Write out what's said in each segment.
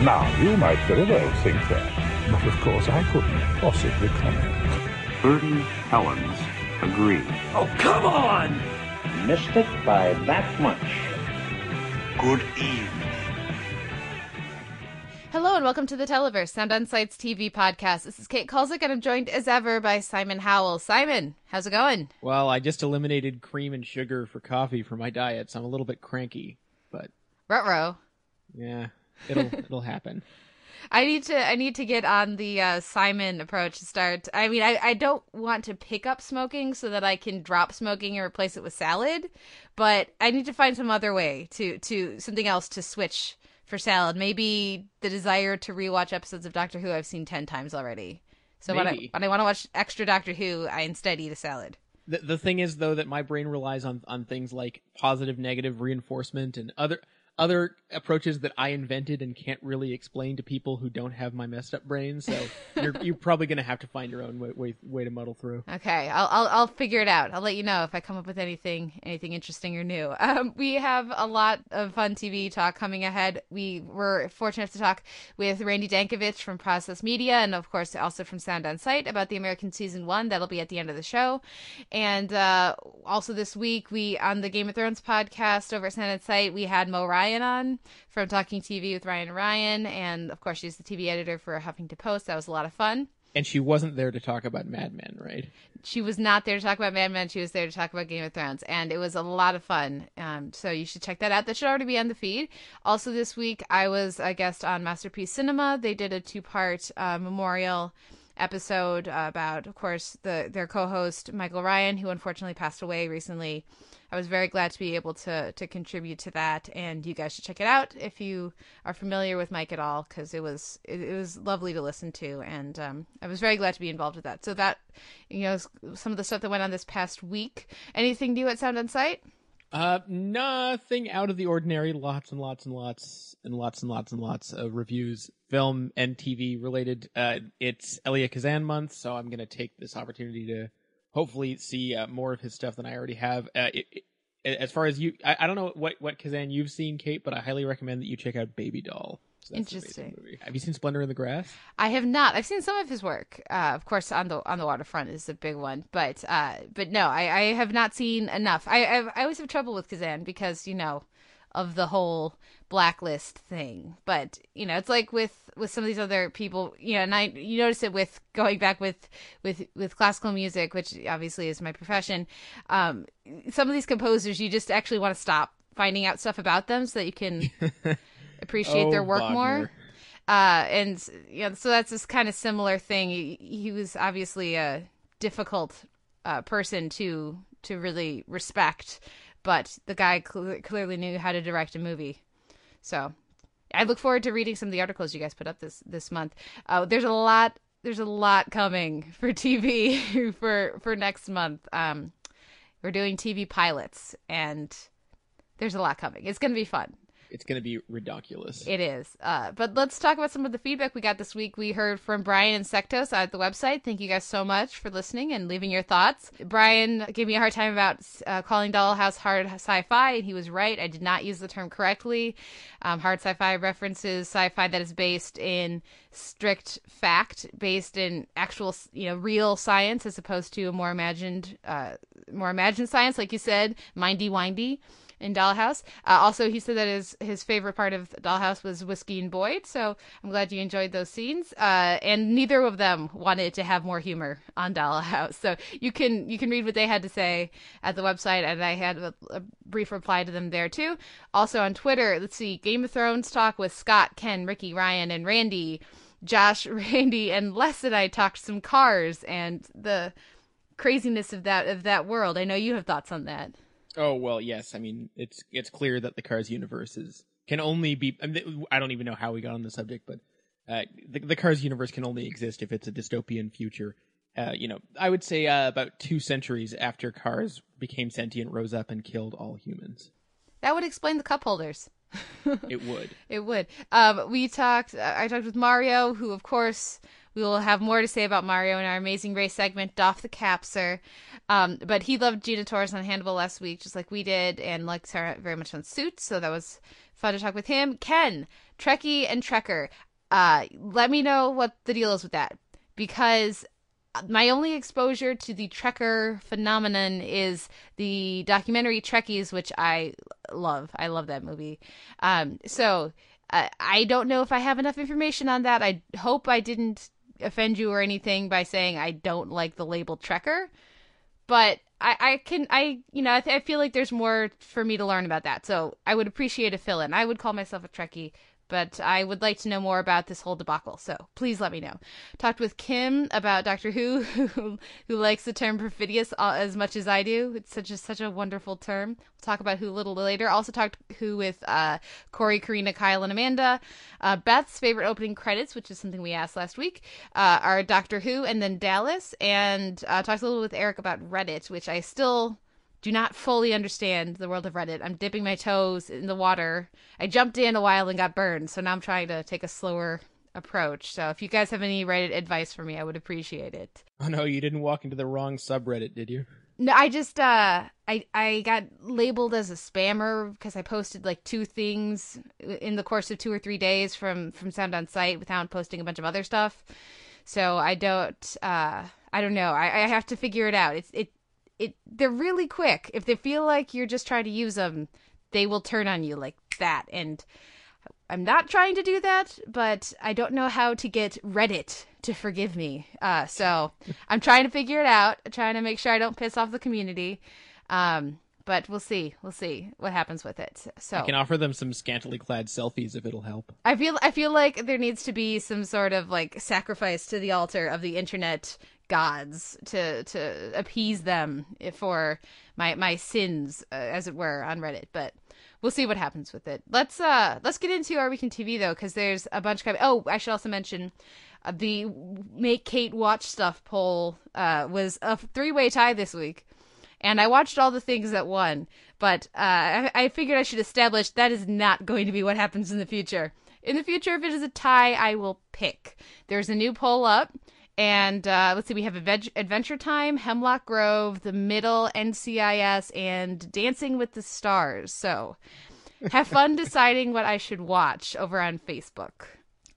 Now, you might very well think that, but of course I couldn't possibly comment. Bertie Helens agree. Oh, come on! Missed it by that much. Good evening. Hello and welcome to the Televerse, Sound On Sight's TV podcast. This is Kate Kulzick and I'm joined as ever by Simon Howell. Simon, how's it going? Well, I just eliminated cream and sugar for coffee from my diet, so I'm a little bit cranky. But Rutro. yeah, it'll it'll happen. I need to I need to get on the uh, Simon approach to start. I mean, I, I don't want to pick up smoking so that I can drop smoking and replace it with salad, but I need to find some other way to to something else to switch for salad. Maybe the desire to rewatch episodes of Doctor Who I've seen ten times already. So when I when I want to watch extra Doctor Who, I instead eat a salad. The the thing is though that my brain relies on on things like positive negative reinforcement and other other approaches that I invented and can't really explain to people who don't have my messed up brain. So you're you're probably gonna have to find your own way way, way to muddle through. Okay, I'll, I'll I'll figure it out. I'll let you know if I come up with anything anything interesting or new. Um, we have a lot of fun TV talk coming ahead. We were fortunate to talk with Randy Dankievitch from Process Media, and of course also from Sound on Sight about the American season one. That'll be at the end of the show, and uh, also this week we on the Game of Thrones podcast over at Sound on Sight we had Mo Ryan on from Talking TV with Ryan Ryan, and of course she's the TV editor for Huffington Post. That was a lot of fun. And she wasn't there to talk about Mad Men, right? she was not there to talk about Mad Men. She was there to talk about Game of Thrones, and it was a lot of fun. Um, so you should check that out. That should already be on the feed. Also, this week I was a guest on Masterpiece Cinema. They did a two-part uh, memorial episode about, of course, the their co-host Michael Ryan, who unfortunately passed away recently. I was very glad to be able to to contribute to that, and you guys should check it out if you are familiar with Mike at all, because it was it, it was lovely to listen to, and um, I was very glad to be involved with that. So that you know some of the stuff that went on this past week. Anything new at Sound on? Uh, nothing out of the ordinary. Lots and lots and lots and lots and lots and lots of reviews, film and TV related. Uh, it's Elia Kazan month, so I'm gonna take this opportunity to hopefully see uh, more of his stuff than I already have. Uh, it, it, as far as you, I, I don't know what what Kazan you've seen, Kate, but I highly recommend that you check out Baby Doll. So that's an amazing Interesting. movie. Have you seen Splendor in the Grass? I have not. I've seen some of his work. Uh, of course, on the on the waterfront is a big one, but uh, but no, I, I have not seen enough. I I've, I always have trouble with Kazan because you know of the whole blacklist thing. But you know, it's like with with some of these other people. You know, and I you notice it with going back with with with classical music, which obviously is my profession. Um, some of these composers, you just actually want to stop finding out stuff about them so that you can appreciate Oh, their work more uh and you know so that's this kind of similar thing he, he was obviously a difficult uh person to to really respect but the guy cl- clearly knew how to direct a movie. So i look forward to reading some of the articles you guys put up this this month. Uh there's a lot there's a lot coming for tv for for next month. Um we're doing tv pilots and there's a lot coming. It's gonna be fun It's gonna be ridiculous. it is. Uh, but let's talk about some of the feedback we got this week. We heard from Brian and Sectos at the website. Thank you guys so much for listening and leaving your thoughts. Brian gave me a hard time about uh, calling Dollhouse hard sci-fi, and he was right. I did not use the term correctly. Um, hard sci-fi references sci-fi that is based in strict fact, based in actual, you know, real science, as opposed to a more imagined, uh, more imagined science, like you said, mindy windy in Dollhouse. Uh, also, he said that his his favorite part of Dollhouse was Whiskey and Boyd. So I'm glad you enjoyed those scenes. Uh, and neither of them wanted to have more humor on Dollhouse. So you can you can read what they had to say at the website, and I had a, a brief reply to them there too. Also on Twitter, let's see, Game of Thrones talk with Scott, Ken, Ricky, Ryan, and Randy. Josh, Randy, and Les and I talked some cars and the craziness of that of that world. I know you have thoughts on that. Oh well, yes. I mean, it's it's clear that the Cars universe is can only be. I, mean, I don't even know how we got on the subject, but uh, the, the Cars universe can only exist if it's a dystopian future. Uh, you know, I would say uh, about two centuries after Cars became sentient, rose up and killed all humans. That would explain the cup holders. it would. It would. Um, we talked. I talked with Mario, who, of course, we will have more to say about Mario in our Amazing Race segment, Doff the Capser. Um, but he loved Gina Torres on Hannibal last week, just like we did, and likes her very much on Suits. So that was fun to talk with him. Ken, Trekkie, and Trekker. Uh, let me know what the deal is with that because my only exposure to the Trekker phenomenon is the documentary Trekkies, which I love. I love that movie. Um, so uh, I don't know if I have enough information on that. I hope I didn't offend you or anything by saying I don't like the label Trekker, but I, I can I you know I, th- I feel like there's more for me to learn about that. So I would appreciate a fill in. I would call myself a Trekkie but I would like to know more about this whole debacle. So please let me know. Talked with Kim about Doctor Who, who, who likes the term perfidious uh, as much as I do. It's such a such a wonderful term. We'll talk about Who a little later. Also talked Who with uh, Corey, Karina, Kyle, and Amanda. Uh, Beth's favorite opening credits, which is something we asked last week, uh, are Doctor Who and then Dallas. And uh, talked a little with Eric about Reddit, which I still do not fully understand the world of Reddit. I'm dipping my toes in the water. I jumped in a while and got burned, so now I'm trying to take a slower approach. So if you guys have any Reddit advice for me, I would appreciate it. Oh no, you didn't walk into the wrong subreddit, did you? No, I just uh I I got labeled as a spammer because I posted like two things in the course of 2 or 3 days from from Sound on Sight without posting a bunch of other stuff. So I don't uh I don't know. I, I have to figure it out. It's it it they're really quick. If they feel like you're just trying to use them, they will turn on you like that. And I'm not trying to do that, but I don't know how to get Reddit to forgive me. Uh, so I'm trying to figure it out, trying to make sure I don't piss off the community. Um, but we'll see. We'll see what happens with it. So I can offer them some scantily clad selfies if it'll help. I feel I feel like there needs to be some sort of like sacrifice to the altar of the internet gods to to appease them for my my sins uh, as it were on Reddit but we'll see what happens with it. Let's uh let's get into our weekend TV though cuz there's a bunch of oh I should also mention uh, the make Kate watch stuff poll uh was a three-way tie this week and I watched all the things that won but uh I, I figured I should establish that is not going to be what happens in the future. In the future if it is a tie I will pick. There's a new poll up and uh, let's see, we have Adventure Time, Hemlock Grove, The Middle, NCIS, and Dancing with the Stars. So have fun deciding what I should watch over on Facebook.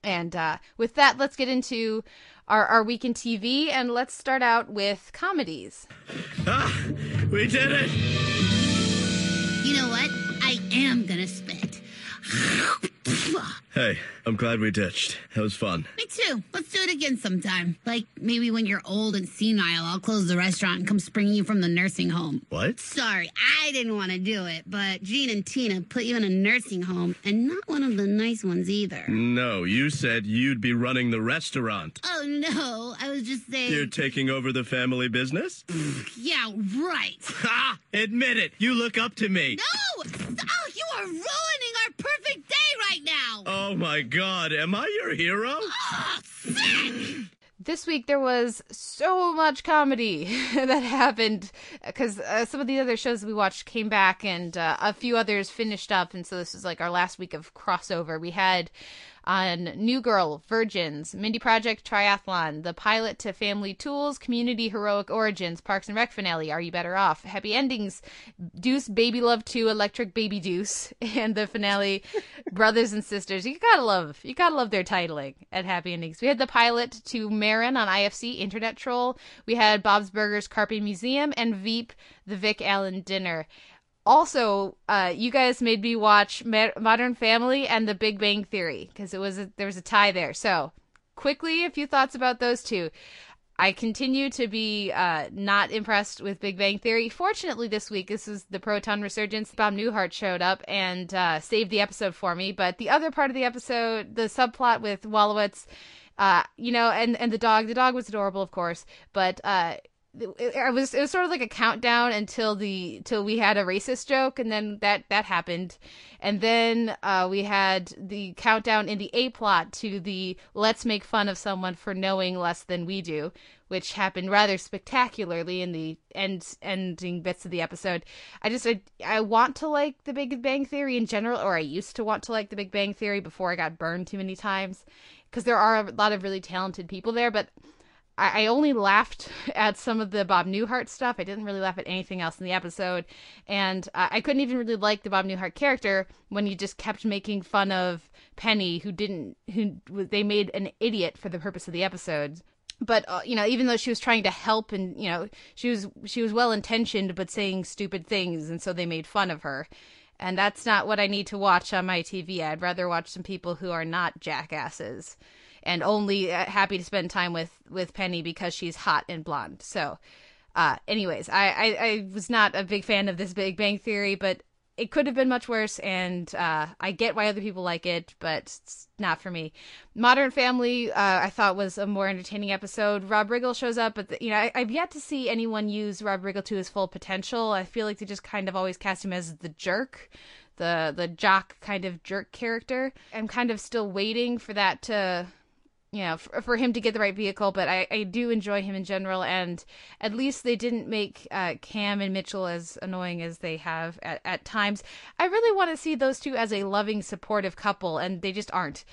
And uh, with that, let's get into our, our week in TV, and let's start out with comedies. Ah, we did it! You know what? I am gonna spit. Hey, I'm glad we ditched. That was fun. Me too. Let's do it again sometime. Like maybe when you're old and senile, I'll close the restaurant and come spring you from the nursing home. What? Sorry, I didn't want to do it, but Gene and Tina put you in a nursing home, and not one of the nice ones either. No, you said you'd be running the restaurant. Oh no, I was just saying. You're taking over the family business? yeah, right. Ha! Admit it. You look up to me. No! Oh, you are ruining our perfect right now. Oh my god, am I your hero? Oh, sick! This week there was so much comedy that happened because uh, some of the other shows we watched came back and uh, a few others finished up, and so this was like our last week of crossover. We had on New Girl, Virgins, Mindy Project Triathlon, the pilot to Family Tools, Community Heroic Origins, Parks and Rec finale, Are You Better Off, Happy Endings, Deuce, Baby Love 2, Electric Baby Deuce, and the finale, Brothers and Sisters. You gotta love, you gotta love their titling at Happy Endings. We had the pilot to Maron on IFC, Internet Troll. We had Bob's Burgers, Carpe Museum, and Veep, the Vic Allen Dinner also uh, you guys made me watch modern family and the big bang theory because it was a, there was a tie there. So quickly a few thoughts about those two. I continue to be uh, not impressed with big bang theory. Fortunately this week this is the proton resurgence bob newhart showed up and uh, saved the episode for me. But the other part of the episode the subplot with Wolowitz, uh, you know and and the dog the dog was adorable of course. But it was it was sort of like a countdown until the till we had a racist joke and then that that happened. And then uh, we had the countdown in the a plot to the let's make fun of someone for knowing less than we do which happened rather spectacularly in the end ending bits of the episode. I just I, I want to like the big bang theory in general or i used to want to like the big bang theory before i got burned too many times because there are a lot of really talented people there but I, I only laughed at some of the Bob Newhart stuff. I didn't really laugh at anything else in the episode, and uh, I couldn't even really like the Bob Newhart character when he just kept making fun of Penny, who didn't, who they made an idiot for the purpose of the episode. But uh, you know, even though she was trying to help, and you know, she was she was well intentioned, but saying stupid things, and so they made fun of her. And that's not what I need to watch on my TV. I'd rather watch some people who are not jackasses and only uh, happy to spend time with with Penny because she's hot and blonde. So, uh, anyways, I, I, I was not a big fan of this Big Bang Theory, but it could have been much worse, and uh, I get why other people like it, but it's not for me. Modern Family, uh, I thought was a more entertaining episode. Rob Riggle shows up, but the, you know I, have yet to see anyone use Rob Riggle to his full potential. I feel like they just kind of always cast him as the jerk, the the jock kind of jerk character. I'm kind of still waiting for that to you know, for, for, him to get the right vehicle, but I, I do enjoy him in general, and at least they didn't make uh, Cam and Mitchell as annoying as they have at, at times. I really want to see those two as a loving, supportive couple, and they just aren't.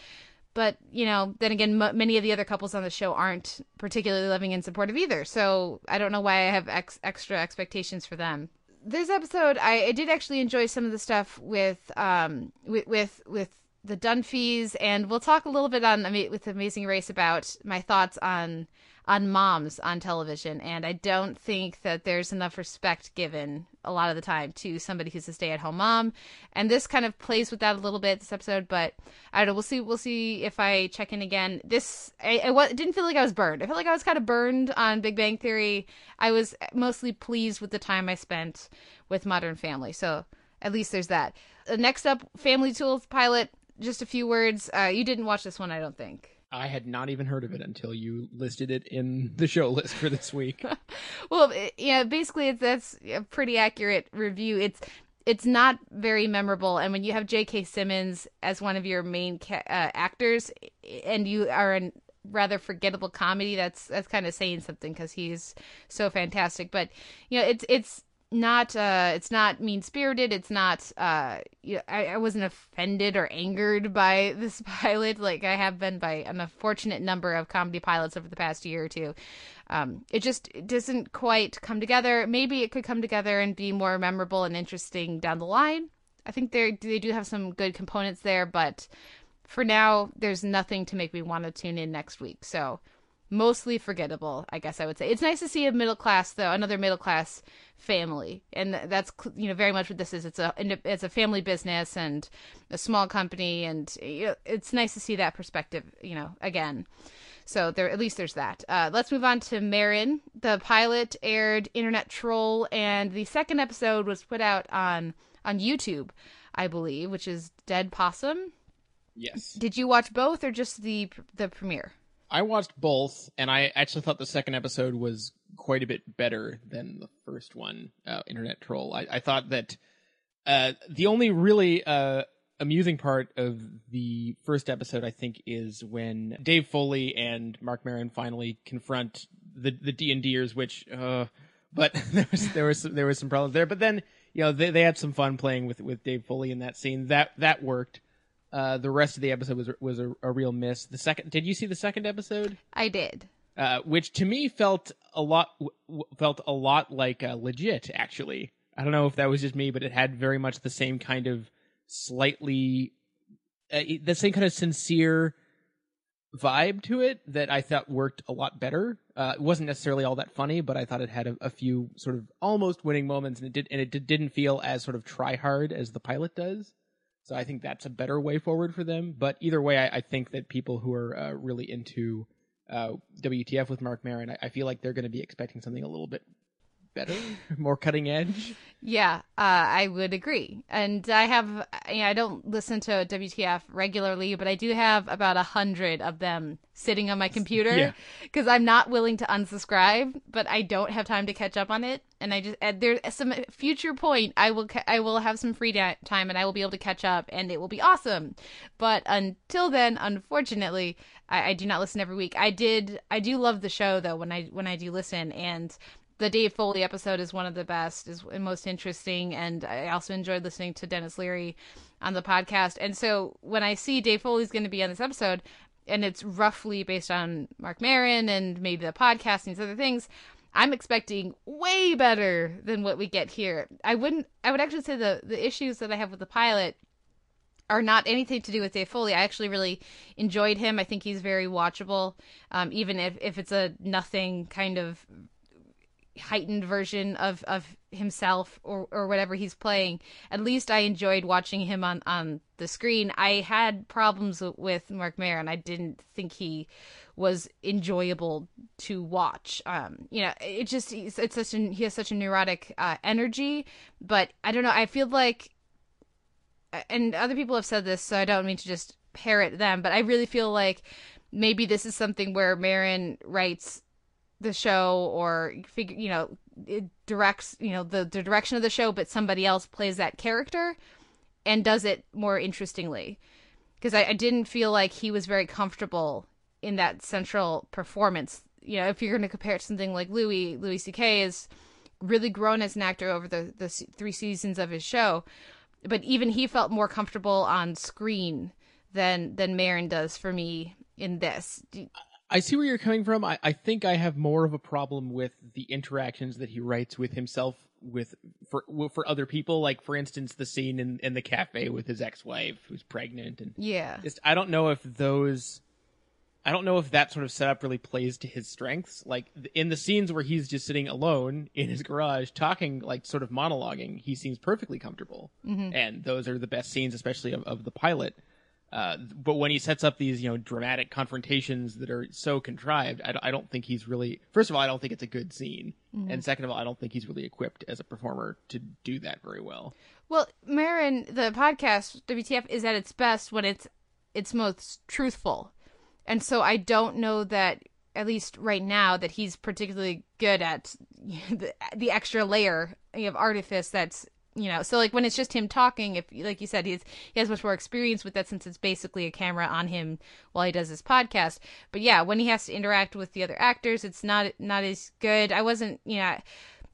But, you know, then again, m- many of the other couples on the show aren't particularly loving and supportive either, so I don't know why I have ex- extra expectations for them. This episode, I, I did actually enjoy some of the stuff with um with with, with the Dunphys, and we'll talk a little bit on with Amazing Race about my thoughts on on moms on television. And I don't think that there's enough respect given a lot of the time to somebody who's a stay at home mom. And this kind of plays with that a little bit this episode, but I don't know. We'll see. We'll see if I check in again. This I, I didn't feel like I was burned. I felt like I was kind of burned on Big Bang Theory. I was mostly pleased with the time I spent with Modern Family. So at least there's that. Next up, Family Tools pilot just a few words. Uh, you didn't watch this one, I don't think. I had not even heard of it until you listed it in the show list for this week. well, it, yeah, basically it's that's a pretty accurate review. It's it's not very memorable, and when you have J.K. Simmons as one of your main ca- uh, actors, and you are a rather forgettable comedy, that's that's kind of saying something because he's so fantastic. But you know, it's it's not uh it's not mean spirited it's not uh I, I wasn't offended or angered by this pilot. Like i have been by an unfortunate number of comedy pilots over the past year or two. Um it just it doesn't quite come together. Maybe it could come together and be more memorable and interesting down the line. I think they they do have some good components there but for now there's nothing to make me want to tune in next week. So mostly forgettable, I guess I would say. It's nice to see a middle class though, another middle class family, and that's you know very much what this is. It's a it's a family business and a small company, and it's nice to see that perspective, you know, again. So there, at least there's that. Uh, let's move on to Marin. The pilot aired Internet Troll, and the second episode was put out on on YouTube, I believe, which is Dead Possum. Yes. Did you watch both or just the the premiere? I watched both, and I actually thought the second episode was quite a bit better than the first one, uh, Internet Troll. I, I thought that uh, the only really uh, amusing part of the first episode, I think, is when Dave Foley and Mark Maron finally confront the the D and Ders, which, uh, but there was there was some, there was some problems there. But then you know they they had some fun playing with with Dave Foley in that scene. That that worked. Uh, the rest of the episode was was a, a, real miss. The second, did you see the second episode? I did. Uh, which to me felt a lot felt a lot like uh, legit. Actually, I don't know if that was just me, but it had very much the same kind of slightly uh, the same kind of sincere vibe to it that I thought worked a lot better. Uh, it wasn't necessarily all that funny, but I thought it had a, a few sort of almost winning moments, and it did and it didn't feel as sort of try hard as the pilot does. So I think that's a better way forward for them. But either way, I, I think that people who are uh, really into uh, WTF with Mark Maron, I, I, feel like they're going to be expecting something a little bit better, more cutting edge. Yeah, uh, I would agree. And I have, you know, I don't listen to WTF regularly, but I do have about a hundred of them sitting on my computer because I'm not willing to unsubscribe, but I don't have time to catch up on it. And I just, and there's some future point, I will, ca- I will have some free da- time and I will be able to catch up and it will be awesome. But until then, unfortunately, I, I do not listen every week. I did, I do love the show though when I, when I do listen and the Dave Foley episode is one of the best, is most interesting, and I also enjoyed listening to Denis Leary on the podcast. And so when I see Dave Foley's going to be on this episode, and it's roughly based on Mark Maron and maybe the podcast and these other things, I'm expecting way better than what we get here. I wouldn't. I would actually say the the issues that I have with the pilot are not anything to do with Dave Foley. I actually really enjoyed him. I think he's very watchable, um, even if if it's a nothing kind of heightened version of of himself or or whatever he's playing at least i enjoyed watching him on on the screen i had problems with mark Maron. i didn't think he was enjoyable to watch um you know it just it's, it's such an he has such a neurotic uh, energy but i don't know i feel like and other people have said this so i don't mean to just parrot them but i really feel like maybe this is something where Maron writes the show or figure you know it directs you know the, the direction of the show but somebody else plays that character and does it more interestingly. Because I, I didn't feel like he was very comfortable in that central performance. You know if you're going to compare it to something like louis louis ck is really grown as an actor over the, the three seasons of his show but even he felt more comfortable on screen than than Maron does for me in this I see where you're coming from. I, I think I have more of a problem with the interactions that he writes with himself with for for other people. Like for instance, the scene in, in the cafe with his ex wife who's pregnant and yeah. Just I don't know if those. I don't know if that sort of setup really plays to his strengths. Like in the scenes where he's just sitting alone in his garage talking, like sort of monologuing, he seems perfectly comfortable. Mhm. And those are the best scenes, especially of, of the pilot. Uh, but when he sets up these, you know, dramatic confrontations that are so contrived, I, don't- I don't think he's really. First of all, I don't think it's a good scene, Mhm. and second of all, I don't think he's really equipped as a performer to do that very well. Well, Maron, the podcast WTF is at its best when it's it's most truthful, and so I don't know that at least right now that he's particularly good at the, the extra layer of artifice that's you know so like when it's just him talking if like you said he's he has much more experience with that since it's basically a camera on him while he does his podcast but yeah when he has to interact with the other actors it's not not as good i wasn't you know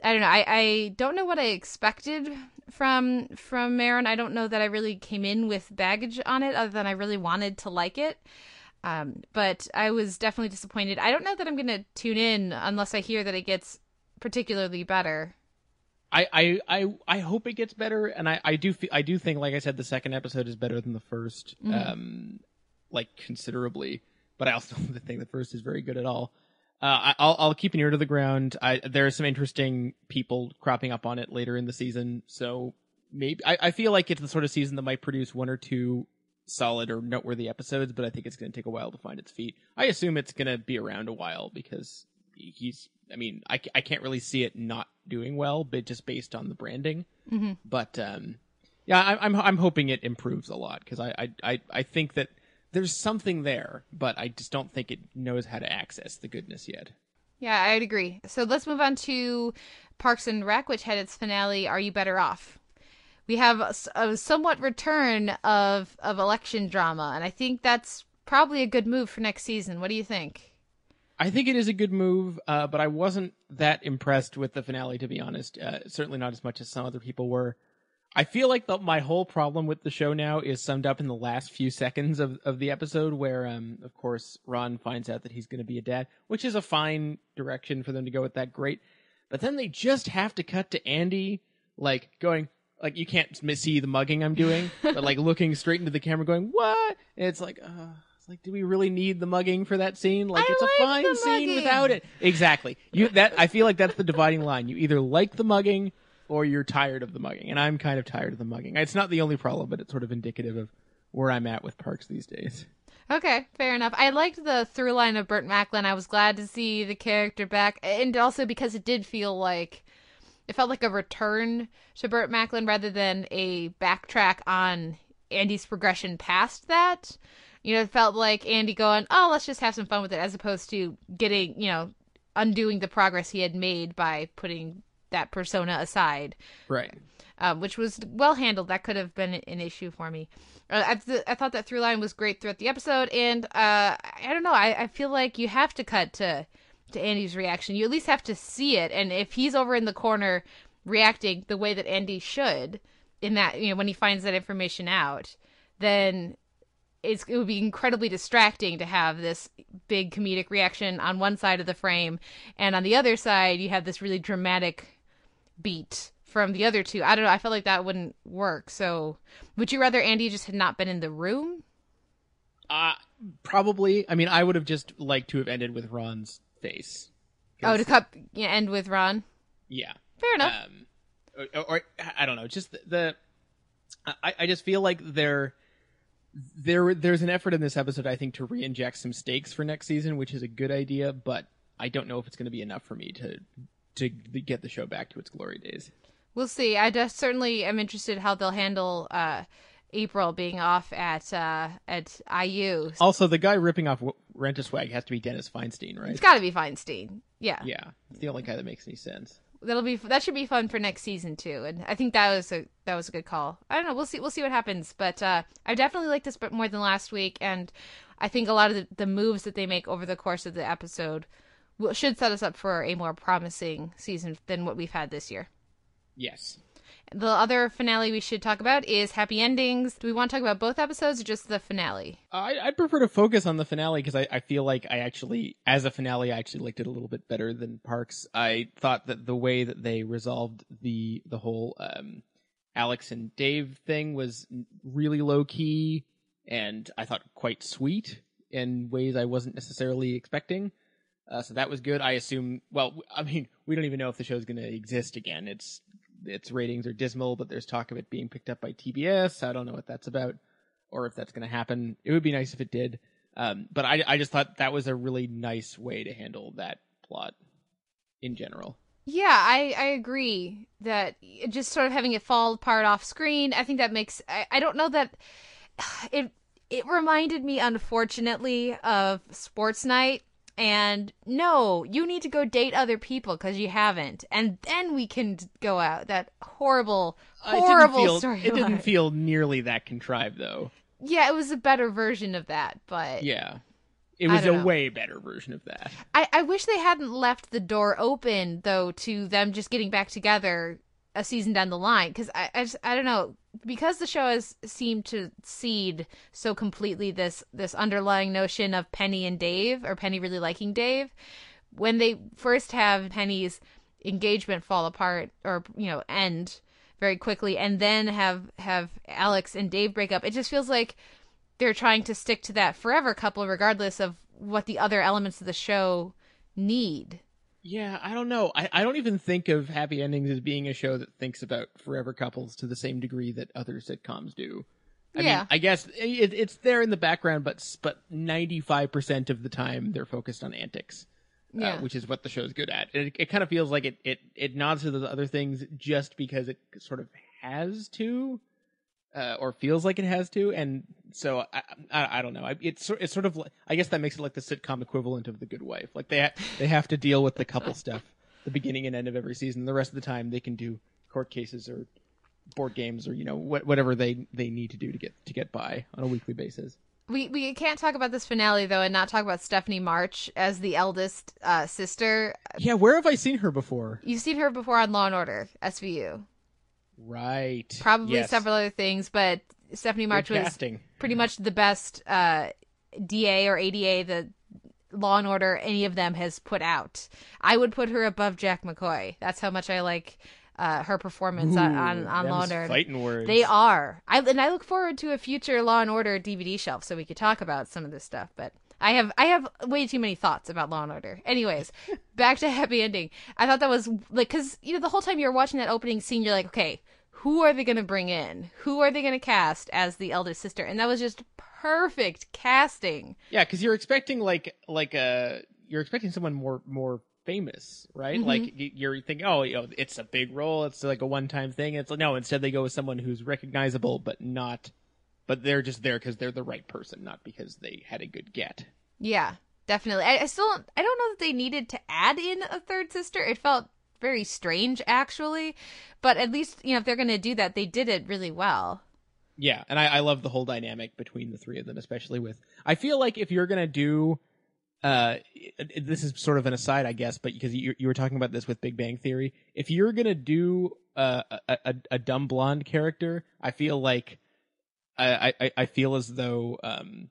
I don't know. I, I don't know what I expected from from Maron. I don't know that I really came in with baggage on it, other than I really wanted to like it. Um, but I was definitely disappointed. I don't know that I'm gonna tune in unless I hear that it gets particularly better. I, I, I, I hope it gets better, and I, I do fe- I do think, like I said, the second episode is better than the 1st Mhm. um, like considerably. But I also don't think the first is very good at all. Uh, I, I'll I'll keep an ear to the ground. I there are some interesting people cropping up on it later in the season, so maybe I, I feel like it's the sort of season that might produce one or two solid or noteworthy episodes, but I think it's going to take a while to find its feet. I assume it's going to be around a while because he's. I mean, I, I can't really see it not doing well, but just based on the branding. Mm-hmm. But um, yeah, I, I'm I'm hoping it improves a lot because I, I I I think that there's something there, but I just don't think it knows how to access the goodness yet. Yeah, I'd agree. So let's move on to Parks and Rec, which had its finale. Are you better off? We have a somewhat return of of election drama, and I think that's probably a good move for next season. What do you think? I think it is a good move, uh, but I wasn't that impressed with the finale, to be honest. Uh, certainly not as much as some other people were. I feel like the, my whole problem with the show now is summed up in the last few seconds of, of the episode, where, um, of course, Ron finds out that he's going to be a dad, which is a fine direction for them to go with that. Great. But then they just have to cut to Andy, like, going, like, you can't see the mugging I'm doing, but, like, looking straight into the camera, going, what? And it's like, uh, it's like, do we really need the mugging for that scene? Like, I it's a fine scene without it. Exactly. You that I feel like that's the dividing line. You either like the mugging or you're tired of the mugging, and I'm kind of tired of the mugging. It's not the only problem, but it's sort of indicative of where I'm at with parks these days. Okay, fair enough. I liked the through line of Burt Macklin. I was glad to see the character back, and also because it did feel like it felt like a return to Burt Macklin rather than a backtrack on Andy's progression past that. You know, it felt like Andy going, "Oh, let's just have some fun with it," as opposed to getting, you know, undoing the progress he had made by putting that persona aside. Right. Uh, which was well handled. That could have been an issue for me. Uh, I, th- I thought that through line was great throughout the episode, and uh, I don't know. I, I feel like you have to cut to to Andy's reaction. You at least have to see it, and if he's over in the corner reacting the way that Andy should, in that you know when he finds that information out, then it would be incredibly distracting to have this big comedic reaction on one side of the frame, and on the other side you have this really dramatic beat from the other two. I don't know. I felt like that wouldn't work. So, would you rather Andy just had not been in the room? Uh probably. I mean, I would have just liked to have ended with Ron's face. Oh, to cut yeah, end with Ron. Yeah. Fair enough. Um, or, or, I don't know. Just the, the I, I just feel like there there there's an effort in this episode I think to re-inject some stakes for next season, which is a good idea, but I don't know if it's going to be enough for me to to get the show back to its glory days. We'll see. I just certainly am interested how they'll handle uh, April being off at uh, at IU. Also, the guy ripping off Rent a Swag has to be Dennis Feinstein, right? It's got to be Feinstein. Yeah. Yeah, it's the only guy that makes any sense. That'll be that should be fun for next season too, and I think that was a that was a good call. I don't know. We'll see. We'll see what happens, but uh, I definitely like this more than last week, and I think a lot of the, the moves that they make over the course of the episode will, should set us up for a more promising season than what we've had this year. Yes. The other finale we should talk about is Happy Endings. Do we want to talk about both episodes or just the finale? I, prefer to focus on the finale because I, I feel like I actually, as a finale, I actually liked it a little bit better than Parks. I thought that the way that they resolved the the whole um, Alex and Dave thing was really low key and I thought quite sweet in ways I wasn't necessarily expecting. Uh, so that was good. I assume. Well, I mean, we don't even know if the show's going to exist again. It's its ratings are dismal, but there's talk of it being picked up by TBS. I don't know what that's about, or if that's going to happen. It would be nice if it did. Um, but I, I just thought that was a really nice way to handle that plot in general. Yeah, I, I agree that just sort of having it fall apart off screen, I think that makes I, I don't know that it it reminded me unfortunately of Sports Night and no, you need to go date other people because you haven't, and then we can go out. That horrible, uh, horrible story. It didn't feel nearly that contrived, though. Yeah, it was a better version of that, but yeah, it was a know. way better version of that. I I wish they hadn't left the door open though to them just getting back together a season down the line because I I, just, I don't know. Because the show has seemed to seed so completely this this underlying notion of Penny and Dave or Penny really liking Dave when they first have Penny's engagement fall apart or you know end very quickly and then have have Alex and Dave break up it just feels like they're trying to stick to that forever couple regardless of what the other elements of the show need yeah, I don't know. I, I don't even think of Happy Endings as being a show that thinks about forever couples to the same degree that other sitcoms do. I yeah. mean, I guess it, it's there in the background, but but ninety five percent of the time they're focused on antics, uh, yeah. uh, which is what the show's good at. It, it kind of feels like it, it it nods to those other things just because it sort of has to uh, or feels like it has to, and so I, I, I don't know. It's it's sort of like, I guess that makes it like the sitcom equivalent of The Good Wife. Like they ha- they have to deal with the couple stuff, the beginning and end of every season. The rest of the time they can do court cases or board games or you know what, whatever they they need to do to get to get by on a weekly basis. We we can't talk about this finale though and not talk about Stephanie March as the eldest uh, sister. Yeah, where have I seen her before? You've seen her before on Law and Order SVU. Right. Probably yes. several other things, but Stephanie March was pretty much the best uh, DA or ADA the Law and Order any of them has put out. I would put her above Jack McCoy. That's how much I like uh, her performance Ooh, on on, on Law and Order. Fighting words. They are. I and I look forward to a future Law and Order DVD shelf so we could talk about some of this stuff. But I have I have way too many thoughts about Law and Order. Anyways, back to Happy Ending. I thought that was like because you know the whole time you're watching that opening scene, you're like, okay, who are they going to bring in? Who are they going to cast as the eldest sister? And that was just perfect casting. Yeah, because you're expecting like like a you're expecting someone more more famous, right? Mhm. Like you're thinking, oh, you know, it's a big role. It's like a one-time thing. It's like no, instead they go with someone who's recognizable but not, but they're just there because they're the right person, not because they had a good get. Yeah, definitely. I, I still I don't know that they needed to add in a third sister. It felt very strange actually, but at least you know if they're gonna do that, they did it really well. Yeah, and I, I love the whole dynamic between the three of them, especially with. I feel like if you're gonna do, uh, this is sort of an aside, I guess, but because you you were talking about this with Big Bang Theory, if you're gonna do uh, a, a a dumb blonde character, I feel like, I I, I feel as though um,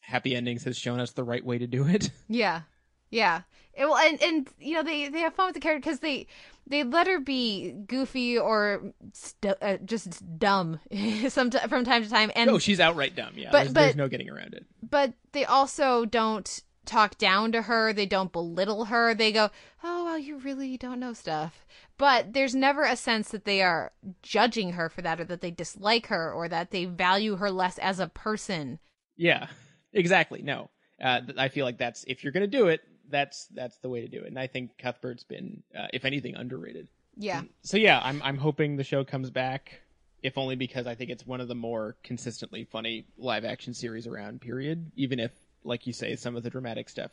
Happy Endings has shown us the right way to do it. Yeah, yeah. It, well, and and you know they they have fun with the character because they they let her be goofy or stu- uh, just dumb some from time to time. And no, she's outright dumb. Yeah, But- there's, there's no getting around it. but they also don't talk down to her. They don't belittle her. They go, "Oh, well, you really don't know stuff." But there's never a sense that they are judging her for that, or that they dislike her, or that they value her less as a person. Yeah, exactly. No, uh, I feel like that's if you're gonna do it, that's that's the way to do it. And I think Cuthbert's been, uh, if anything, underrated. Yeah, So yeah, I'm I'm hoping the show comes back, if only because I think it's one of the more consistently funny live action series around. Period. Even if, like you say, some of the dramatic stuff,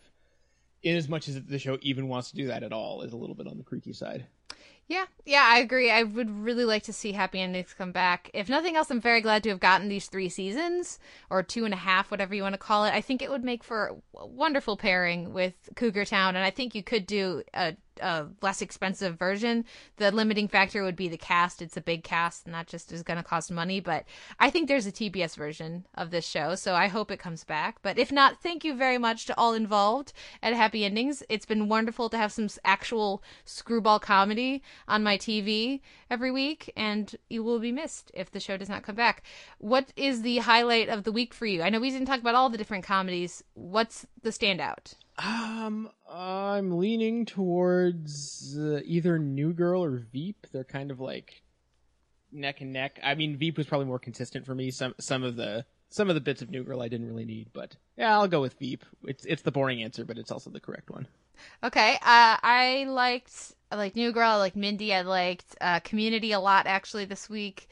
in as much as the show even wants to do that at all, is a little bit on the creaky side. Yeah, yeah, I agree. I would really like to see Happy Endings come back. If nothing else, I'm very glad to have gotten these three seasons, or two and a half, whatever you want to call it. I think it would make for a wonderful pairing with Cougar Town, and I think you could do a, a less expensive version. The limiting factor would be the cast. It's a big cast, and that just is going to cost money. But I think there's a TBS version of this show, so I hope it comes back. But if not, thank you very much to all involved at Happy Endings. It's been wonderful to have some actual screwball comedy on my TV every week, and you will be missed if the show does not come back. What is the highlight of the week for you? I know we didn't talk about all the different comedies. What's the standout? Um, I'm leaning towards uh, either New Girl or Veep. They're kind of like neck and neck. I mean, Veep was probably more consistent for me. Some some of the some of the bits of New Girl I didn't really need, but yeah, I'll go with Veep. It's it's the boring answer, but it's also the correct one. Okay, uh, I liked I liked New Girl. I liked Mindy. I liked uh, Community a lot actually this week.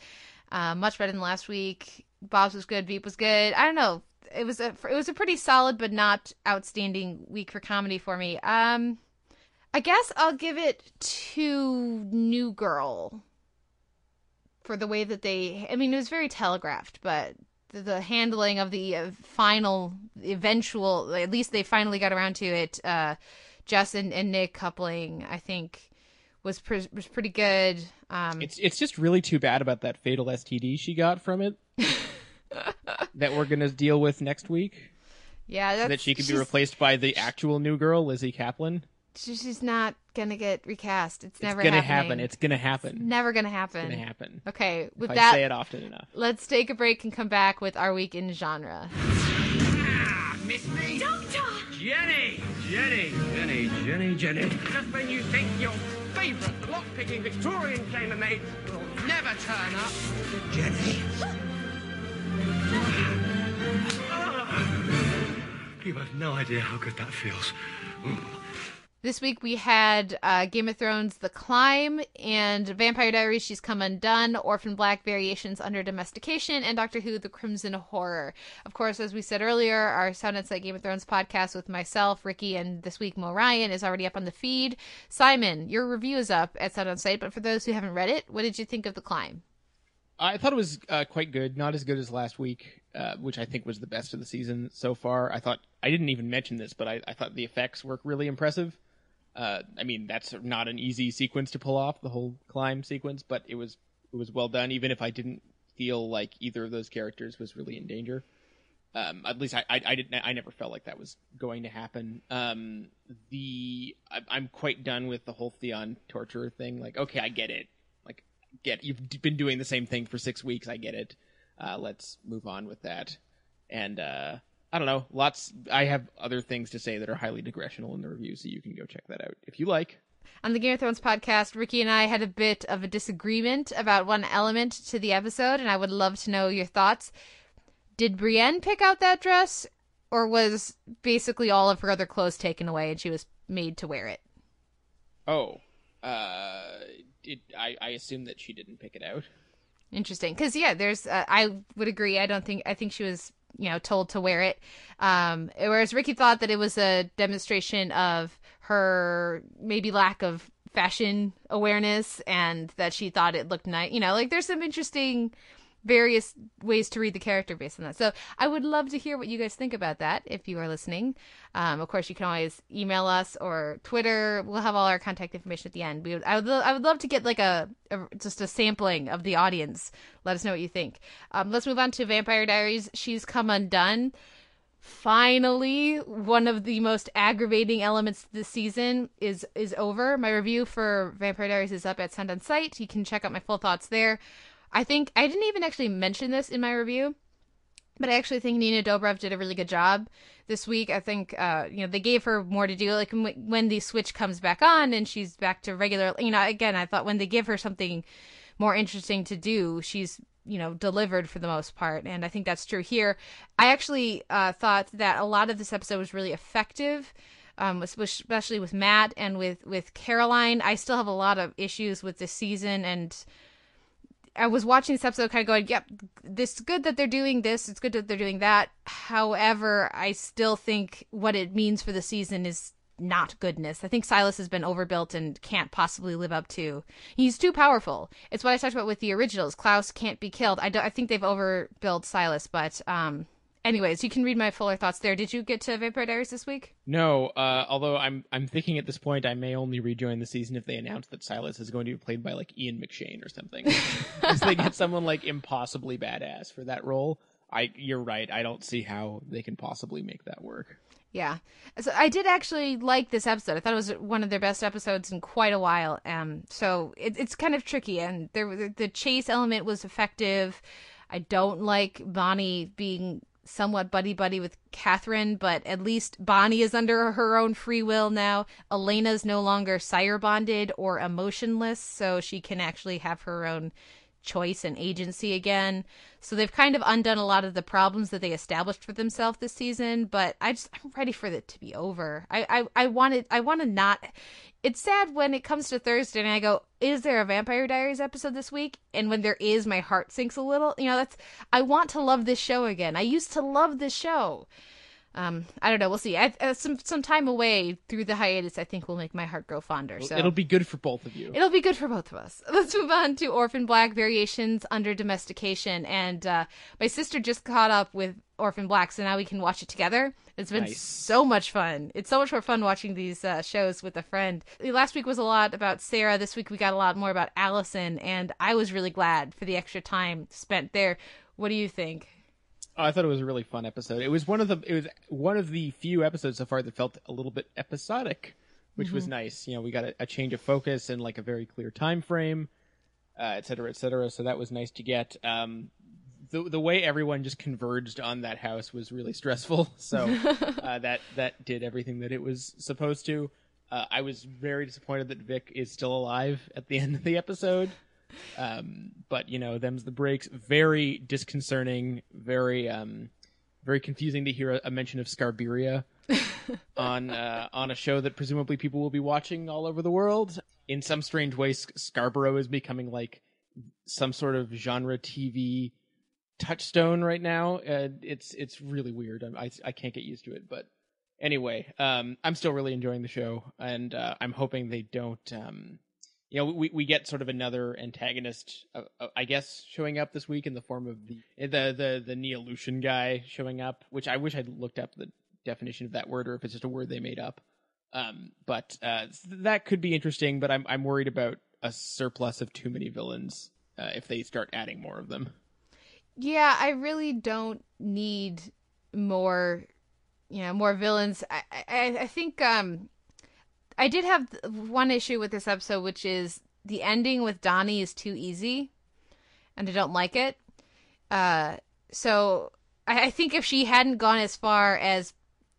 Uh, much better than last week. Bob's was good. Veep was good. I don't know. It was a it was a pretty solid but not outstanding week for comedy for me. Um, I guess I'll give it to New Girl for the way that they. I mean, it was very telegraphed, but the, the handling of the uh, final, eventual. At least they finally got around to it. Uh, Jess and, and Nick coupling, I think, was pre- was pretty good. Um, It's it's just really too bad about that fatal STD she got from it. that we're gonna deal with next week. yeah, that's, that she could be replaced by the actual new girl, Lizzy Caplan. she- She's not gonna get recast. It's It's never gonna happening. happen. It's gonna happen. never gonna happen. It's gonna happen. Okay, with if that, I say it often enough. let's take a break and come back with our week in genre. Miss me? Doctor! Jenny! Jenny! Jenny, Jenny, Jenny. Just when you think your favourite lock-picking Victorian chambermaid will never turn up. Jenny. Ah. You have no idea how good that feels. Mm. This week we had uh, Game of Thrones The Climb and Vampire Diaries She's Come Undone, Orphan Black Variations Under Domestication, and Doctor Who The Crimson Horror. Of course, as we said earlier, our Sound on Sight Game of Thrones podcast with myself, Ricky, and this week Mo Ryan is already up on the feed. Simon, your review is up at Sound on Sight, but for those who haven't read it, what did you think of The Climb? I thought it was uh, quite good. Not as good as last week, uh, which I think was the best of the season so far. I thought I didn't even mention this, but I, I thought the effects were really impressive. Uh, I mean, that's not an easy sequence to pull off, the whole climb sequence, but it was it was well done. Even if I didn't feel like either of those characters was really in danger, um, at least I, I, I didn't. I never felt like that was going to happen. Um, the I, I'm quite done with the whole Theon torture thing. Like, okay, I get it. Like, get you've been doing the same thing for six weeks. I get it. Uh, let's move on with that. And uh, I don't know. Lots. I have other things to say that are highly digressional in the review, so you can go check that out if you like. On the Game of Thrones podcast, Ricky and I had a bit of a disagreement about one element to the episode, and I would love to know your thoughts. Did Brienne pick out that dress, or was basically all of her other clothes taken away and she was made to wear it? Oh, uh, it, I I assume that she didn't pick it out. Interesting, because yeah, there's. Uh, I would agree. I don't think. I think she was, you know, told to wear it. Um, whereas Ricky thought that it was a demonstration of her maybe lack of fashion awareness, and that she thought it looked nice. You know, like there's some interesting various ways to read the character based on that. So I would love to hear what you guys think about that if you are listening. Um, of course, you can always email us or Twitter. We'll have all our contact information at the end. We would, I would, I would love to get like a, a just a sampling of the audience. Let us know what you think. Um, let's move on to Vampire Diaries. She's come undone. Finally, one of the most aggravating elements this season is is over. My review for Vampire Diaries is up at Sound on Sight. You can check out my full thoughts there. I think I didn't even actually mention this in my review, but I actually think Nina Dobrev did a really good job this week. I think uh, you know they gave her more to do. Like when the switch comes back on and she's back to regular. You know, again, I thought when they give her something more interesting to do, she's you know delivered for the most part, and I think that's true here. I actually uh, thought that a lot of this episode was really effective. Um, especially with Matt and with with Caroline, I still have a lot of issues with this season and I was watching this episode kind of going, yep, this is good that they're doing this. It's good that they're doing that. However, I still think what it means for the season is not goodness. I think Silas has been overbuilt and can't possibly live up to. He's too powerful. It's what I talked about with the originals. Klaus can't be killed. I, don't. I think they've overbuilt Silas, but um, anyways, you can read my fuller thoughts there. Did you get to Vampire Diaries this week? No, uh, although I'm I'm thinking at this point I may only rejoin the season if they announce that Silas is going to be played by like Ian McShane or something. if they get someone like impossibly badass for that role, I you're right. I don't see how they can possibly make that work. Yeah. So I did actually like this episode. I thought it was one of their best episodes in quite a while. Um, so it, it's kind of tricky, and there the chase element was effective. I don't like Bonnie being somewhat buddy buddy with Catherine, but at least Bonnie is under her own free will now. Elena's no longer sire bonded or emotionless, so she can actually have her own choice and agency again. So they've kind of undone a lot of the problems that they established for themselves this season, but I just I'm ready for it to be over. I I, I wanted I want to not it's sad when it comes to Thursday and I go, is there a Vampire Diaries episode this week? And when there is, my heart sinks a little. You know, that's I want to love this show again. I used to love this show um, I don't know. We'll see. I, uh, some some time away through the hiatus, I think will make my heart grow fonder. So it'll be good for both of you. It'll be good for both of us. Let's move on to Orphan Black variations under domestication. And uh, my sister just caught up with Orphan Black, so now we can watch it together. It's been nice. so much fun. It's so much more fun watching these uh, shows with a friend. Last week was a lot about Sarah. This week we got a lot more about Allison, and I was really glad for the extra time spent there. What do you think? I thought it was a really fun episode. It was one of the it was one of the few episodes so far that felt a little bit episodic, which mm-hmm. was nice. You know, we got a, a, change of focus and like a very clear time frame, uh, et cetera, et cetera. So that was nice to get. Um, the the way everyone just converged on that house was really stressful. So uh, that that did everything that it was supposed to. Uh, I was very disappointed that Vic is still alive at the end of the episode. Um, but you know, them's the breaks. Very disconcerting. Very um, very confusing to hear a, a mention of Scarberia on uh, on a show that presumably people will be watching all over the world. In some strange way, Scarborough is becoming like some sort of genre TV touchstone right now. Uh, it's it's really weird. I, I, I can't get used to it, but anyway, um, I'm still really enjoying the show, and uh, I'm hoping they don't um, you know, we we get sort of another antagonist, uh, uh, I guess, showing up this week in the form of the the the the Neolution guy showing up, which I wish I'd looked up the definition of that word or if it's just a word they made up. Um, but uh, that could be interesting. But I'm I'm worried about a surplus of too many villains uh, if they start adding more of them. Yeah, I really don't need more, you know, more villains. I I, I think um I did have one issue with this episode, which is the ending with Donnie is too easy, and I don't like it. Uh, so I, I think if she hadn't gone as far as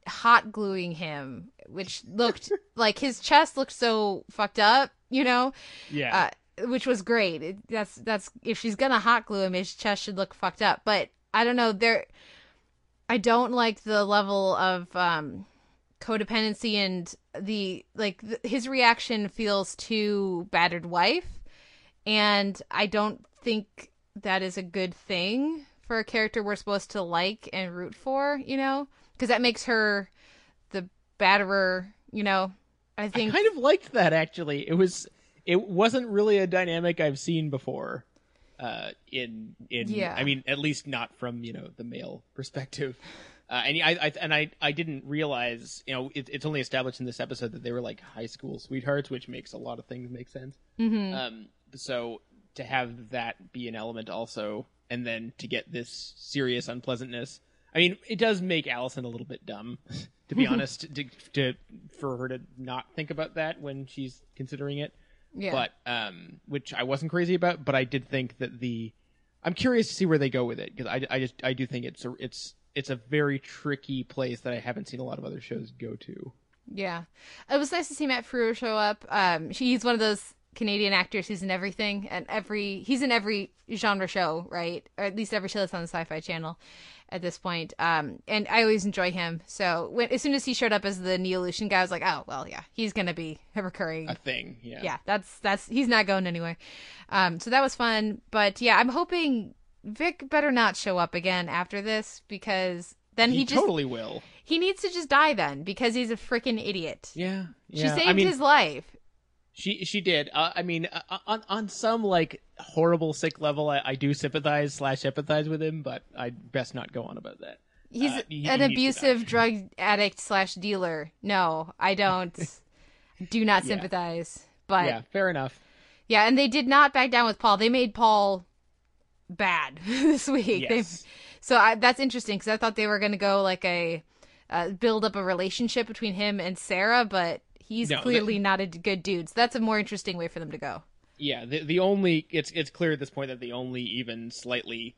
hot gluing him, which looked like his chest looked so fucked up, you know? Yeah. Uh, which was great. It, that's that's if she's gonna hot glue him, his chest should look fucked up. But I don't know. There, I don't like the level of um, codependency and the like th- his reaction feels too battered wife, and I don't think that is a good thing for a character we're supposed to like and root for. You know, because that makes her the batterer. You know, I think I kind of liked that actually. It was it wasn't really a dynamic I've seen before. Uh, in in Yeah. I mean, at least not from you know the male perspective. Uh, and I, I and I I didn't realize you know it, it's only established in this episode that they were like high school sweethearts, which makes a lot of things make sense. Mhm. Um, so to have that be an element also, and then to get this serious unpleasantness. I mean, it does make Allison a little bit dumb, to be honest, to, to for her to not think about that when she's considering it. Yeah. But um, which I wasn't crazy about, but I did think that the I'm curious to see where they go with it because I, I just I do think it's a, it's it's a very tricky place that I haven't seen a lot of other shows go to. Yeah, it was nice to see Matt Frewer show up. Um, he's one of those Canadian actors who's in everything and every he's in every genre show, right? Or at least every show that's on the Sci-Fi Channel at this point. Um, and I always enjoy him. So when as soon as he showed up as the Neolution guy, I was like, oh well, yeah, he's gonna be a recurring A thing, yeah. yeah. That's that's he's not going anywhere. Um, so that was fun. But yeah, I'm hoping Vic better not show up again after this because then he, he just totally will. he needs to just die then because he's a freaking idiot. Yeah, She saved I mean, his life. She she did. Uh, I mean, uh, on on some like horrible sick level, I, I do sympathize slash empathize with him, but I'd best not go on about that. He's Uh, he- an he abusive drug addict slash dealer. No, I don't. do not Yeah. sympathize. But yeah, fair enough. Yeah, and they did not back down with Paul. They made Paul bad this week. They- Yes. so I, that's interesting because I thought they were going to go like a uh, build up a relationship between him and Sarah, but he's No, that- clearly not a good dude. So that's a more interesting way for them to go. Yeah, the the only it's it's clear at this point that the only even slightly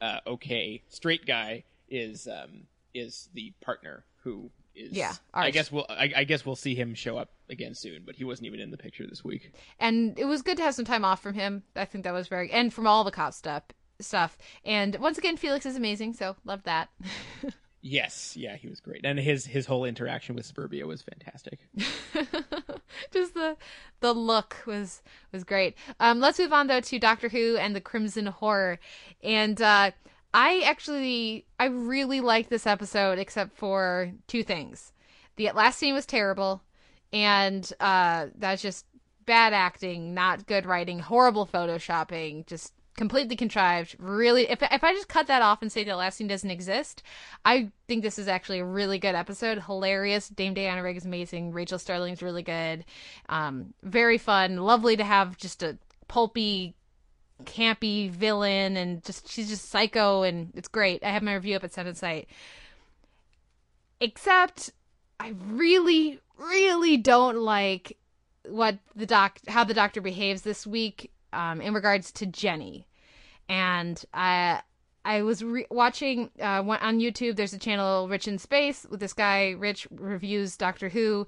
uh, okay straight guy is um is the partner who is Yeah, I guess we'll I, I guess we'll see him show up again soon, but he wasn't even in the picture this week. And it was good to have some time off from him. I think that was very and from all the cop stuff stuff. And once again, Felix is amazing. So loved that. Yes, yeah, he was great, and his his whole interaction with Suburbia was fantastic. just the the look was was great. Um, let's move on though to Doctor Who and the Crimson Horror, and uh, I actually I really liked this episode except for two things. The last scene was terrible, and uh, that's just bad acting, not good writing, horrible photoshopping, just completely contrived. Really, if if I just cut that off and say the last scene doesn't exist, I think this is actually a really good episode. Hilarious. Dame Diana Rigg is amazing. Rachel Starling's really good. Um, very fun. Lovely to have just a pulpy, campy villain, and just she's just psycho, and it's great. I have my review up at Seven Site. Except, I really, really don't like what the doc how the doctor behaves this week um, in regards to Jenny, and I I was re- watching uh, on YouTube. There's a channel Rich in Space with this guy. Rich reviews Doctor Who.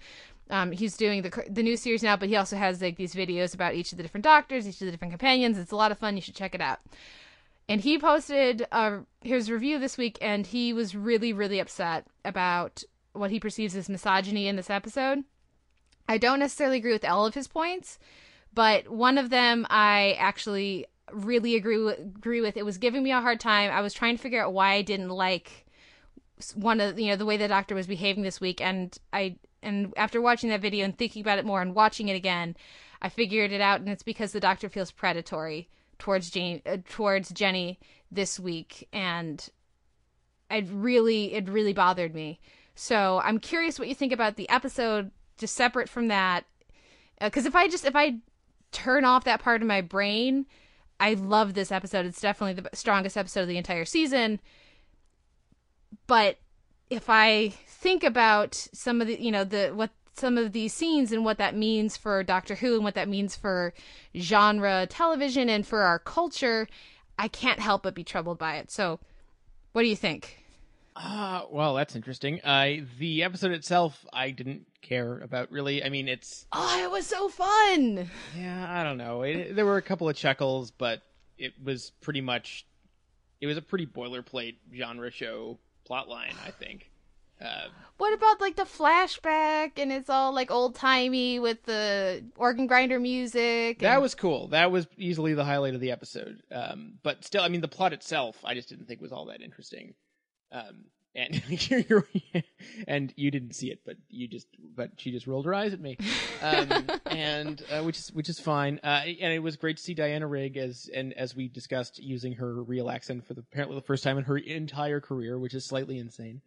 Um, he's doing the the new series now, but he also has like these videos about each of the different doctors, each of the different companions. It's a lot of fun. You should check it out. And he posted uh, his review this week, and he was really, really upset about what he perceives as misogyny in this episode. I don't necessarily agree with all of his points, but one of them I actually really agree with, agree with. It was giving me a hard time. I was trying to figure out why I didn't like one of you know the way the doctor was behaving this week, and I and after watching that video and thinking about it more and watching it again, I figured it out, and it's because the doctor feels predatory towards Jane uh, towards Jenny this week, and it really it really bothered me. So I'm curious what you think about the episode, just separate from that, because if I just if I turn off that part of my brain, I love this episode. It's definitely the strongest episode of the entire season. But if I think about some of the you know the what some of these scenes and what that means for Doctor Who and what that means for genre television and for our culture, I can't help but be troubled by it. So, what do you think? Ah, well, that's interesting. Uh, the episode itself, I didn't care about really. I mean, it's Oh, it was so fun. yeah, I don't know. It, there were a couple of chuckles, but it was pretty much it was a pretty boilerplate genre show plotline. I think. Uh, What about like the flashback and it's all like old timey with the organ grinder music? that was cool. That was easily the highlight of the episode. Um, but still, I mean, the plot itself, I just didn't think was all that interesting. Um, and you're, and you didn't see it, but you just, but she just rolled her eyes at me, um, and uh, which is which is fine. Uh, and it was great to see Diana Rigg as and as we discussed using her real accent for the apparently the first time in her entire career, which is slightly insane.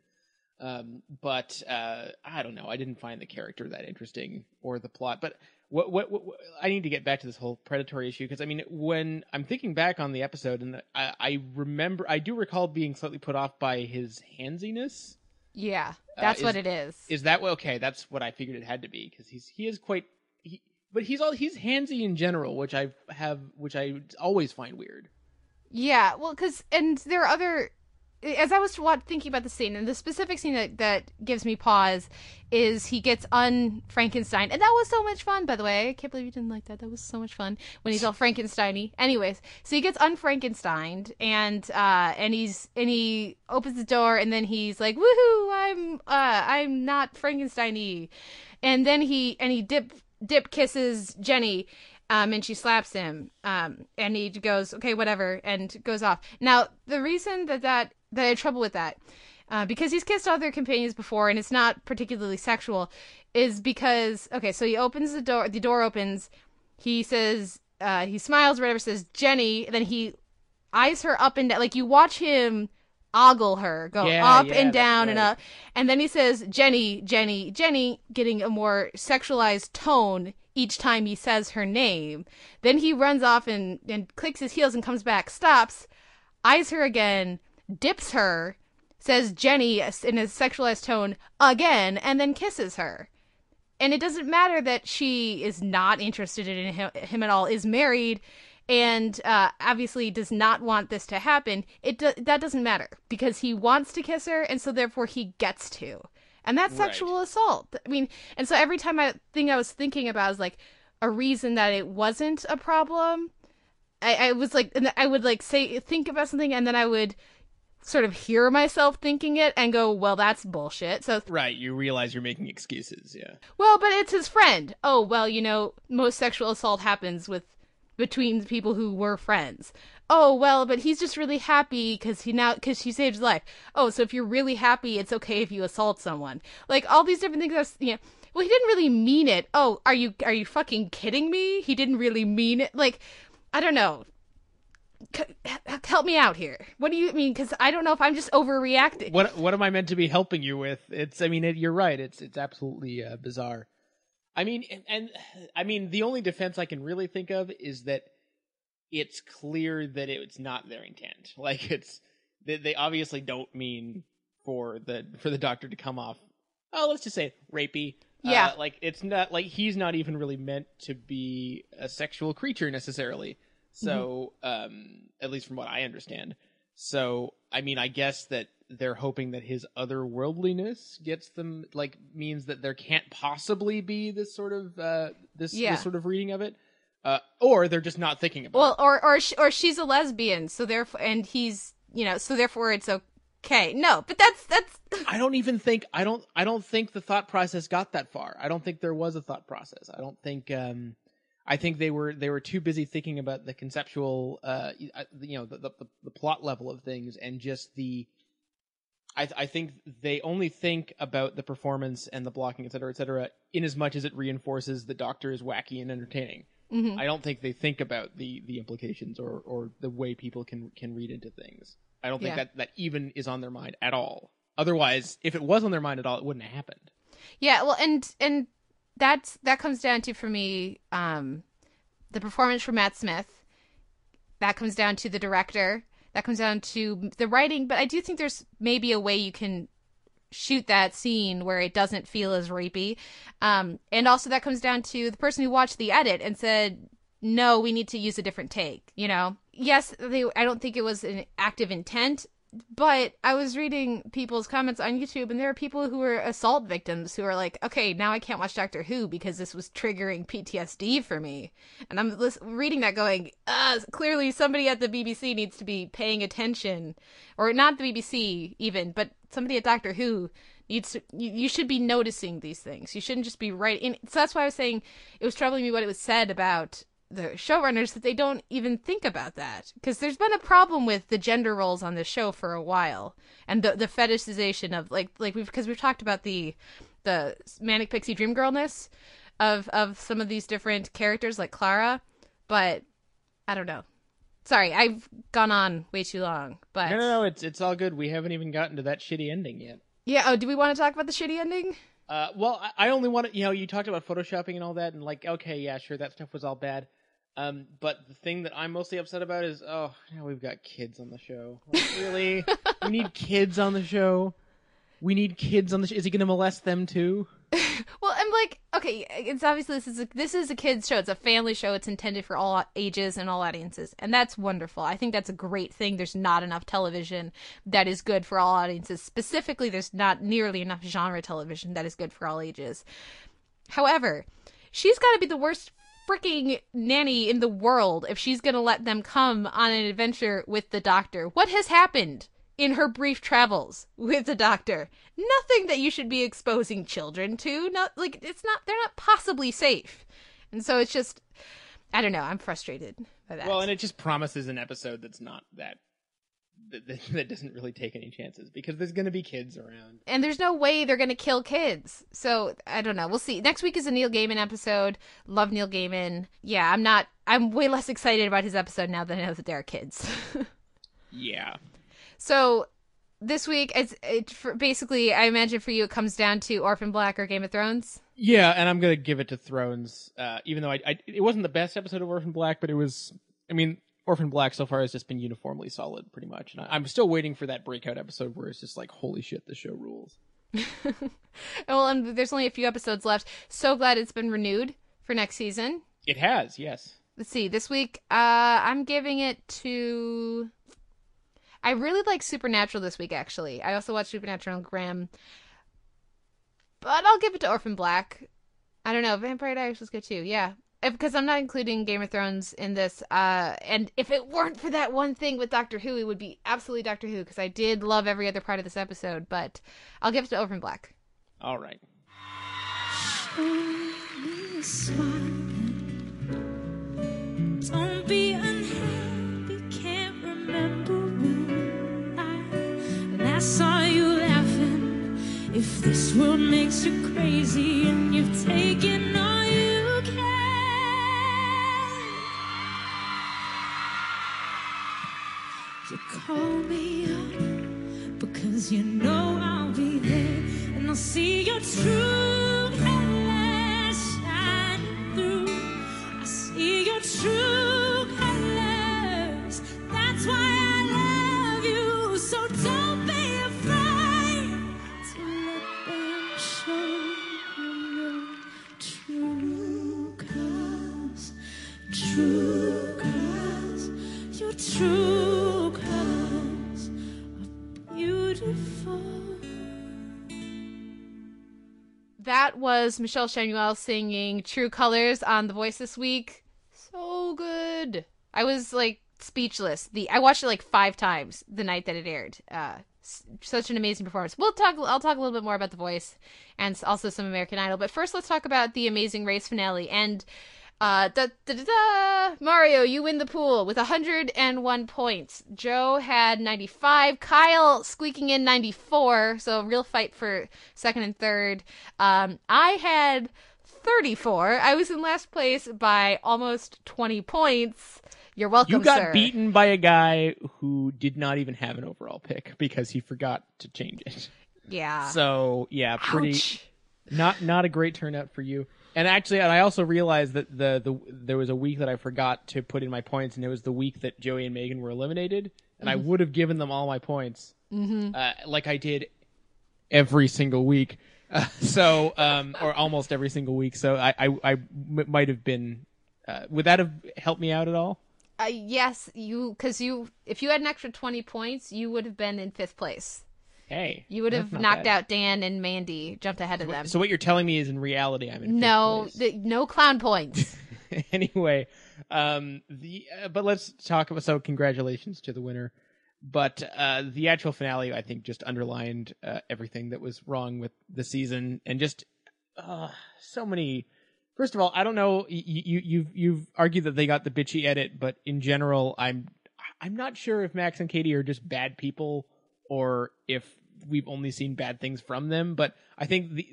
Um, but uh, I don't know. I didn't find the character that interesting or the plot. But what, what, what, I need to get back to this whole predatory issue because I mean, when I'm thinking back on the episode, and I, I remember, I do recall being slightly put off by his handsiness. yeah, Uh, that's is- what it is. Is that okay? That's what I figured it had to be because he's he is quite. He, but he's all he's handsy in general, which I have, which I always find weird. Yeah, well, because and there are other. As I was thinking about the scene, and the specific scene that, that gives me pause is he gets un Frankenstein, and that was so much fun. By the way, I can't believe you didn't like that. That was so much fun when he's all Frankensteiny. Anyways, so he gets un Frankensteined, and uh, and he's and he opens the door, and then he's like, "Woohoo! I'm uh, I'm not Frankensteiny," and then he and he dip dip kisses Jenny, um, and she slaps him, um, and he goes, okay, whatever, and goes off. Now, the reason that that that I had trouble with that, uh, because he's kissed other companions before, and it's not particularly sexual, is because okay, so he opens the door, the door opens, he says, uh, he smiles, or whatever, says Jenny, and then he eyes her up and down, like you watch him ogle her, go Yeah, up yeah, and down and up, and then he says Jenny, Jenny, Jenny, getting a more sexualized tone each time he says her name. Then he runs off and, and clicks his heels and comes back, stops, eyes her again, dips her, says Jenny in a sexualized tone again, and then kisses her. And it doesn't matter that she is not interested in him, him at all, is married, and uh, obviously does not want this to happen. It do- that doesn't matter because he wants to kiss her, and so therefore he gets to, and that's Right. sexual assault. I mean, and so every time I thing I was thinking about is like a reason that it wasn't a problem. I, I was like, and I would like say think about something, and then I would sort of hear myself thinking it and go, well, that's bullshit. So Right, you realize you're making excuses. Yeah. well, but it's his friend. Oh, well, you know, most sexual assault happens with between people who were friends. Oh, well, but he's just really happy because he now because she saved his life. Oh, so if you're really happy, it's okay if you assault someone. Like all these different things. Was, you know, well, he didn't really mean it. Oh, are you are you fucking kidding me? He didn't really mean it. Like, I don't know. Help me out here. What do you mean? Because I don't know if I'm just overreacting. What what am I meant to be helping you with? It's I mean it, you're right. It's it's absolutely uh, bizarre. I mean and, and I mean the only defense I can really think of is that it's clear that it's not their intent. Like it's they, they obviously don't mean for the for the doctor to come off. Oh, let's just say rapey. Yeah. Uh, like it's not like he's not even really meant to be a sexual creature necessarily. So, um, at least from what I understand. So, I mean, I guess that they're hoping that his otherworldliness gets them like means that there can't possibly be this sort of uh this, Yeah. this sort of reading of it. Uh, or they're just not thinking about Well, or or sh- or she's a lesbian, so therefore, and he's you know, so therefore it's okay. No, but that's that's. I don't even think I don't I don't think the thought process got that far. I don't think there was a thought process. I don't think um I think they were they were too busy thinking about the conceptual uh you know the the, the plot level of things and just the I, I think they only think about the performance and the blocking, et cetera, et cetera, in as much as it reinforces the Doctor is wacky and entertaining. Mhm. I don't think they think about the the implications or or the way people can can read into things. I don't think Yeah. that that even is on their mind at all. Otherwise, if it was on their mind at all, it wouldn't have happened. yeah. Well, and and that's that comes down to for me, um, the performance from Matt Smith. That comes down to the director. That comes down to the writing. But I do think there's maybe a way you can shoot that scene where it doesn't feel as rapey. Um, and also that comes down to the person who watched the edit and said, no, we need to use a different take, you know? Yes, they, I don't think it was an active intent, but I was reading people's comments on YouTube and there are people who are assault victims who are like, okay, now I can't watch Doctor Who because this was triggering PTSD for me. And I'm lis- reading that going, uh, clearly somebody at the BBC needs to be paying attention, or not the BBC even, but somebody at Doctor Who You'd, s- you you should be noticing these things. You shouldn't just be writing. So that's why I was saying it was troubling me what it was said about the showrunners that they don't even think about that because there's been a problem with the gender roles on the show for a while and the the fetishization of like like we've because we've talked about the the manic pixie dream girlness of of some of these different characters like Clara, but I don't know. Sorry, I've gone on way too long. But No, no, no. It's it's all good. We haven't even gotten to that shitty ending yet. yeah. Oh, do we want to talk about the shitty ending? Uh, well, I, I only want to, you know, you talked about photoshopping and all that, and like, okay, yeah, sure, that stuff was all bad. Um, but the thing that I'm mostly upset about is, oh, now we've got kids on the show. Like, really? we need kids on the show. We need kids on the show. Is he going to molest them too? Well, I'm like, okay, it's obviously this is a, this is a kids show. It's a family show. It's intended for all ages and all audiences, and that's wonderful. I think that's a great thing. There's not enough television that is good for all audiences. Specifically, there's not nearly enough genre television that is good for all ages. However, she's got to be the worst freaking nanny in the world if she's going to let them come on an adventure with the doctor. What has happened in her brief travels with the doctor? Nothing that you should be exposing children to. Not like it's not they're not possibly safe. And so it's just I don't know, I'm frustrated by that. Well, and it just promises an episode that's not that that, that, that doesn't really take any chances because there's going to be kids around. and there's no way they're gonna kill kids. So I don't know. We'll see. Next week is a Neil Gaiman episode. Love Neil Gaiman. Yeah, I'm not. I'm way less excited about his episode now that I know that there are kids. Yeah. so this week, it's it, for, basically. I imagine for you, it comes down to Orphan Black or Game of Thrones. Yeah, and I'm gonna give it to Thrones, uh, even though I, I it wasn't the best episode of Orphan Black, but it was. I mean, Orphan Black so far has just been uniformly solid, pretty much. And I, I'm still waiting for that breakout episode where it's just like, holy shit, the show rules. well, and there's only a few episodes left. So glad it's been renewed for next season. It has, yes. Let's see. This week, uh, I'm giving it to. I really like Supernatural this week. Actually, I also watched Supernatural and Graham, but I'll give it to Orphan Black. I don't know. Vampire Diaries was good too. Yeah, because I'm not including Game of Thrones in this. Uh, and if it weren't for that one thing with Doctor Who, it would be absolutely Doctor Who. Because I did love every other part of this episode. But I'll give it to Orphan Black. All right. Don't be unhappy, can't remember when I last saw you laughing. If this world makes you crazy and you've taken call me up because you know I'll be there and I'll see your true colors shining through. I see your true That was Michelle Chanuel singing True Colors on The Voice this week. So good. I was like speechless. The I watched it like five times the night that it aired. Uh, such an amazing performance. We'll talk. I'll talk a little bit more about The Voice and also some American Idol. But first, let's talk about the Amazing Race finale and. Uh, da, da, da, da. Mario, you win the pool with 101 points. Joe had 95. Kyle squeaking in 94. So a real fight for second and third. Um, I had 34. I was in last place by almost 20 points. You're welcome, You got sir. beaten by a guy who did not even have an overall pick because he forgot to change it. Yeah. So yeah, pretty Ouch. not not a great turnout for you. And actually, and I also realized that the the there was a week that I forgot to put in my points, and it was the week that Joey and Megan were eliminated, and I Mhm. would have given them all my points, Mhm. uh, like I did every single week. Uh, so, um, or almost every single week. So I I, I m- might have been. Uh, would that have helped me out at all? Uh, yes, you because you if you had an extra 20 points, you would have been in fifth place. Hey, You would have not knocked bad. out Dan and Mandy, jumped ahead of them. So what you're telling me is, in reality, I'm in no, place. the, no clown points. anyway, um, the uh, but let's talk about. So, congratulations to the winner. but uh, the actual finale, I think, just underlined uh, everything that was wrong with the season, and just uh, so many. First of all, I don't know. You, you you've you've argued that they got the bitchy edit, but in general, I'm I'm not sure if Max and Katie are just bad people or if we've only seen bad things from them. But I think the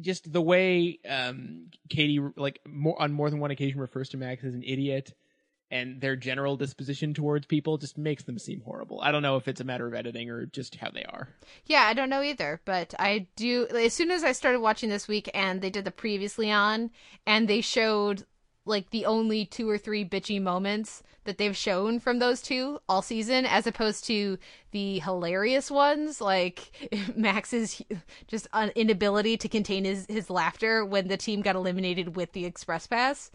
just the way um, Katie like more on more than one occasion refers to Max as an idiot and their general disposition towards people just makes them seem horrible. I don't know if it's a matter of editing or just how they are. Yeah, I don't know either, but I do. As soon as I started watching this week, and they did the previously on, and they showed like the only two or three bitchy moments that they've shown from those two all season as opposed to the hilarious ones like max's just inability to contain his, his laughter when the team got eliminated with the express pass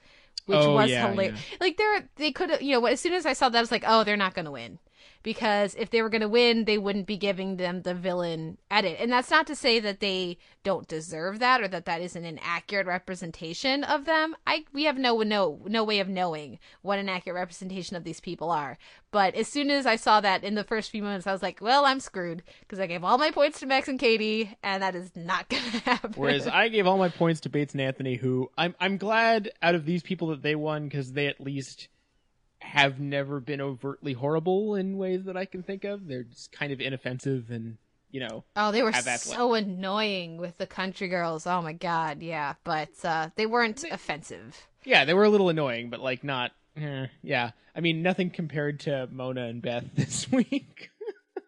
which Oh, was yeah, hilarious yeah. like they're they could you know as soon as i saw that i was like oh they're not gonna win because if they were going to win, they wouldn't be giving them the villain edit. And that's not to say that they don't deserve that or that that isn't an accurate representation of them. I we have no no no way of knowing what an accurate representation of these people are. But as soon as I saw that in the first few moments, I was like, well, I'm screwed because I gave all my points to Max and Katie, and that is not going to happen. Whereas I gave all my points to Bates and Anthony, who I'm I'm glad out of these people that they won because they at least have never been overtly horrible in ways that I can think of. They're just kind of inoffensive and you know. Oh, they were have so annoying with the country girls. Oh my god, yeah. But uh, they weren't offensive. Yeah, they were a little annoying, but like not. Eh, yeah, I mean nothing compared to Mona and Beth this week,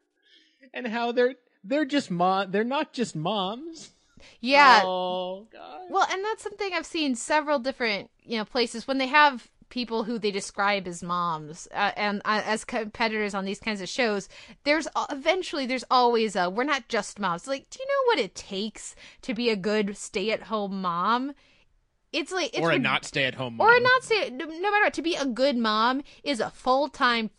and how they're they're just mom. They're not just moms. Yeah. Oh god. Well, and that's something I've seen several different, you know, places when they have people who they describe as moms uh, and uh, as competitors on these kinds of shows there's eventually there's always a we're not just moms. Like do you know what it takes to be a good stay-at-home mom? It's like it's or a rid- not stay at home. or a not stay no, no matter what to be a good mom is a full-time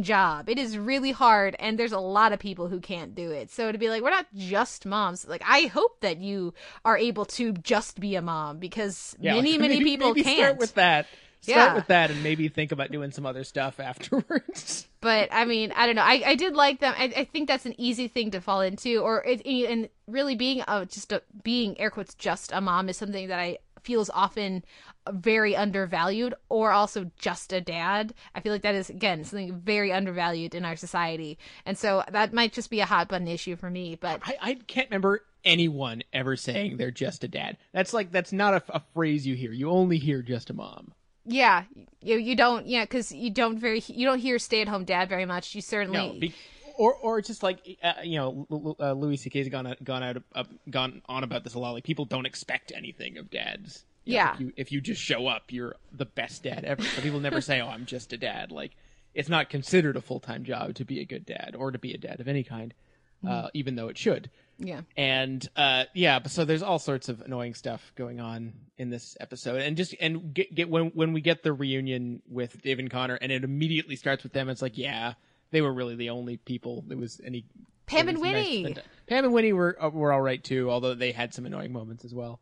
job. It is really hard and there's a lot of people who can't do it. So to be like we're not just moms like i hope that you are able to just be a mom because Yeah, many like, many maybe- people maybe can't. Start with that. Start Yeah. with that, and maybe think about doing some other stuff afterwards. but I mean, I don't know. I, I did like them. I, I think that's an easy thing to fall into, or it, and really being a, just a, being air quotes just a mom is something that I feel is often very undervalued, or also just a dad. I feel like that is again something very undervalued in our society, and so that might just be a hot button issue for me. But I, I can't remember anyone ever saying they're just a dad. That's like that's not a, a phrase you hear. You only hear just a mom. Yeah, you you don't yeah because you don't very you don't hear stay at home dad very much. You certainly No, be, or or just like uh, you know, uh, Louis C.K.'s gone gone out uh, gone on about this a lot. Like people don't expect anything of dads. You know, Yeah. if you if you just show up, you're the best dad ever. So people never say, "Oh, I'm just a dad." Like it's not considered a full time job to be a good dad or to be a dad of any kind, uh, Mhm. even though it should. Yeah. and uh yeah but so there's all sorts of annoying stuff going on in this episode and just and get, get when when we get the reunion with dave and connor and it immediately starts with them it's like yeah they were really the only people there was any Pam and was nice Winnie. spend- pam and winnie were uh, were all right too although they had some annoying moments as well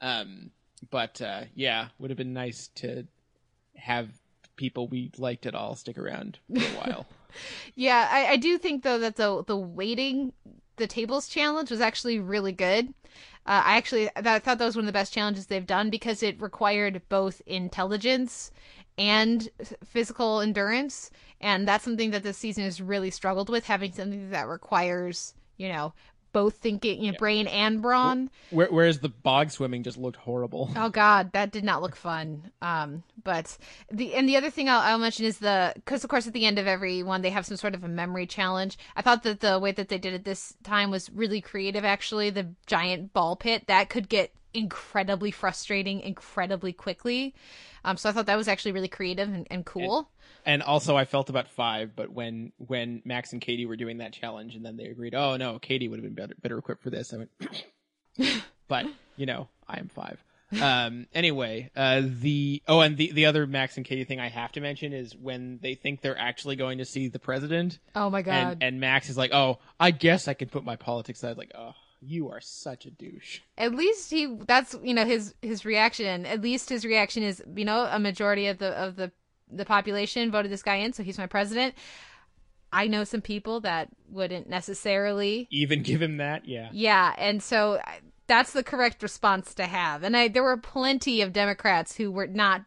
um but uh yeah would have been nice to have people we liked at all stick around for a while Yeah, I, I do think though that the the waiting the tables challenge was actually really good. Uh, I actually I thought that was one of the best challenges they've done because it required both intelligence and physical endurance, and that's something that this season has really struggled with having something that requires you know both thinking you know, brain and brawn. Where, whereas the bog swimming just looked horrible Oh God, that did not look fun. Um, but the and the other thing I'll, I'll mention is the because of course at the end of every one they have some sort of a memory challenge. I thought that the way that they did it this time was really creative. Actually, the giant ball pit that could get incredibly frustrating incredibly quickly. Um, so I thought that was actually really creative and, and cool. And also, I felt about five, but when when Max and Katie were doing that challenge, and then they agreed, oh no, Katie would have been better better equipped for this. I went, but you know, I am five. Um. Anyway, uh, the oh, and the the other Max and Katie thing I have to mention is when they think they're actually going to see the president. Oh my God. And, and Max is like, oh, I guess I can put my politics aside. Like, oh, you are such a douche. at least he that's you know his his reaction at least his reaction is you know a majority of the of the the population voted this guy in so he's my president I know some people that wouldn't necessarily Even give him that, yeah. yeah, and so that's the correct response to have. And I there were plenty of Democrats who were not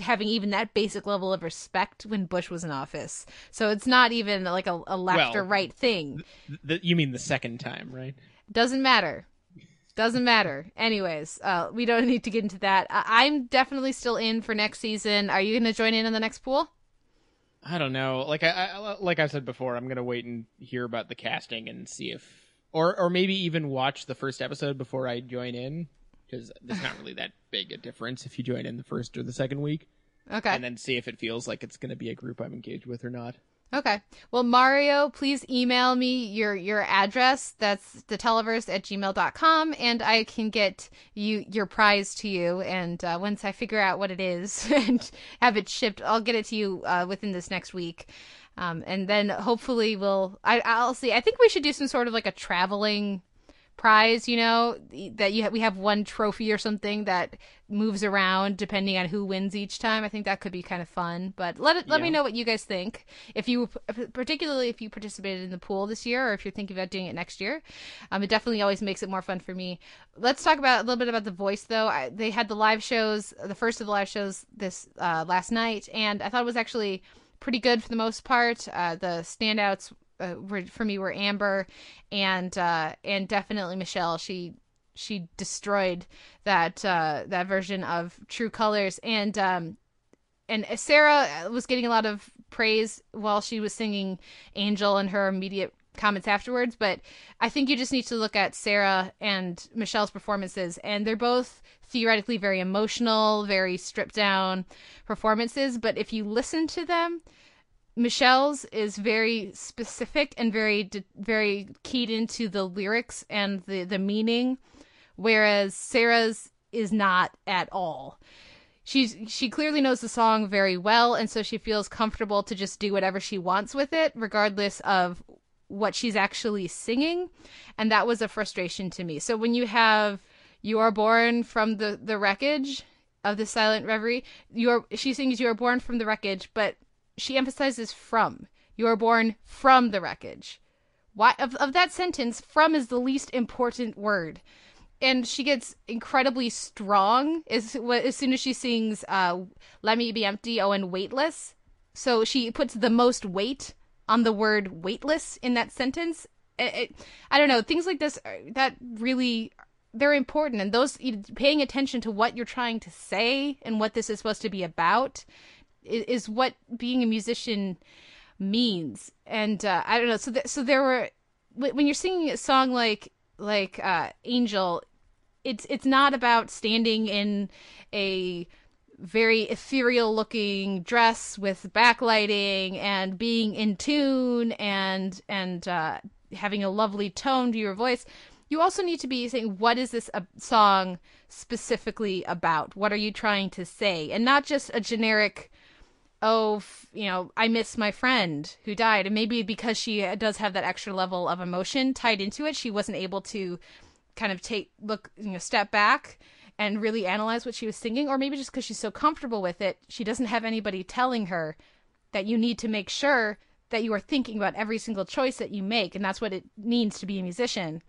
having even that basic level of respect when Bush was in office. So it's not even like a, a left Well, or right thing. You mean the second time, right? Doesn't matter. Doesn't matter. Anyways, uh, we don't need to get into that. I- I'm definitely still in for next season. Are you going to join in on the next pool? I don't know. Like I, I like I said before, I'm gonna wait and hear about the casting and see if, or or maybe even watch the first episode before I join in, because there's not really that big a difference if you join in the first or the second week. Okay. And then see if it feels like it's gonna be a group I'm engaged with or not. Okay. Well, Mario, please email me your your address. That's the televerse at gmail.com, and I can get you your prize to you. And uh, once I figure out what it is and have it shipped, I'll get it to you uh, within this next week. Um, and then hopefully we'll. I, I'll see. I think we should do some sort of like a traveling prize. You know that you ha- we have one trophy or something that moves around depending on who wins each time. I think that could be kind of fun. But let it, let me know what you guys think. If you, particularly if you participated in the pool this year, or if you're thinking about doing it next year, um, it definitely always makes it more fun for me. Let's talk about a little bit about the voice, though. I, they had the live shows, the first of the live shows this uh, last night, and I thought it was actually pretty good for the most part. Uh, the standouts uh, were for me were Amber and uh, and definitely Michelle. She she destroyed that uh, that version of True Colors and um, and Sarah was getting a lot of praise while she was singing Angel and her immediate comments afterwards. But I think you just need to look at Sarah and Michelle's performances, and they're both theoretically very emotional, very stripped down performances. But if you listen to them, Michelle's is very specific and very very keyed into the lyrics and the the meaning, whereas Sarah's is not at all. She's she clearly knows the song very well, and so she feels comfortable to just do whatever she wants with it, regardless of what she's actually singing, and that was a frustration to me. So when you have "You Are Born from the the Wreckage" of the Silent Reverie, you are she sings "You Are Born from the Wreckage," but she emphasizes from. You are born from the wreckage. Why of of that sentence, from is the least important word. And she gets incredibly strong as as soon as she sings uh Let Me Be Empty, oh and weightless. So she puts the most weight on the word weightless in that sentence. It, it- I don't know, things like this are- that really they're important and those paying attention to what you're trying to say and what this is supposed to be about is, what being a musician means. And uh, I don't know. So th- so there were when you're singing a song like like uh, Angel, it's it's not about standing in a very ethereal looking dress with backlighting and being in tune and and uh, having a lovely tone to your voice. You also need to be saying what is this a song specifically about? What are you trying to say? And not just a generic oh, f- you know, I miss my friend who died. And maybe because she uh, does have that extra level of emotion tied into it, she wasn't able to kind of take, look, you know, step back and really analyze what she was singing. Or maybe just because she's so comfortable with it, she doesn't have anybody telling her that you need to make sure that you are thinking about every single choice that you make. And that's what it means to be a musician.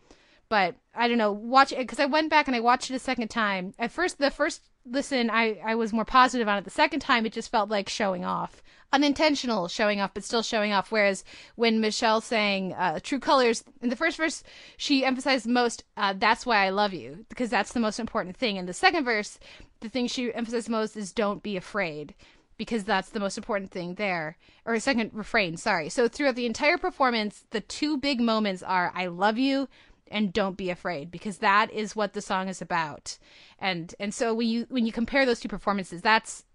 But I don't know, watch it because I went back and I watched it a second time. At first, the first listen, I, I was more positive on it. The second time, it just felt like showing off. Unintentional showing off, but still showing off. Whereas when Michelle sang uh, True Colors, in the first verse, she emphasized most, uh, that's why I love you, because that's the most important thing. In the second verse, the thing she emphasized most is don't be afraid, because that's the most important thing there. Or a second refrain, sorry. So throughout the entire performance, the two big moments are I love you and don't be afraid because that is what the song is about and and so when you when you compare those two performances that's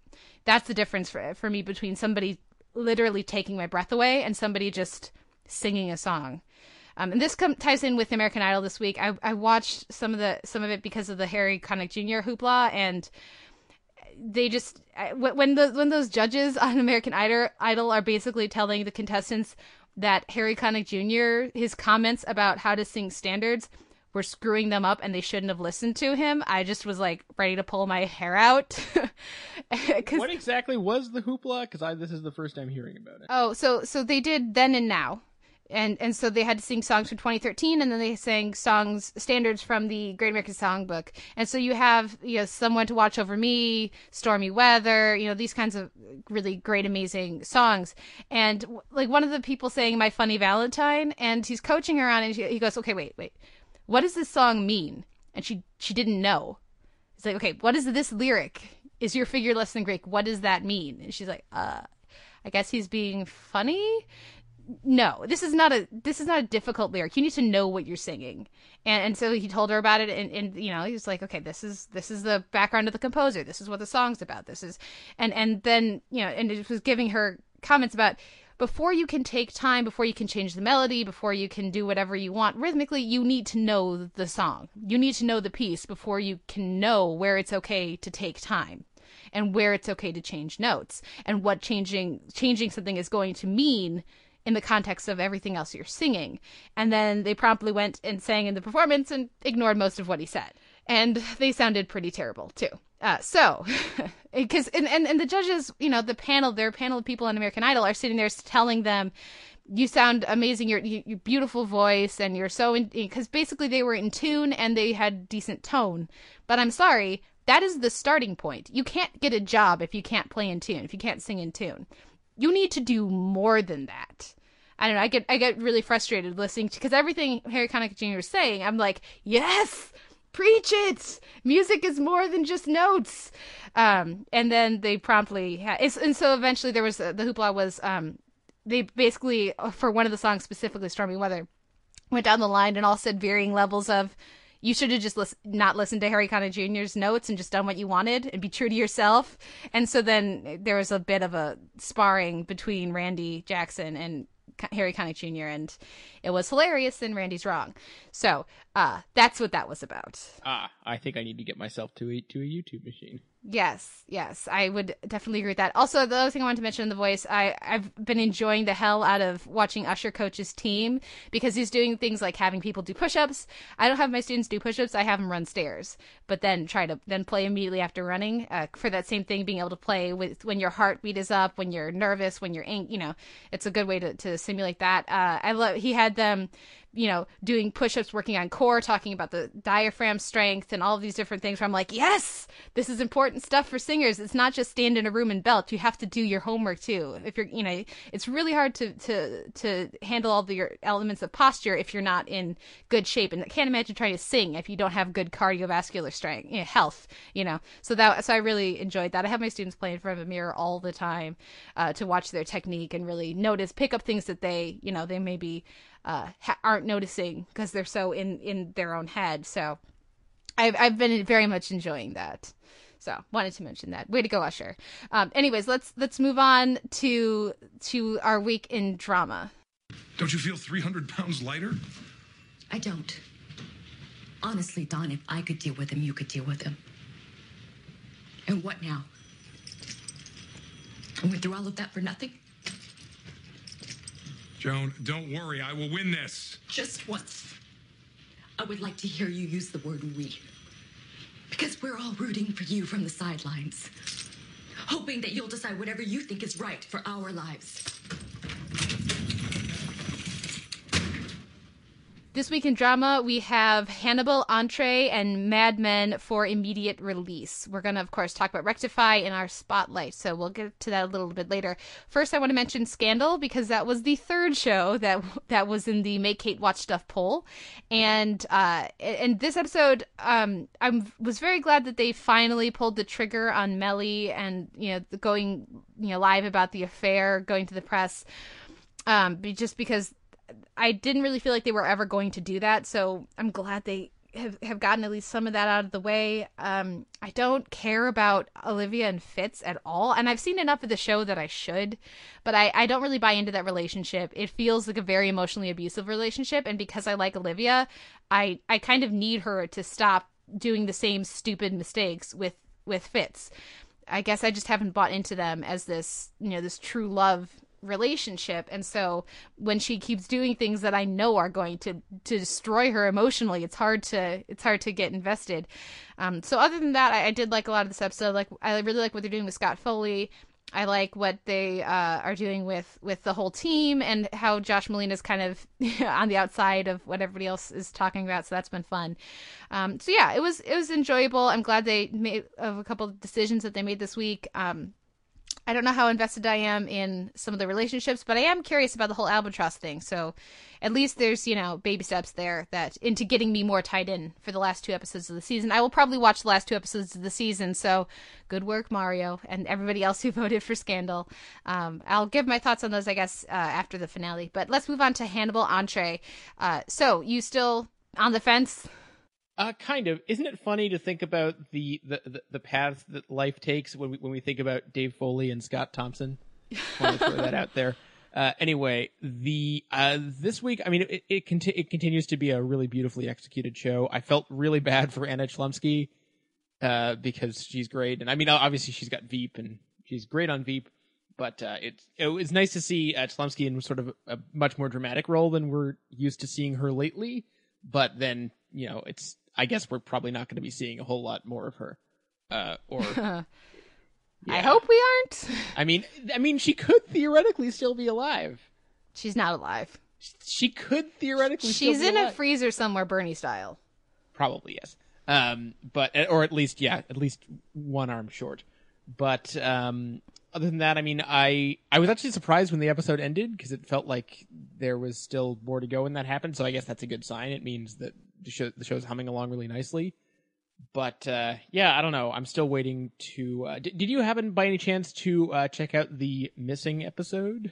that's the difference for for me between somebody literally taking my breath away and somebody just singing a song um, and this com- ties in with American Idol this week. I, I watched some of the some of it because of the Harry Connick Jr. hoopla, and they just when the when those judges on American Idol Idol are basically telling the contestants that Harry Connick Jr. his comments about how to sing standards were screwing them up and they shouldn't have listened to him, I just was like ready to pull my hair out. what exactly was the hoopla? Because this is the first time hearing about it. Oh, so so they did then and now, and and so they had to sing songs from 2013, and then they sang songs standards from the Great American Songbook, and so you have you know someone to watch over me, stormy weather, you know these kinds of really great, amazing songs, and like one of the people saying "My Funny Valentine," and he's coaching her on, and he goes, "Okay, wait, wait, what does this song mean?" And she she didn't know. He's like, "Okay, what is this lyric?" Is your figure less than Greek? What does that mean? And she's like, uh, I guess he's being funny no this is not a this is not a difficult lyric. You need to know what you're singing. And, and so he told her about it and, and you know he was like okay this is this is the background of the composer. This is what the song's about. This is and and then you know and it was giving her comments about before you can take time before you can change the melody before you can do whatever you want rhythmically you need to know the song. You need to know the piece before you can know where it's okay to take time and where it's okay to change notes and what changing changing something is going to mean in the context of everything else you're singing. And then they promptly went and sang in the performance and ignored most of what he said. And they sounded pretty terrible too. Uh, so, because and, and and the judges, you know, the panel, their panel of people on American Idol are sitting there telling them, "You sound amazing. Your your beautiful voice, and you're so because basically they were in tune and they had decent tone." But I'm sorry, that is the starting point. You can't get a job if you can't play in tune, if you can't sing in tune. You need to do more than that. I don't know. I get I get really frustrated listening to because everything Harry Connick Jr. is saying, I'm like, yes, preach it. Music is more than just notes. Um, and then they promptly ha- and so eventually there was uh, the hoopla was um, they basically uh, for one of the songs specifically, Stormy Weather, went down the line and all said varying levels of. You should have just not listened to Harry Connick Jr.'s notes and just done what you wanted and be true to yourself. And so then there was a bit of a sparring between Randy Jackson and Harry Connick Jr. and it was hilarious and Randy's wrong. So uh, that's what that was about. Ah, I think I need to get myself to a to a YouTube machine. Yes, yes, I would definitely agree with that. Also, the other thing I wanted to mention in the voice, I I've been enjoying the hell out of watching Usher coach's team because he's doing things like having people do push-ups. I don't have my students do push-ups; I have them run stairs, but then try to then play immediately after running uh, for that same thing. Being able to play with when your heartbeat is up, when you're nervous, when you're ink you know, it's a good way to to simulate that. Uh, I love he had them you know, doing push ups, working on core, talking about the diaphragm strength and all these different things where I'm like, yes, this is important stuff for singers. It's not just stand in a room and belt. You have to do your homework too. If you're, you know, it's really hard to, to, to handle all the your elements of posture if you're not in good shape. And I can't imagine trying to sing if you don't have good cardiovascular strength, you know, health, you know. So that, so I really enjoyed that. I have my students play in front of a mirror all the time uh, to watch their technique and really notice, pick up things that they, you know, they maybe uh, ha- aren't noticing because they're so in in their own head. So I've I've been very much enjoying that. So wanted to mention that. Way to go, Usher. Um, anyways, let's let's move on to to our week in drama. Don't you feel 300 pounds lighter? I don't. Honestly, Don, if I could deal with him, you could deal with him. And what now? I went through all of that for nothing? Joan, don't worry. I will win this. Just once. I would like to hear you use the word we. Because we're all rooting for you from the sidelines. Hoping that you'll decide whatever you think is right for our lives. This week in drama, we have Hannibal, Entree, and Mad Men for immediate release. We're going to, of course, talk about Rectify in our spotlight, so we'll get to that a little bit later. First, I want to mention Scandal because that was the third show that that was in the Make Kate Watch Stuff poll, and uh, and this episode, um, I was very glad that they finally pulled the trigger on Mellie and you know going you know live about the affair, going to the press, um, just because I didn't really feel like they were ever going to do that, so I'm glad they have, have gotten at least some of that out of the way. Um, I don't care about Olivia and Fitz at all, and I've seen enough of the show that I should, but I, I don't really buy into that relationship. It feels like a very emotionally abusive relationship, and because I like Olivia, I I kind of need her to stop doing the same stupid mistakes with with Fitz. I guess I just haven't bought into them as this, you know, this true love relationship and so when she keeps doing things that I know are going to to destroy her emotionally it's hard to it's hard to get invested um so other than that I, I did like a lot of this episode like I really like what they're doing with Scott Foley I like what they uh, are doing with with the whole team and how Josh Malina's kind of on the outside of what everybody else is talking about. So that's been fun. Um, so yeah, it was it was enjoyable. I'm glad they made of a couple of decisions that they made this week. Um, I don't know how invested I am in some of the relationships, but I am curious about the whole albatross thing. So at least there's, you know, baby steps there that into getting me more tied in for the last two episodes of the season. I will probably watch the last two episodes of the season. So good work, Mario, and everybody else who voted for Scandal. Um, I'll give my thoughts on those, I guess, uh, after the finale. But let's move on to Hannibal Entree. Uh, so you still on the fence? Uh, kind of. Isn't it funny to think about the the, the, the paths that life takes when we when we think about Dave Foley and Scott Thompson? Want to throw that out there. Uh, anyway, the uh, this week, I mean, it it, conti- it continues to be a really beautifully executed show. I felt really bad for Anna Chlumsky uh, because she's great, and I mean, obviously she's got Veep and she's great on Veep, but uh, it's it was nice to see uh, Chlumsky in sort of a much more dramatic role than we're used to seeing her lately. But then, you know, it's I guess we're probably not going to be seeing a whole lot more of her. Uh, or I hope we aren't. I mean, I mean, she could theoretically still be alive. She's not alive. She could theoretically. She's still be in alive. a freezer somewhere, Bernie style. Probably yes. Um, but or at least yeah, at least one arm short. But um, other than that, I mean, I I was actually surprised when the episode ended because it felt like there was still more to go when that happened. So I guess that's a good sign. It means that the show the show's humming along really nicely. But uh, yeah, I don't know. I'm still waiting to. Uh, did, did you happen by any chance to uh, check out the missing episode?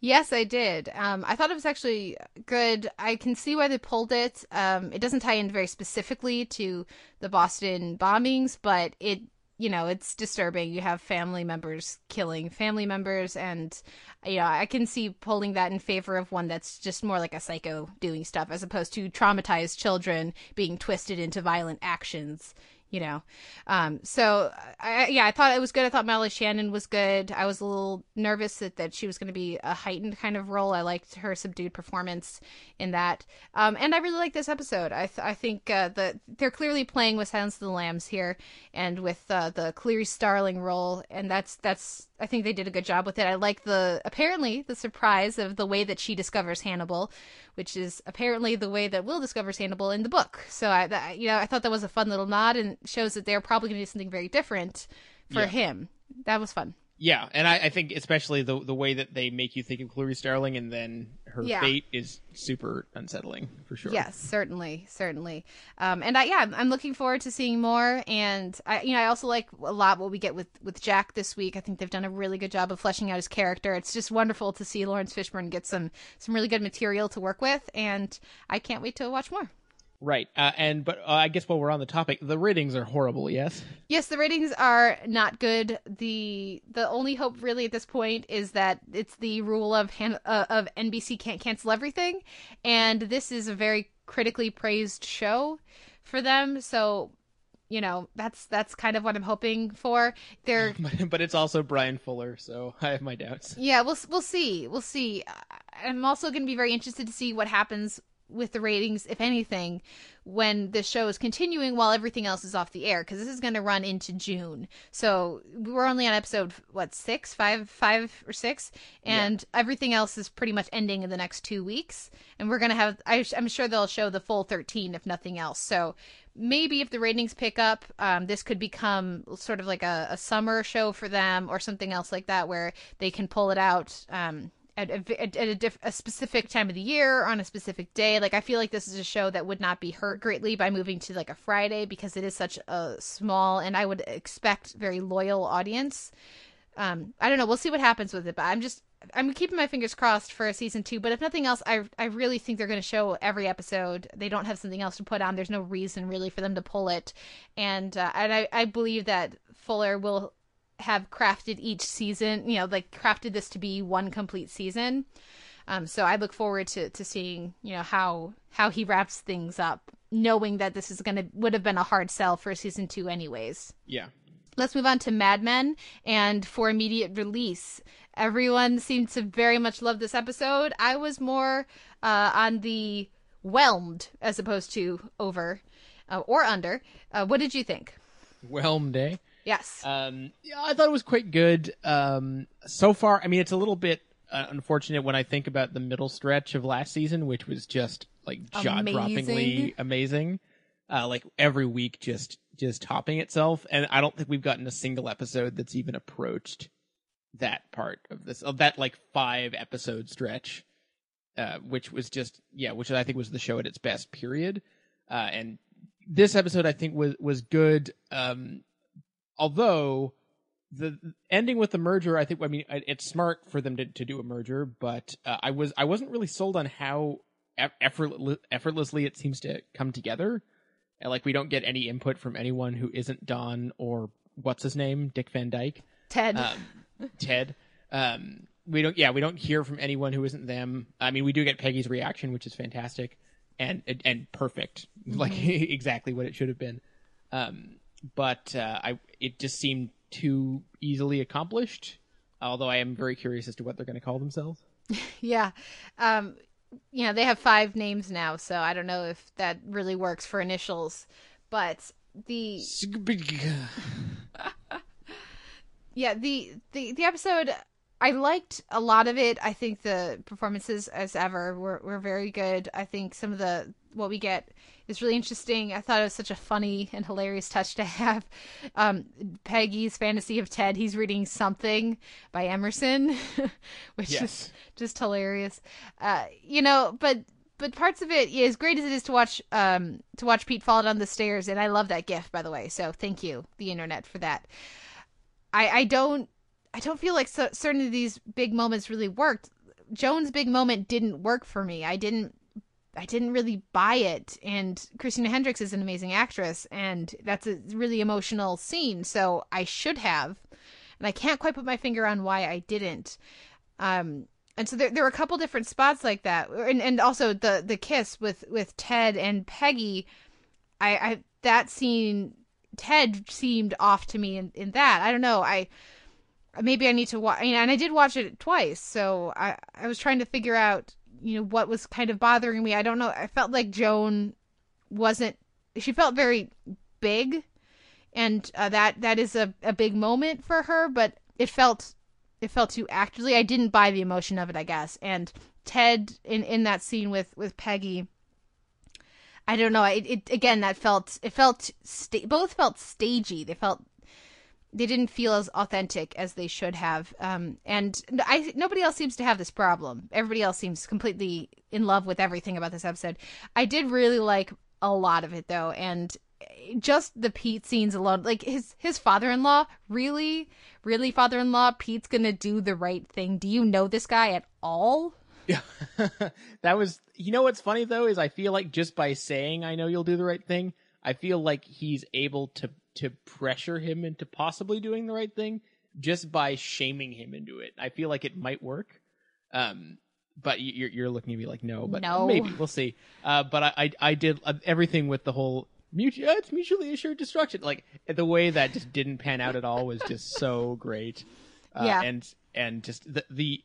Yes, I did. Um, I thought it was actually good. I can see why they pulled it. Um, it doesn't tie in very specifically to the Boston bombings, but it, you know, it's disturbing. You have family members killing family members, and you know, I can see pulling that in favor of one that's just more like a psycho doing stuff, as opposed to traumatized children being twisted into violent actions you know. Um, so I, yeah, I thought it was good. I thought Molly Shannon was good. I was a little nervous that, that she was going to be a heightened kind of role. I liked her subdued performance in that. Um, and I really like this episode. I, th- I think uh, that they're clearly playing with Silence of the Lambs here and with uh, the Clarice Starling role. And that's, that's, I think they did a good job with it. I like the, apparently, the surprise of the way that she discovers Hannibal, which is apparently the way that Will discovers Hannibal in the book. So I, that, you know, I thought that was a fun little nod and shows that they're probably going to do something very different for Yeah. him. That was fun. Yeah, and I, I think especially the the way that they make you think of Clarice Starling and then her Yeah. fate is super unsettling for sure. Yes, certainly, certainly. Um, and I, yeah, I'm- I'm looking forward to seeing more. And I, you know, I also like a lot what we get with with Jack this week. I think they've done a really good job of fleshing out his character. It's just wonderful to see Laurence Fishburne get some some really good material to work with, and I can't wait to watch more. Right. Uh, and but uh, I guess while we're on the topic, the ratings are horrible. Yes. Yes, the ratings are not good. the The only hope, really, at this point, is that it's the rule of Han- uh, of NBC can't cancel everything, and this is a very critically praised show for them. So, you know, that's that's kind of what I'm hoping for. They're but, but it's also Bryan Fuller, so I have my doubts. yeah, we'll we'll see. We'll see. I'm also going to be very interested to see what happens with the ratings, if anything, when the show is continuing while everything else is off the air, because this is going to run into June. So we're only on episode what six, five, five or six, and everything else is pretty much ending in the next two weeks. And we're going to have, I, I'm sure they'll show the full 13, if nothing else. So maybe if the ratings pick up, um, this could become sort of like a, a summer show for them or something else like that, where they can pull it out. Um, at a, at a, diff, a specific time of the year on a specific day. Like I feel like this is a show that would not be hurt greatly by moving to like a Friday because it is such a small and I would expect very loyal audience. Um, I don't know. We'll see what happens with it, but I'm just I'm keeping my fingers crossed for a season two. But if nothing else, I I really think they're going to show every episode. They don't have something else to put on. There's no reason really for them to pull it, and uh, and I I believe that Fuller will have crafted each season, you know, like crafted this to be one complete season. Um, so I look forward to, to seeing, you know, how how he wraps things up, knowing that this is gonna would have been a hard sell for season two anyways. Yeah. Let's move on to Mad Men and for immediate release. Everyone seemed to very much love this episode. I was more uh, on the whelmed as opposed to over uh, or under. Uh, what did you think? Whelmed, eh? Yes. Um, yeah, I thought it was quite good. Um, so far, I mean, it's a little bit uh, unfortunate when I think about the middle stretch of last season, which was just like jaw-droppingly amazing. Uh, like every week, just just topping itself, and I don't think we've gotten a single episode that's even approached that part of this of that like five episode stretch, uh, which was just yeah, which I think was the show at its best. Period. Uh, and this episode I think was was good. Um, although the ending with the merger, I think. I mean, it's smart for them to, to do a merger, but uh, I was I wasn't really sold on how effortless, effortlessly it seems to come together. And, like we don't get any input from anyone who isn't Don or what's his name, Dick Van Dyke, Ted, um, Ted. Um, we don't, yeah, we don't hear from anyone who isn't them. I mean, we do get Peggy's reaction, which is fantastic and and perfect, mm-hmm. like exactly what it should have been. Um, but uh, I, it just seemed too easily accomplished. Although I am very curious as to what they're going to call themselves. yeah. Um, you know, they have five names now, so I don't know if that really works for initials. But the yeah, the the the episode I liked a lot of it. I think the performances, as ever, were were very good. I think some of the what we get is really interesting. I thought it was such a funny and hilarious touch to have um, Peggy's fantasy of Ted. He's reading something by Emerson, which yes. is just hilarious. Uh, you know, but but parts of it, as great as it is to watch um, to watch Pete fall down the stairs, and I love that gift by the way. So thank you, the internet, for that. I I don't I don't feel like so, certain of these big moments really worked. Joan's big moment didn't work for me. I didn't I didn't really buy it. And Christina Hendricks is an amazing actress, and that's a really emotional scene. So I should have, and I can't quite put my finger on why I didn't. Um, and so there, there were a couple different spots like that, and and also the the kiss with with Ted and Peggy. I, I that scene, Ted seemed off to me in in that. I don't know. I maybe I need to watch, and I did watch it twice, so I I was trying to figure out you know what was kind of bothering me. I don't know. I felt like Joan wasn't. She felt very big, and uh, that that is a, a big moment for her. But it felt it felt too actively. I didn't buy the emotion of it, I guess. And Ted in in that scene with with Peggy. I don't know. It, it again that felt it felt sta- both felt stagey. They felt they didn't feel as authentic as they should have. Um, and I nobody else seems to have this problem. Everybody else seems completely in love with everything about this episode. I did really like a lot of it though, and just the Pete scenes alone, like his his father-in-law, really, really father-in-law, Pete's gonna do the right thing. Do you know this guy at all? Yeah, that was. You know what's funny though is I feel like just by saying I know you'll do the right thing, I feel like he's able to to pressure him into possibly doing the right thing just by shaming him into it. I feel like it might work. Um, but you're you're looking at me like no, but no. maybe we'll see. Uh, but I, I, I did uh, everything with the whole mutual. It's mutually assured destruction. Like the way that just didn't pan out at all was just so great. Uh, yeah, and and just the the.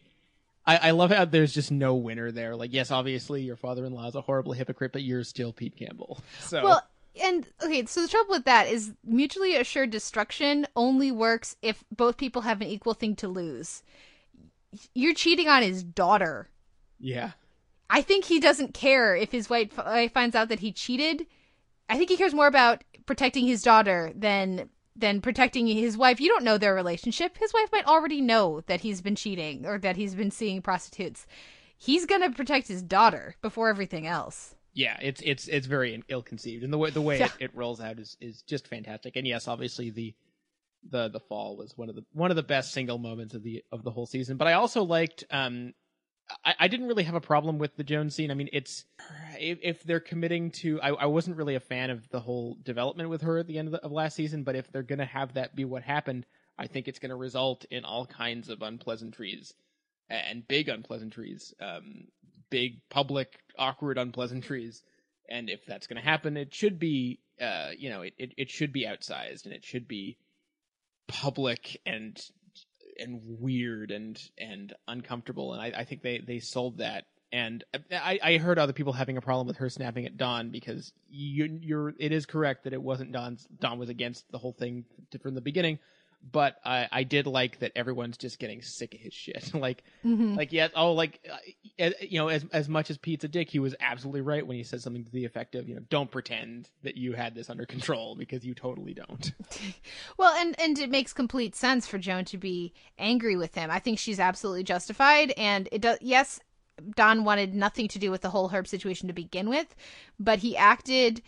I, I love how there's just no winner there. Like, yes, obviously your father-in-law is a horrible hypocrite, but you're still Pete Campbell. So well, and okay, so the trouble with that is mutually assured destruction only works if both people have an equal thing to lose. You're cheating on his daughter. Yeah. I think he doesn't care if his wife finds out that he cheated. I think he cares more about protecting his daughter than than protecting his wife. You don't know their relationship. His wife might already know that he's been cheating or that he's been seeing prostitutes. He's going to protect his daughter before everything else yeah, it's it's it's very ill conceived, and the way the way yeah. it, it, rolls out is is just fantastic. And yes, obviously the the the fall was one of the one of the best single moments of the of the whole season. But I also liked. um I, I didn't really have a problem with the Joan's scene. I mean, it's if, if they're committing to. I, I wasn't really a fan of the whole development with her at the end of, the, of last season. But if they're going to have that be what happened, I think it's going to result in all kinds of unpleasantries and big unpleasantries. Um, big public awkward unpleasantries. And if that's going to happen it should be uh you know it, it, it should be outsized and it should be public and and weird and and uncomfortable, and I, I think they they sold that. And I, I heard other people having a problem with her snapping at Don because you, you're it is correct that it wasn't Don's Don was against the whole thing from the beginning, but I, I did like that everyone's just getting sick of his shit. like, Mhm. like yeah, oh, like uh, uh, you know, as as much as Pete's a dick, he was absolutely right when he said something to the effect of, you know, don't pretend that you had this under control because you totally don't. Well, and and it makes complete sense for Joan to be angry with him. I think she's absolutely justified, and it does. Yes, Don wanted nothing to do with the whole Herb situation to begin with, but he acted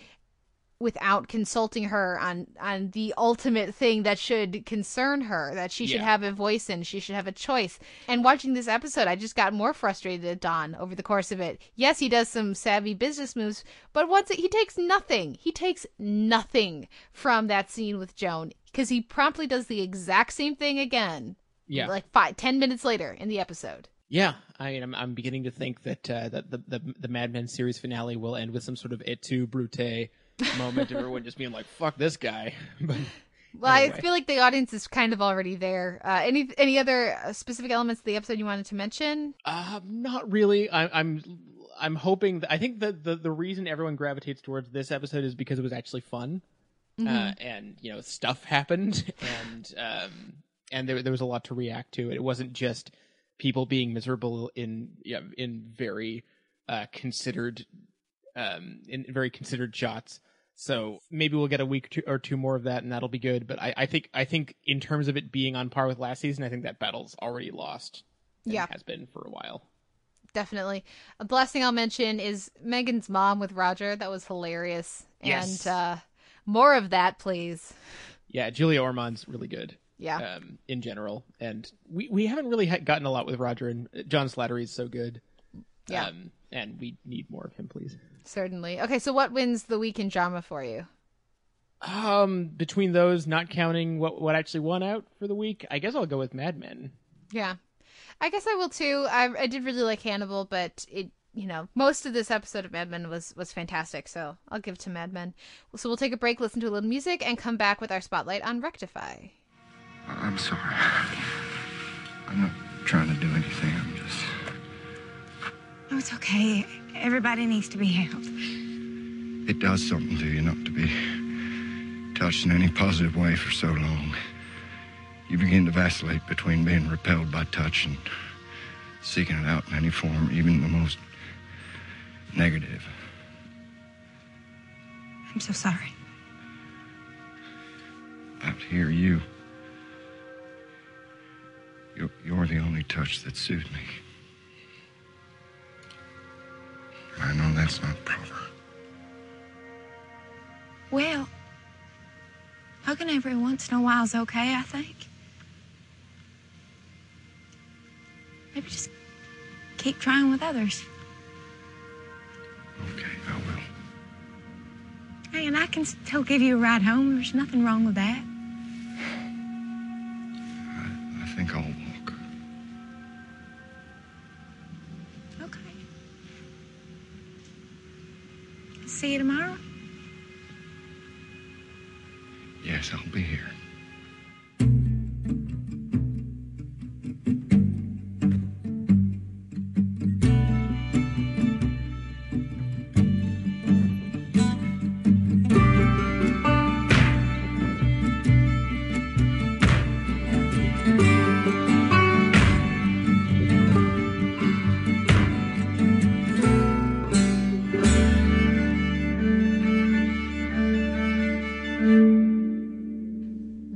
without consulting her on on the ultimate thing that should concern her that she should Yeah. have a voice in she should have a choice and watching this episode i just got more frustrated at don over the course of it yes he does some savvy business moves but once it, he takes nothing he takes nothing from that scene with joan because he promptly does the exact same thing again Yeah. like five ten minutes later in the episode Yeah, I mean, I'm, I'm beginning to think that uh, that the, the the Mad Men series finale will end with some sort of et tu brute moment of everyone just being like, "Fuck this guy." but well i feel like the audience is kind of already there uh, any any other uh, specific elements of the episode you wanted to mention Uh, not really. I, I'm I'm hoping. That, I think that the the reason everyone gravitates towards this episode is because it was actually fun, uh, Mhm. and you know stuff happened, and um, and there there was a lot to react to. It wasn't just people being miserable in yeah, in very uh, considered um in very considered shots. So maybe we'll get a week or two, or two more of that, and that'll be good. But I, I think I think in terms of it being on par with last season, I think that battle's already lost. Yeah. has been for a while. definitely. Uh, The last thing I'll mention is Megan's mom with Roger. That was hilarious. Yes. And uh, more of that, please. Yeah, Julia Ormond's really good. Yeah. Um, in general, and we we haven't really ha- gotten a lot with Roger, and John Slattery's so good. Yeah. Um, and we need more of him, please. Certainly. Okay, so what wins the week in drama for you? Um, between those, not counting what what actually won out for the week, I guess I'll go with Mad Men. Yeah. I guess I will too. I, I did really like Hannibal, but it, you know, most of this episode of Mad Men was was fantastic. So I'll give it to Mad Men. So we'll take a break, listen to a little music, and come back with our spotlight on Rectify. I'm sorry. I'm not trying to do anything. Oh, it's okay. Everybody needs to be held. It does something to you not to be touched in any positive way for so long. You begin to vacillate between being repelled by touch and seeking it out in any form, even the most negative. I'm so sorry. Out here, you. You're, you're the only touch that soothes me. I know that's not proper. Well, hugging every once in a while is okay, I think. Maybe just keep trying with others. Okay, I will. Hey, and I can still give you a ride home. There's nothing wrong with that. I think I'll See you tomorrow. Yes, I'll be here.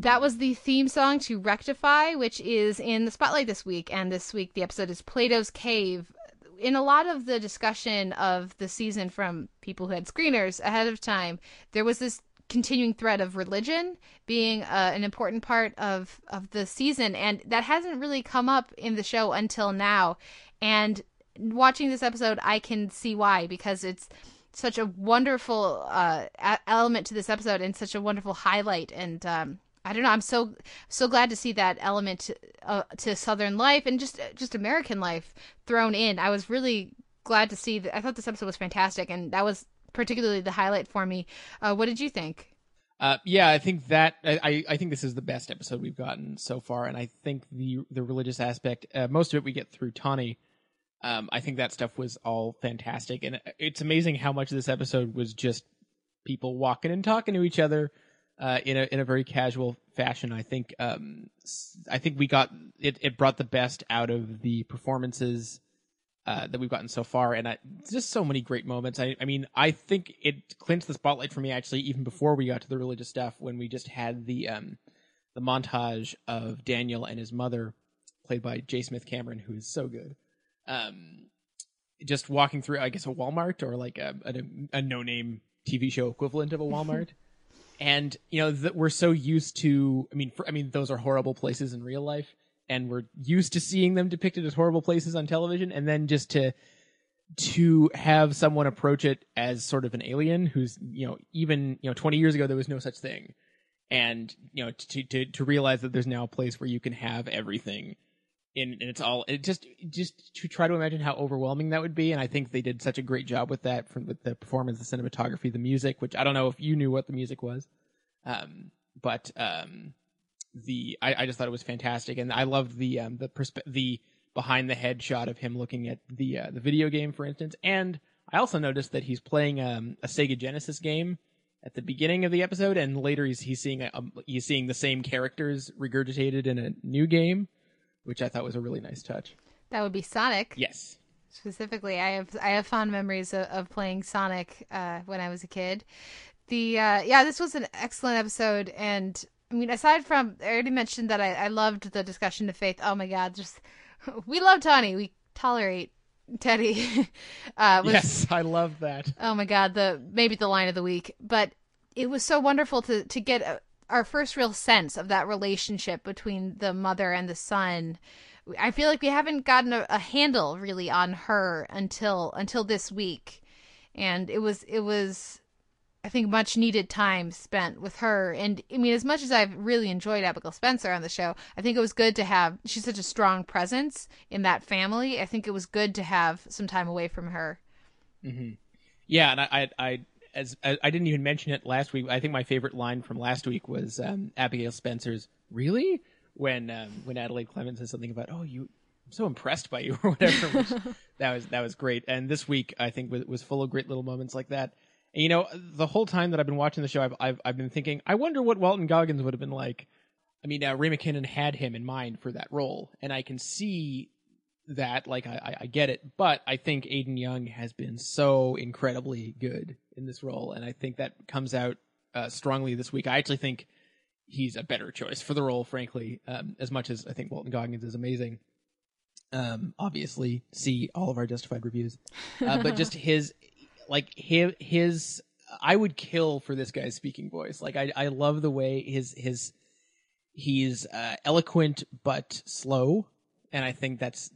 That was the theme song to Rectify, which is in the spotlight this week. And this week, the episode is Plato's Cave. In a lot of the discussion of the season from people who had screeners ahead of time, there was this continuing thread of religion being uh, an important part of, of the season. And that hasn't really come up in the show until now. And watching this episode, I can see why, because it's such a wonderful uh, element to this episode and such a wonderful highlight. And um, I don't know, I'm so so glad to see that element to, uh, to Southern life and just just American life thrown in. I was really glad to see that. I thought this episode was fantastic, and that was particularly the highlight for me. Uh, what did you think? Uh, yeah, I think that I, I think this is the best episode we've gotten so far, and I think the the religious aspect, uh, most of it we get through Tawney. Um, I think that stuff was all fantastic, and it's amazing how much this episode was just people walking and talking to each other uh, in a in a very casual fashion. I think um, I think we got it. It brought the best out of the performances uh, that we've gotten so far, and I, just so many great moments. I, I mean, I think it clinched the spotlight for me actually even before we got to the religious stuff when we just had the um, the montage of Daniel and his mother, played by J. Smith Cameron, who is so good. Um, just walking through, I guess, a Walmart or like a a, a no name TV show equivalent of a Walmart. and you know that we're so used to. I mean, for, I mean, those are horrible places in real life and we're used to seeing them depicted as horrible places on television and then just to to have someone approach it as sort of an alien who's you know even you know 20 years ago there was no such thing and you know to to to realize that there's now a place where you can have everything in and it's all it just just to try to imagine how overwhelming that would be and i think they did such a great job with that from with the performance the cinematography the music which i don't know if you knew what the music was um but um the I, I just thought it was fantastic, and I loved the um, the perspe- the behind the head shot of him looking at the uh, the video game, for instance. And I also noticed that he's playing um, a Sega Genesis game at the beginning of the episode, and later he's he's seeing a, um, he's seeing the same characters regurgitated in a new game, which I thought was a really nice touch. That would be Sonic. Yes. Specifically, I have I have fond memories of, of playing Sonic uh, when I was a kid. The uh, yeah, this was an excellent episode, and I mean, aside from, I already mentioned that I, I loved the discussion of faith. Oh my God, just we love Tawney. We tolerate Teddy. uh, was, yes, I love that. Oh my God, the maybe the line of the week, but it was so wonderful to to get a, our first real sense of that relationship between the mother and the son. I feel like we haven't gotten a, a handle really on her until until this week, and it was it was I think much needed time spent with her. And I mean, as much as I've really enjoyed Abigail Spencer on the show, I think it was good to have, she's such a strong presence in that family. I think it was good to have some time away from her. Mm-hmm. Yeah. And I, I, I, as I, I didn't even mention it last week. I think my favorite line from last week was um, Abigail Spencer's "Really?" when um, when Adelaide Clemens says something about, "Oh, you, I'm so impressed by you" or whatever. That was that was great. And this week, I think was, was full of great little moments like that. And, you know, the whole time that I've been watching the show, I've, I've, I've been thinking, I wonder what Walton Goggins would have been like. I mean, uh, Ray McKinnon had him in mind for that role, and I can see that. Like, I, I get it, but I think Aden Young has been so incredibly good in this role, and I think that comes out uh, strongly this week. I actually think he's a better choice for the role, frankly. Um, as much as I think Walton Goggins is amazing. Um, obviously, see all of our justified reviews, uh, but just his like his his I would kill for this guy's speaking voice. Like I I love the way his his he's uh, eloquent but slow, and I think that's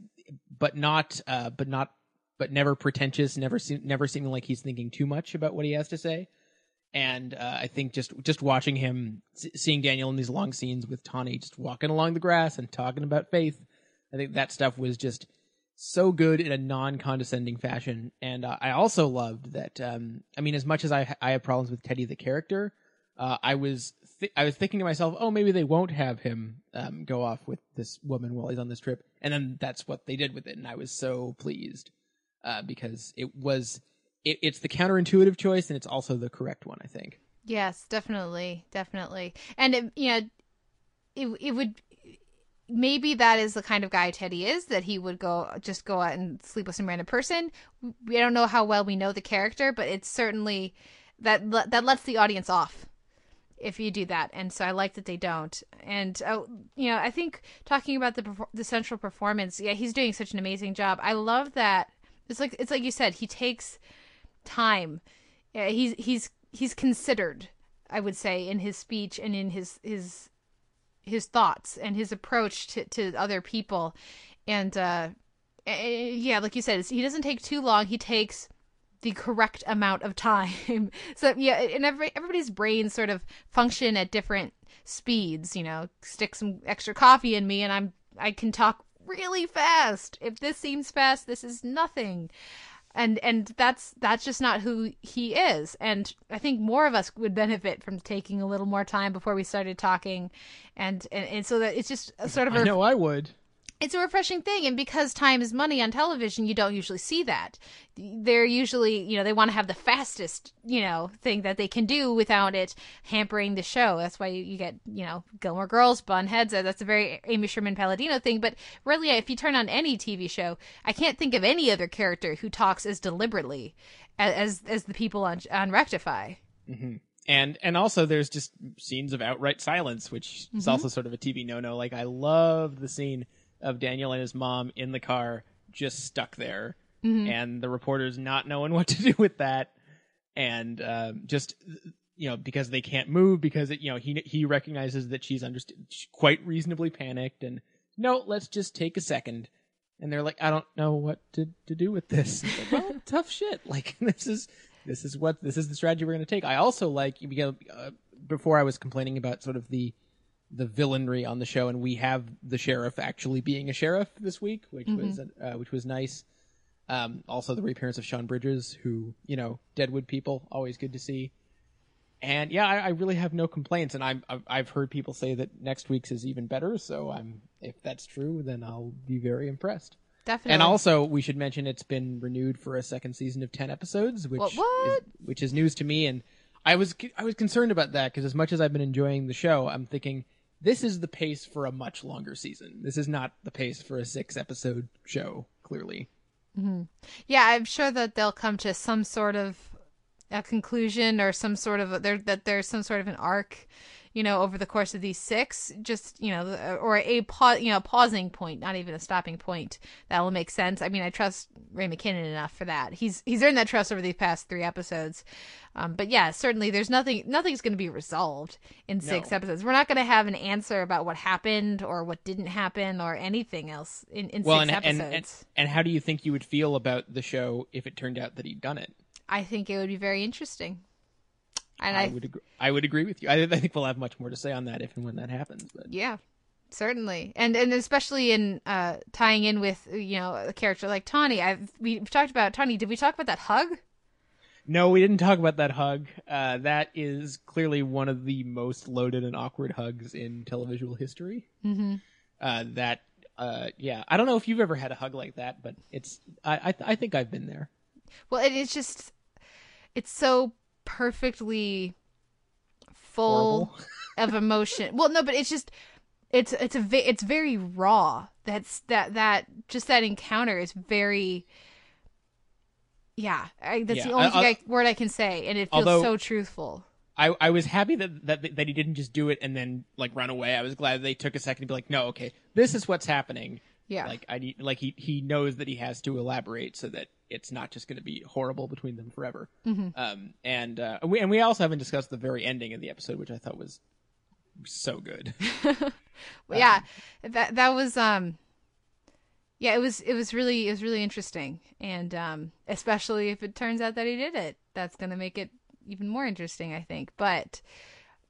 but not uh but not but never pretentious, never seem, never seeming like he's thinking too much about what he has to say. And uh, I think just just watching him, seeing Daniel in these long scenes with Tawney, just walking along the grass and talking about faith, I think that stuff was just so good in a non-condescending fashion. And uh, I also loved that. Um, I mean, as much as I I have problems with Teddy the character, uh, I was th- I was thinking to myself, oh, maybe they won't have him um, go off with this woman while he's on this trip. And then that's what they did with it, and I was so pleased uh, because it was it, it's the counterintuitive choice, and it's also the correct one. I think. Yes, definitely, definitely, and it, you know, it it would maybe that is the kind of guy Teddy is that he would go just go out and sleep with some random person. We don't know how well we know the character, but it's certainly that that lets the audience off if you do that. And so I like that they don't. And uh, you know, I think talking about the the central performance, yeah, he's doing such an amazing job. I love that. It's like it's like you said, he takes time. Yeah, he's he's he's considered. I would say in his speech and in his his his thoughts and his approach to, to other people and uh yeah like you said he doesn't take too long he takes the correct amount of time. So yeah and every everybody's brains sort of function at different speeds you know stick some extra coffee in me and i'm i can talk really fast. If this seems fast this is nothing. And and that's that's just not who he is. And i think more of us would benefit from taking a little more time before we started talking. And and, and so that it's just a sort of I a, know I would. It's a refreshing thing and because time is money on television you don't usually see that they're usually you know they want to have the fastest you know thing that they can do without it hampering the show that's why you, you get you know gilmore girls bunheads that's a very amy sherman palladino thing but really if you turn on any tv show i can't think of any other character who talks as deliberately as as, as the people on on rectify hmm And and also there's just scenes of outright silence, which is Mhm. also sort of a TV no no. Like I loved the scene of Daniel and his mom in the car just stuck there, Mhm. and the reporters not knowing what to do with that, and um, just you know because they can't move because it, you know he he recognizes that she's underst- quite reasonably panicked, and no, let's just take a second. And they're like, I don't know what to, to do with this. Like, well, tough shit. Like this is this is what this is the strategy we're going to take. I also like because uh, before I was complaining about sort of the the villainry on the show, and we have the sheriff actually being a sheriff this week, which was uh, which was nice. Um, also, the reappearance of Sean Bridgers, who you know, Deadwood people, always good to see. And yeah, I, I really have no complaints, and I'm, I've I've heard people say that next week's is even better. So I'm if that's true, then I'll be very impressed. Definitely. And also, we should mention it's been renewed for a second season of ten episodes, which What- what? Is, which is news to me. And I was I was concerned about that because as much as I've been enjoying the show, I'm thinking this is the pace for a much longer season. This is not the pace for a six episode show. Clearly, hmm Yeah, I'm sure that they'll come to some sort of a conclusion or some sort of a, there that there's some sort of an arc, you know, over the course of these six. Just you know, or a pause, you know, a pausing point, not even a stopping point. That will make sense. I mean, I trust Ray McKinnon enough for that. He's he's earned that trust over these past three episodes. Um, but yeah, certainly there's nothing nothing's going to be resolved in six No. episodes. We're not going to have an answer about what happened or what didn't happen or anything else in in well, six and, and episodes. and and how do you think you would feel about the show if it turned out that he'd done it? I think it would be very interesting. And I, I, would agree. I would agree with you. I, I think we'll have much more to say on that if and when that happens. But yeah, certainly, and and especially in uh, tying in with you know a character like Tawney. I we we've talked about Tawney. Did we talk about that hug? No, we didn't talk about that hug. Uh, that is clearly one of the most loaded and awkward hugs in televisual history. Mm-hmm. Uh, that, uh, yeah, I don't know if you've ever had a hug like that, but it's, I, I, I think I've been there. Well, it, it's just it's so perfectly full of emotion. Well, no, but it's just it's it's a it's very raw. That's that that just that encounter is very. Yeah, I, that's Yeah, the only I- thing I- I, word I can say, and it feels Although- so truthful. I, I was happy that, that that he didn't just do it and then like run away. I was glad they took a second to be like, no, okay, this is what's happening. Yeah. Like I need, like he he knows that he has to elaborate so that it's not just going to be horrible between them forever. Mhm. Um, and uh, we and we also haven't discussed the very ending of the episode, which I thought was so good. Well, yeah, that that was um yeah, it was it was really it was really interesting. And um especially if it turns out that he did it. That's going to make it even more interesting, I think. But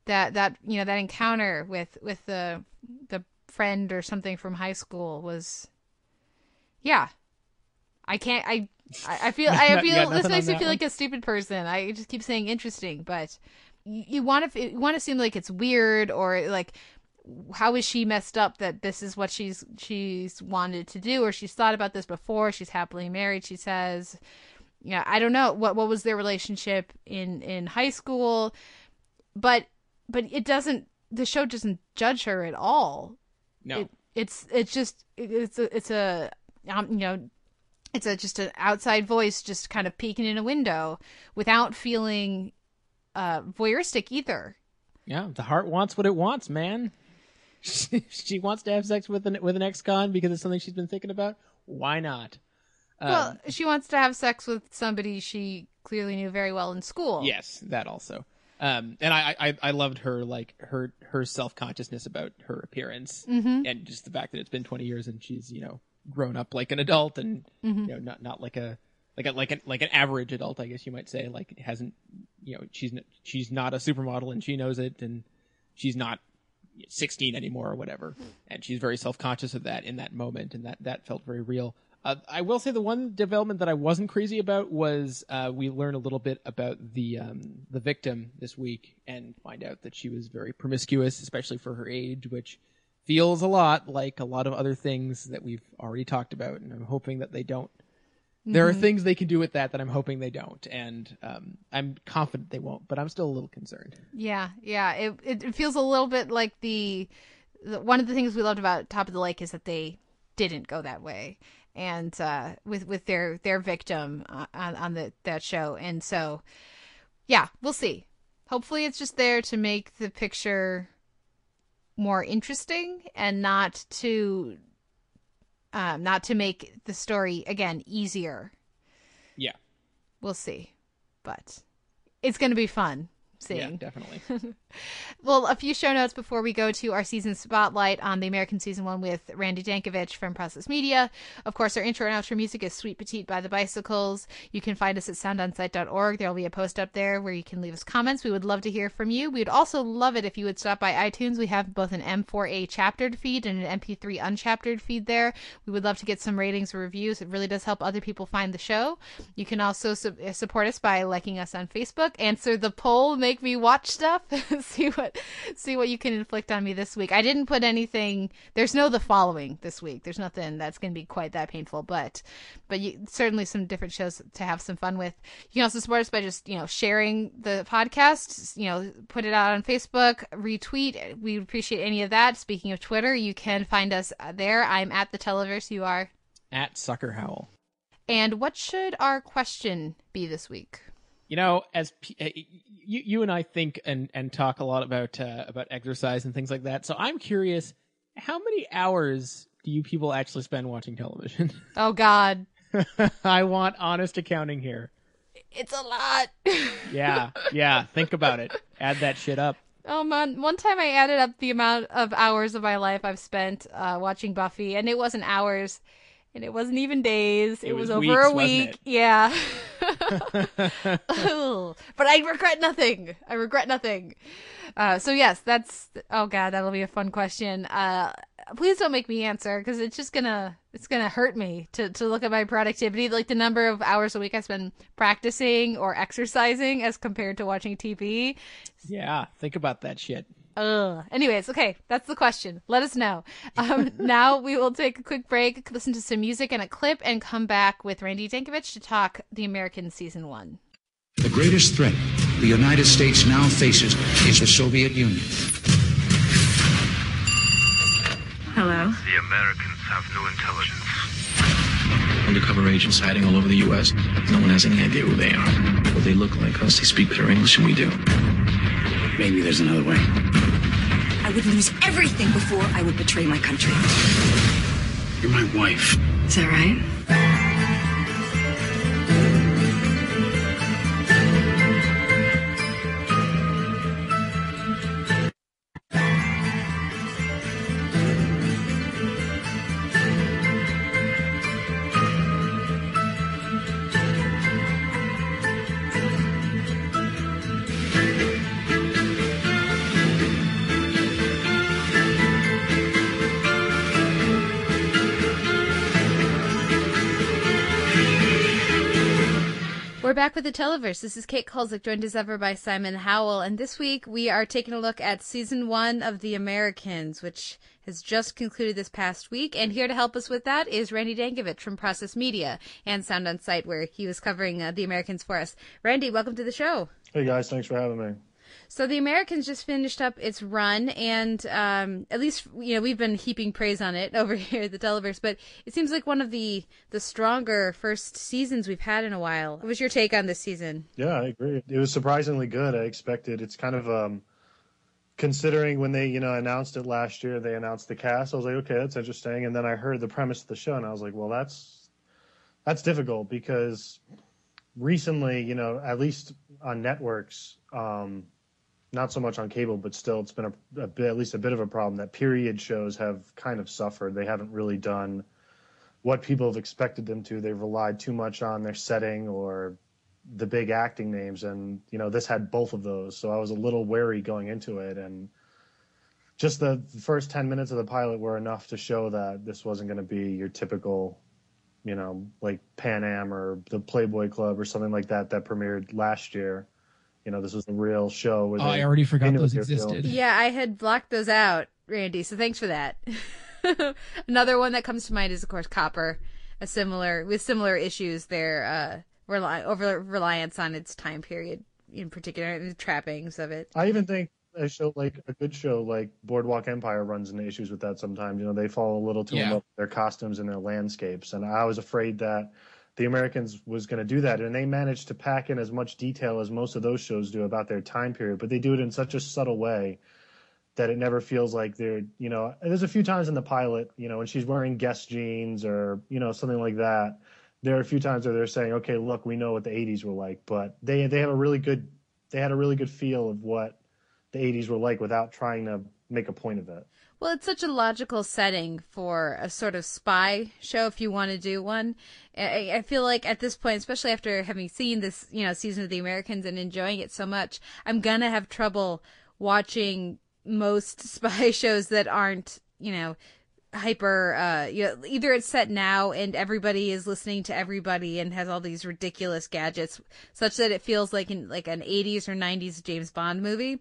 that that you know, that encounter with with the the friend or something from high school was yeah. I can't I I I feel I feel this makes me feel one? like a stupid person. I just keep saying interesting, but you, you want to you want to seem like it's weird or like how is she messed up that this is what she's she's wanted to do or she's thought about this before she's happily married she says yeah i don't know what what was their relationship in in high school but but it doesn't the show doesn't judge her at all No. it, it's it's just it- it's a it's a um, you know it's a just an outside voice just kind of peeking in a window without feeling uh voyeuristic either Yeah, the heart wants what it wants, man. she wants to have sex with an with an ex-con because it's something she's been thinking about. Why not? Well, Um, she wants to have sex with somebody she clearly knew very well in school. Yes, that also. Um, and I, I, I loved her like her her self consciousness about her appearance, Mhm. and just the fact that it's been twenty years and she's you know grown up like an adult and Mhm. you know not not like a like a like a like an average adult, I guess you might say. Like hasn't you know she's she's not a supermodel and she knows it, and she's not sixteen anymore or whatever, and she's very self conscious of that in that moment, and that that felt very real. Uh, I will say the one development that I wasn't crazy about was uh, we learn a little bit about the um, the victim this week and find out that she was very promiscuous, especially for her age, which feels a lot like a lot of other things that we've already talked about. And I'm hoping that they don't. There are Mhm. things they can do with that that I'm hoping they don't, and um, I'm confident they won't. But I'm still a little concerned. Yeah, yeah. It, it it feels a little bit like the, the one of the things we loved about Top of the Lake is that they didn't go that way, and uh, with with their their victim uh, on on the that show, and so yeah, we'll see. Hopefully, it's just there to make the picture more interesting and not to um, not to make the story again easier. Yeah. We'll see, but it's going to be fun seeing. Yeah, definitely. well, a few show notes before we go to our season spotlight on the American season one with Randy Dankievitch from Process Media. Of course, our intro and outro music is Sweet Petite by the Bicycles. You can find us at soundonsight.org. There will be a post up there where you can leave us comments. We would love to hear from you. We would also love it if you would stop by iTunes. We have both an M4A chaptered feed and an MP3 unchaptered feed there. We would love to get some ratings or reviews. It really does help other people find the show. You can also su- uh, support us by liking us on Facebook, answer the poll, make me watch stuff, see what see what you can inflict on me this week. I didn't put anything. There's no the following this week. There's nothing that's going to be quite that painful, but but you, certainly some different shows to have some fun with. You can also support us by just you know sharing the podcast. You know, put it out on Facebook, retweet. We appreciate any of that. Speaking of Twitter, you can find us uh, there. I'm at the Televerse. You are. At Sucker Howl. And what should our question be this week? You know, as p- uh, you you and I think and and talk a lot about uh, about exercise and things like that. So I'm curious, how many hours do you people actually spend watching television? Oh God, I want honest accounting here. it's a lot. Yeah, yeah. Think about it. Add that shit up. Oh man, one time I added up the amount of hours of my life I've spent uh, watching Buffy, and it wasn't hours, and it wasn't even days. It, It was, was over weeks, a week. Yeah. But I regret nothing. I regret nothing. Uh, so yes, that's. Oh god, that'll be a fun question. Uh, please don't make me answer because it's just gonna it's gonna hurt me to to look at my productivity, like the number of hours a week I spend practicing or exercising as compared to watching TV. Yeah, think about that shit. Ugh. Anyways, okay, that's the question. Let us know. Um, now we will take a quick break, listen to some music and a clip, and come back with Randy Dankievitch to talk The American Season 1. The greatest threat the United States now faces is the Soviet Union. Hello? The Americans have new intelligence. Undercover agents hiding all over the U.S. No one has any idea who they are. Well, they look like us. They speak better English than we do. Maybe there's another way. I would lose everything before I would betray my country. You're my wife. Is that right? We're back with the Televerse. This is Kate Kulzick, joined as ever by Simon Howell, and this week we are taking a look at season one of The Americans, which has just concluded this past week. And here to help us with that is Randy Dankievitch from Process Media and Sound on Sight, where he was covering uh, The Americans for us. Randy, welcome to the show. Hey guys, thanks for having me. So the Americans just finished up its run, and um, at least you know we've been heaping praise on it over here at the Televerse. But it seems like one of the the stronger first seasons we've had in a while. What was your take on this season? Yeah, I agree. It was surprisingly good. I expected it's kind of um considering when they, you know, announced it last year, they announced the cast. I was like, okay, that's interesting. And then I heard the premise of the show and I was like, well, that's that's difficult because recently, you know, at least on networks, um not so much on cable, but still, it's been a, a bit, at least a bit of a problem that period shows have kind of suffered. They haven't really done what people have expected them to. They've relied too much on their setting or the big acting names, and you know this had both of those. So I was a little wary going into it, and just the first ten minutes of the pilot were enough to show that this wasn't going to be your typical you know, like Pan Am or the Playboy Club or something like that that premiered last year. You know, this was a real show. Where Oh, they- I already forgot they knew those what they were doing. existed. Yeah, I had blocked those out, Randy. So thanks for that. Another one that comes to mind is, of course, Copper. A similar with similar issues there. Uh, rely over reliance on its time period, in particular, and the trappings of it. I even think a show like a good show like Boardwalk Empire runs into issues with that sometimes. You know, they fall a little too in love with their costumes and their landscapes, and I was afraid that the Americans was going to do that, and they managed to pack in as much detail as most of those shows do about their time period, but they do it in such a subtle way that it never feels like they're you know there's a few times in the pilot you know when she's wearing Guess jeans or you know something like that there are a few times where they're saying okay look we know what the 80s were like but they they have a really good they had a really good feel of what the 80s were like without trying to make a point of it Well, it's such a logical setting for a sort of spy show if you want to do one. I, I feel like at this point, especially after having seen this, you know, season of The Americans and enjoying it so much, I'm gonna have trouble watching most spy shows that aren't, you know, hyper uh you know, either it's set now and everybody is listening to everybody and has all these ridiculous gadgets such that it feels like in like an 80s or 90s James Bond movie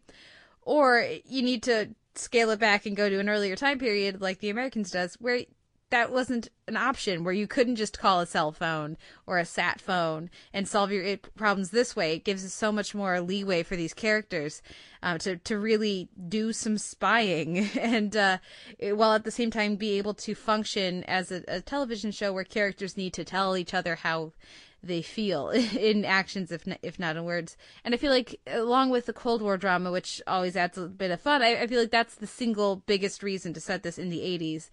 or you need to scale it back and go to an earlier time period like the Americans does where that wasn't an option where you couldn't just call a cell phone or a sat phone and solve your problems this way. It gives us so much more leeway for these characters um, to to really do some spying and uh, while at the same time be able to function as a, a television show where characters need to tell each other how they feel in actions if n- if not in words and i feel like along with the cold war drama which always adds a bit of fun i, I feel like that's the single biggest reason to set this in the 80s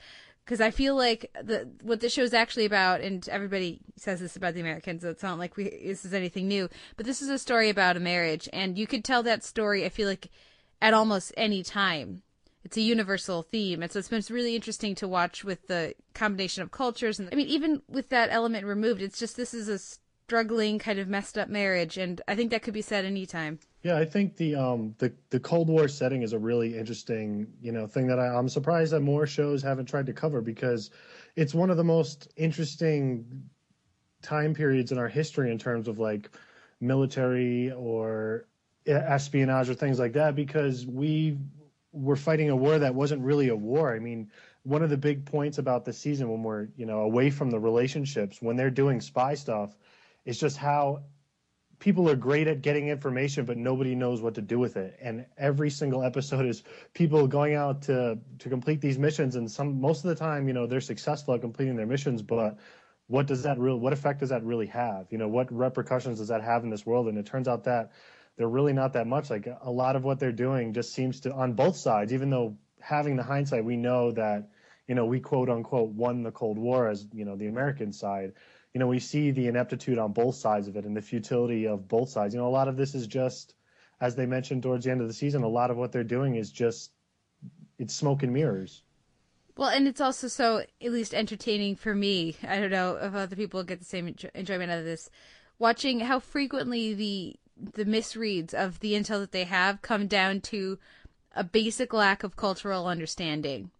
because I feel like the what the show is actually about, and everybody says this about the Americans, so it's not like we this is anything new. But this is a story about a marriage, and you could tell that story. I feel like at almost any time. It's a universal theme, and so it's been really interesting to watch with the combination of cultures. And I mean, even with that element removed, it's just this is a struggling kind of messed up marriage, and I think that could be said anytime. Yeah, I think the um the the Cold War setting is a really interesting you know thing that I, I'm surprised that more shows haven't tried to cover because it's one of the most interesting time periods in our history in terms of like military or espionage or things like that because we were fighting a war that wasn't really a war. I mean, one of the big points about the season when we're you know away from the relationships when they're doing spy stuff is just how people are great at getting information, but nobody knows what to do with it. And every single episode is people going out to to complete these missions, and some most of the time, you know, they're successful at completing their missions, but what does that real what effect does that really have? You know, what repercussions does that have in this world? And it turns out that they're really not that much. Like a lot of what they're doing just seems to on both sides, even though having the hindsight, we know that you know we quote unquote won the Cold War as you know the American side you know, we see the ineptitude on both sides of it and the futility of both sides. You know, a lot of this is just, as they mentioned towards the end of the season, a lot of what they're doing is just, it's smoke and mirrors. Well, and it's also so at least entertaining for me. I don't know if other people get the same enjoyment out of this. Watching how frequently the the misreads of the intel that they have come down to a basic lack of cultural understanding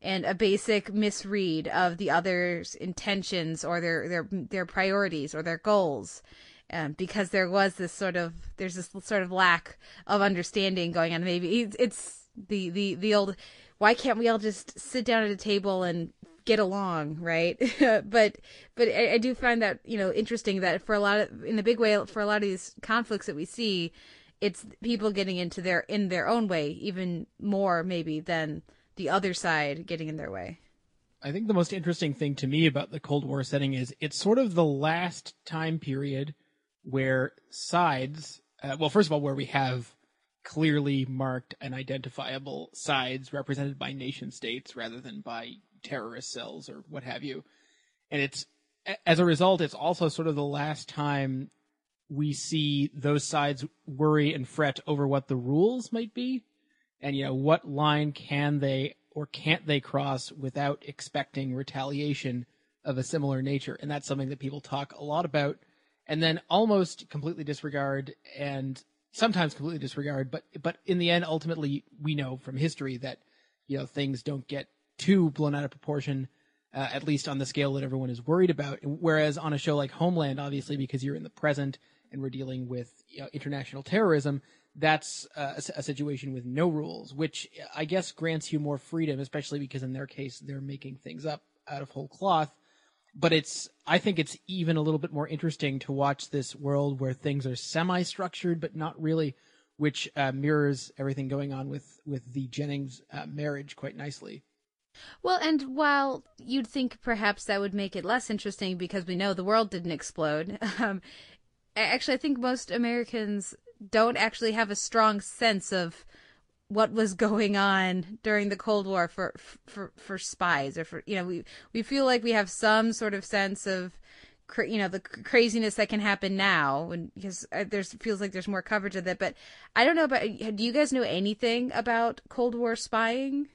and a basic misread of the other's intentions or their their their priorities or their goals. Um, because there was this sort of there's this sort of lack of understanding going on. Maybe it's, it's the the the old why can't we all just sit down at a table and get along, right? but but I, I do find that you know interesting that for a lot of in the big way for a lot of these conflicts that we see, it's people getting into their in their own way even more maybe than the other side getting in their way. I think the most interesting thing to me about the Cold War setting is it's sort of the last time period where sides, uh, well, first of all, where we have clearly marked and identifiable sides represented by nation states rather than by terrorist cells or what have you. And it's, as a result, it's also sort of the last time we see those sides worry and fret over what the rules might be and you know what line can they or can't they cross without expecting retaliation of a similar nature and that's something that people talk a lot about and then almost completely disregard and sometimes completely disregard but but in the end ultimately we know from history that you know things don't get too blown out of proportion uh, at least on the scale that everyone is worried about. Whereas on a show like Homeland, obviously because you're in the present and we're dealing with you know, international terrorism, that's uh, a, a situation with no rules, which I guess grants you more freedom, especially because in their case they're making things up out of whole cloth. But it's, I think it's even a little bit more interesting to watch this world where things are semi-structured, but not really, which uh, mirrors everything going on with with the Jennings uh, marriage quite nicely. Well, and while you'd think perhaps that would make it less interesting because we know the world didn't explode, um, actually, I think most Americans don't actually have a strong sense of what was going on during the Cold War for for for spies or for you know we we feel like we have some sort of sense of you know the craziness that can happen now and because uh, there's feels like there's more coverage of that but I don't know about do you guys know anything about Cold War spying?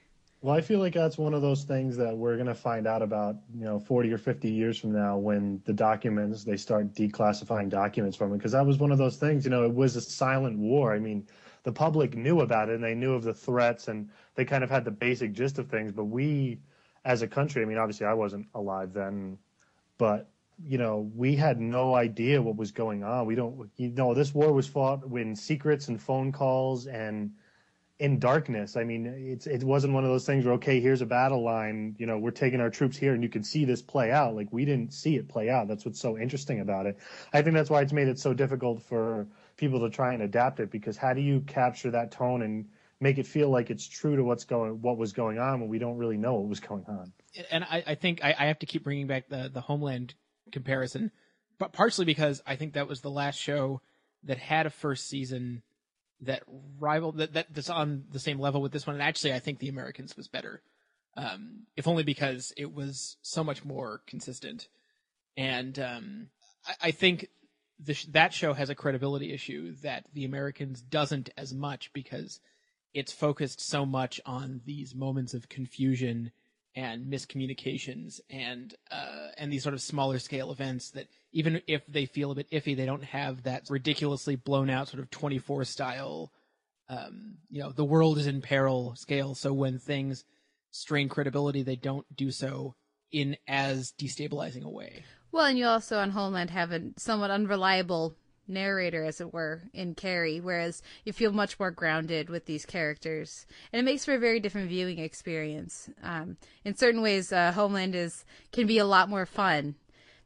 Well, I feel like that's one of those things that we're going to find out about, you know, 40 or 50 years from now when the documents, they start declassifying documents from it. Because that was one of those things, you know, it was a silent war. I mean, the public knew about it and they knew of the threats and they kind of had the basic gist of things. But we, as a country, I mean, obviously I wasn't alive then, but, you know, we had no idea what was going on. We don't, you know, this war was fought in secrets and phone calls and, in darkness. I mean, it's it wasn't one of those things where okay, here's a battle line, you know, we're taking our troops here and you can see this play out. Like we didn't see it play out. That's what's so interesting about it. I think that's why it's made it so difficult for people to try and adapt it because how do you capture that tone and make it feel like it's true to what's going what was going on when we don't really know what was going on. And I, I think I, I have to keep bringing back the the Homeland comparison, but partially because I think that was the last show that had a first season that rival that, that that's on the same level with this one. And actually, I think the Americans was better, um, if only because it was so much more consistent. And um, I, I, think the, that show has a credibility issue that the Americans doesn't as much because it's focused so much on these moments of confusion and miscommunications and uh, and these sort of smaller scale events that even if they feel a bit iffy, they don't have that ridiculously blown out sort of 24 style, um, you know, the world is in peril scale. So when things strain credibility, they don't do so in as destabilizing a way. Well, and you also on Homeland have a somewhat unreliable narrator, as it were, in Carrie, whereas you feel much more grounded with these characters, and it makes for a very different viewing experience. Um, in certain ways, uh, Homeland is can be a lot more fun.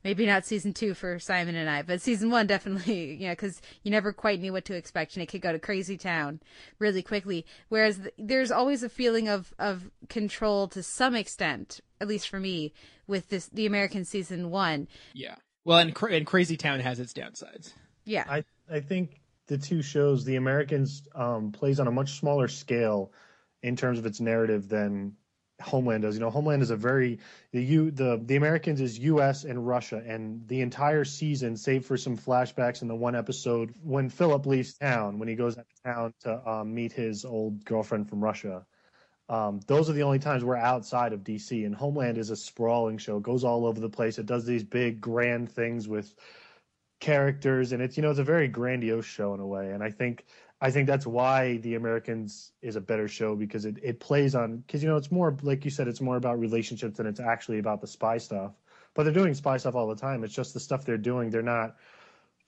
Maybe not season two for Simon and I, but season one definitely, you know, because you never quite knew what to expect, and it could go to crazy town really quickly. Whereas th- there's always a feeling of of control to some extent, at least for me, with this the American season one. Yeah. Well, and, and Crazy Town has its downsides. Yeah. I, I think the two shows, The Americans um, plays on a much smaller scale in terms of its narrative than Homeland does. You know, Homeland is a very the U the the Americans is U.S. and Russia, and the entire season, save for some flashbacks in the one episode when Philip leaves town, when he goes out of town to um, meet his old girlfriend from Russia. Um, those are the only times we're outside of DC, and Homeland is a sprawling show. It goes all over the place. It does these big grand things with characters and it's you know it's a very grandiose show in a way and i think i think that's why the americans is a better show because it, it plays on because you know it's more like you said it's more about relationships than it's actually about the spy stuff. But they're doing spy stuff all the time. It's just the stuff they're doing they're not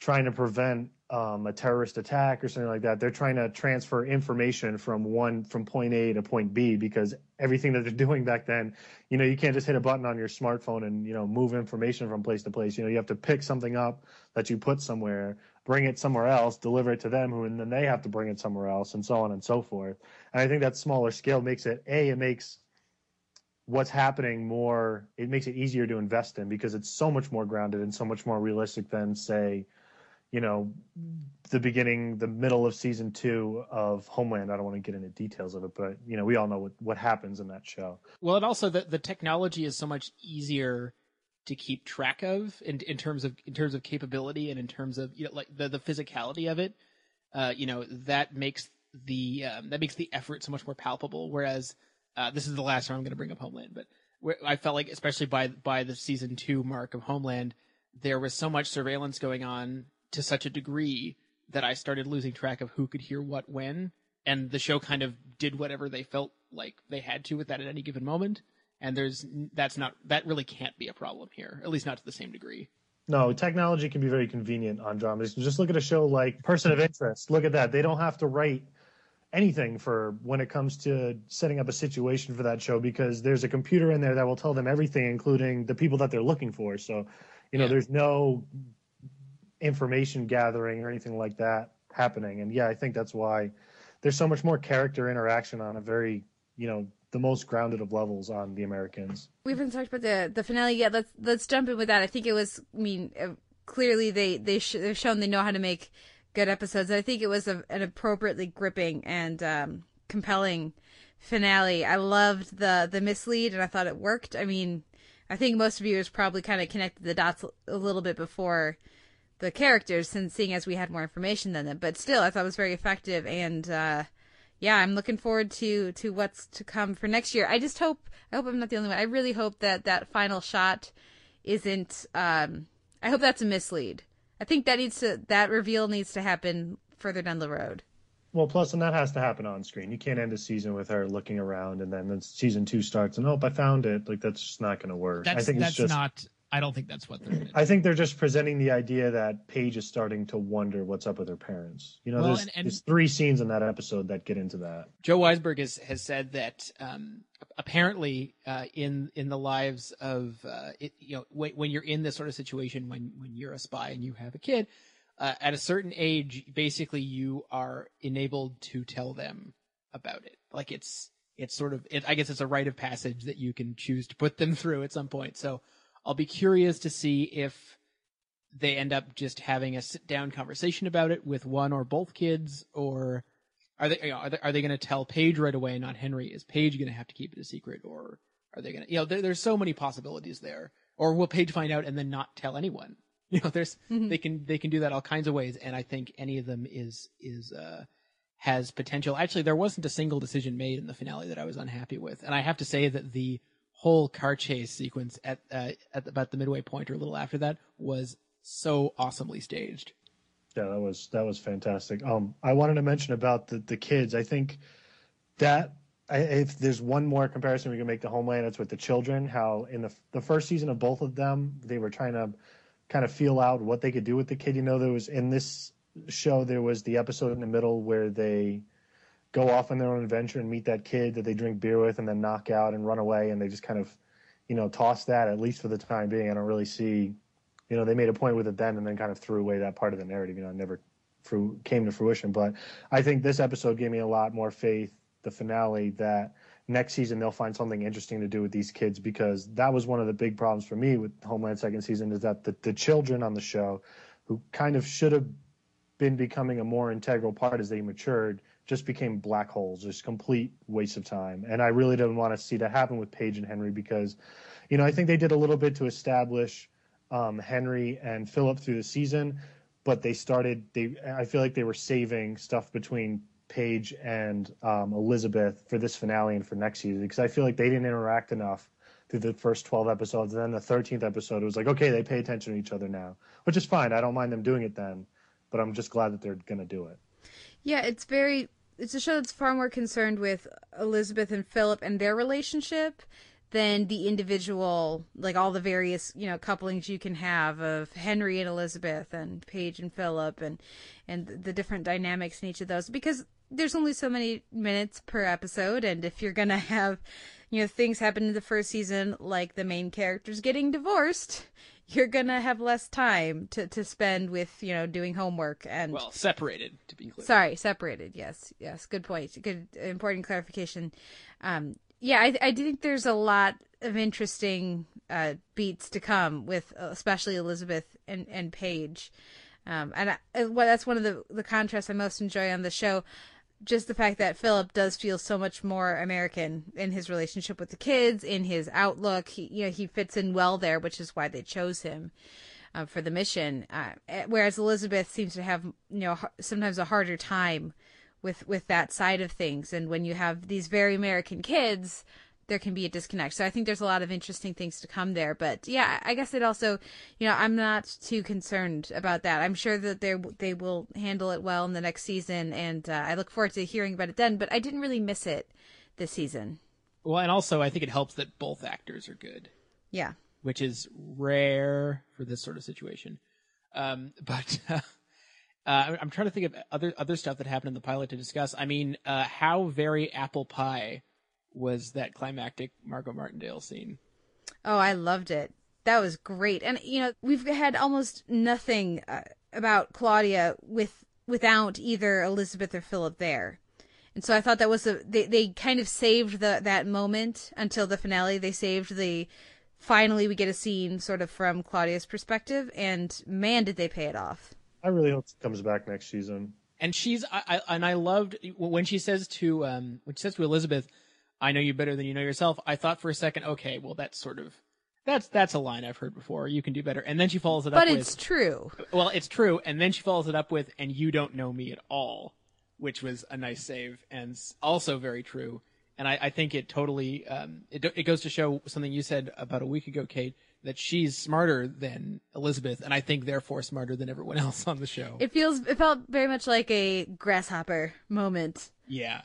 trying to prevent um, a terrorist attack or something like that. They're trying to transfer information from one from point A to point B because everything that they're doing back then, you know, you can't just hit a button on your smartphone and you know move information from place to place. You know, you have to pick something up that you put somewhere, bring it somewhere else, deliver it to them, who and then they have to bring it somewhere else, and so on and so forth. And I think that smaller scale makes it a it makes what's happening more it makes it easier to invest in because it's so much more grounded and so much more realistic than say you know, the beginning, the middle of season two of Homeland. I don't want to get into details of it, but you know, we all know what, what happens in that show. Well, and also the the technology is so much easier to keep track of in in terms of in terms of capability and in terms of you know like the the physicality of it. Uh, you know that makes the um, that makes the effort so much more palpable. Whereas uh, this is the last time I'm going to bring up Homeland, but I felt like especially by by the season two mark of Homeland, there was so much surveillance going on to such a degree that I started losing track of who could hear what when, and the show kind of did whatever they felt like they had to with that at any given moment. and there's that's not that really can't be a problem here, at least not to the same degree. No, technology can be very convenient on dramas. Just look at a show like Person of Interest. Look at that. They don't have to write anything for when it comes to setting up a situation for that show because there's a computer in there that will tell them everything, including the people that they're looking for. So, you know, Yeah. there's no information gathering or anything like that happening. And yeah, I think that's why there's so much more character interaction on a very, you know, the most grounded of levels on the Americans. We haven't talked about the the finale yet. Let's let's jump in with that. I think it was. I mean, uh, clearly they they sh- they've shown they know how to make good episodes. I think it was a, an appropriately gripping and um, compelling finale. I loved the the mislead, and I thought it worked. I mean, I think most viewers probably kind of connected the dots a little bit before the characters, since seeing as we had more information than them. But still, I thought it was very effective, and uh, yeah, I'm looking forward to to what's to come for next year. I just hope I hope I'm not the only one. I really hope that that final shot isn't. Um, I hope that's a mislead. I think that needs to that reveal needs to happen further down the road. Well, plus, and that has to happen on screen. You can't end a season with her looking around and then then season two starts and, oh, I found it. Like, that's just not going to work. That's I think that's it's just, not. I don't think that's what they're. I think they're just presenting the idea that Paige is starting to wonder what's up with her parents. You know, Well, there's, and- and- there's three scenes in that episode that get into that. Joe Weisberg has has said that um, apparently uh, in in the lives of uh, it, you know when, when you're in this sort of situation when when you're a spy and you have a kid uh, at a certain age basically you are enabled to tell them about it like it's it's sort of it, I guess it's a rite of passage that you can choose to put them through at some point so I'll be curious to see if they end up just having a sit down conversation about it with one or both kids or are they, you know, are they, are they going to tell Paige right away, not Henry? Is Paige going to have to keep it a secret, or are they going to, you know, there, there's so many possibilities there. Or will Paige find out and then not tell anyone? You know, there's they can they can do that all kinds of ways, and I think any of them is is uh has potential. Actually, there wasn't a single decision made in the finale that I was unhappy with, and I have to say that the whole car chase sequence at uh, at about the midway point or a little after that was so awesomely staged. Yeah, that was that was fantastic. Um, I wanted to mention about the the kids. I think that I, if there's one more comparison we can make to Homeland, it's with the children. How in the the first season of both of them, they were trying to kind of feel out what they could do with the kid. You know, there was in this show there was the episode in the middle where they go off on their own adventure and meet that kid that they drink beer with and then knock out and run away, and they just kind of you know toss that at least for the time being. I don't really see you know, they made a point with it then and then kind of threw away that part of the narrative. You know, never fru- came to fruition. But I think this episode gave me a lot more faith, the finale, that next season they'll find something interesting to do with these kids because that was one of the big problems for me with Homeland second season is that the, the children on the show who kind of should have been becoming a more integral part as they matured just became black holes, just complete waste of time. And I really didn't want to see that happen with Paige and Henry because, you know, I think they did a little bit to establish um, Henry and Philip through the season, but they started. They I feel like they were saving stuff between Paige and um, Elizabeth for this finale and for next season because I feel like they didn't interact enough through the first 12 episodes. And then the 13th episode, it was like, okay, they pay attention to each other now, which is fine. I don't mind them doing it then, but I'm just glad that they're going to do it. Yeah, it's very. It's a show that's far more concerned with Elizabeth and Philip and their relationship than the individual, like all the various you know couplings you can have of Henry and Elizabeth and Paige and Philip and and the different dynamics in each of those. Because there's only so many minutes per episode and if you're gonna have you know things happen in the first season like the main characters getting divorced you're gonna have less time to, to spend with you know doing homework and Well, separated to be clear. Sorry, separated. Yes, yes. Good point. Good, important clarification. Um, yeah, I, I think there's a lot of interesting uh, beats to come with, especially Elizabeth and and Paige. Um, and I, well, that's one of the the contrasts I most enjoy on the show. Just the fact that Philip does feel so much more American in his relationship with the kids, in his outlook. He, you know, he fits in well there, which is why they chose him uh, for the mission. Uh, eh, whereas Elizabeth seems to have, you know, sometimes a harder time with with that side of things. And when you have these very American kids, there can be a disconnect. So I think there's a lot of interesting things to come there. But yeah, I guess it also, you know, I'm not too concerned about that. I'm sure that they they will handle it well in the next season, and uh, I look forward to hearing about it then. But I didn't really miss it this season. Well, and also I think it helps that both actors are good, Yeah. which is rare for this sort of situation. Um, but uh, uh, I'm trying to think of other other stuff that happened in the pilot to discuss. I mean, uh, how very apple pie was that climactic Margot Martindale scene? Oh, I loved it. That was great. And you know, we've had almost nothing uh, about Claudia with without either Elizabeth or Philip there. And so I thought that was a they they kind of saved the that moment until the finale. They saved the finally we get a scene sort of from Claudia's perspective and man did they pay it off. I really hope she comes back next season. And she's I, I and I loved when she says to um when she says to Elizabeth, "I know you better than you know yourself." I thought for a second, okay, well that's sort of that's that's a line I've heard before. You can do better, and then she follows it up. But it's true. Well, it's true, and then she follows it up with, "And you don't know me at all," which was a nice save and also very true. And I, I think it totally um, it it goes to show something you said about a week ago, Kate, that she's smarter than Elizabeth, and I think therefore smarter than everyone else on the show. It feels it felt very much like a grasshopper moment. Yeah,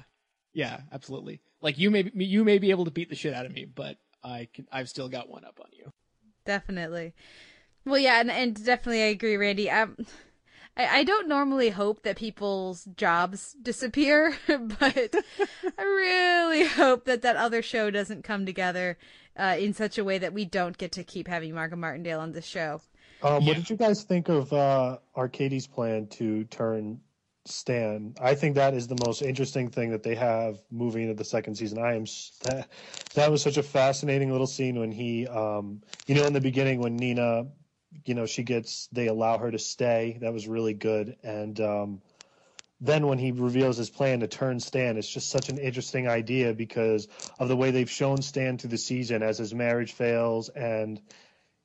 yeah, absolutely. Like you may be, you may be able to beat the shit out of me, but I can I've still got one up on you. Definitely. Well, yeah, and, and definitely I agree, Randy. Um, I, I don't normally hope that people's jobs disappear, but I really hope that that other show doesn't come together uh, in such a way that we don't get to keep having Margot Martindale on the show. Um, What did you guys think of uh, Arkady's plan to turn Stan? I think that is the most interesting thing that they have moving into the second season. I am that that was such a fascinating little scene when he, um, you know, in the beginning when Nina, you know, she gets they allow her to stay. That was really good, and um, then when he reveals his plan to turn Stan, it's just such an interesting idea because of the way they've shown Stan through the season as his marriage fails and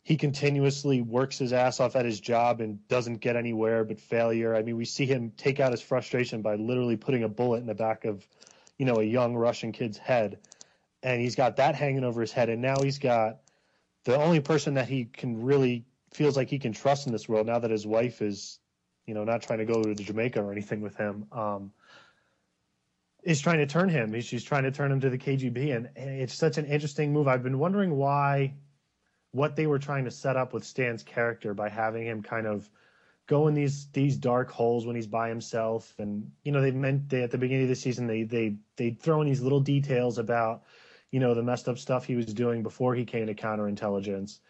he continuously works his ass off at his job and doesn't get anywhere but failure. I mean, we see him take out his frustration by literally putting a bullet in the back of, you know, a young Russian kid's head. And he's got that hanging over his head. And now he's got the only person that he can really feels like he can trust in this world now that his wife is, you know, not trying to go to Jamaica or anything with him. Um, is trying to turn him. He's, she's trying to turn him to the KGB, and it's such an interesting move. I've been wondering why, what they were trying to set up with Stan's character by having him kind of go in these these dark holes when he's by himself, and you know they meant they, at the beginning of the season they they they throw in these little details about you know the messed up stuff he was doing before he came to counterintelligence.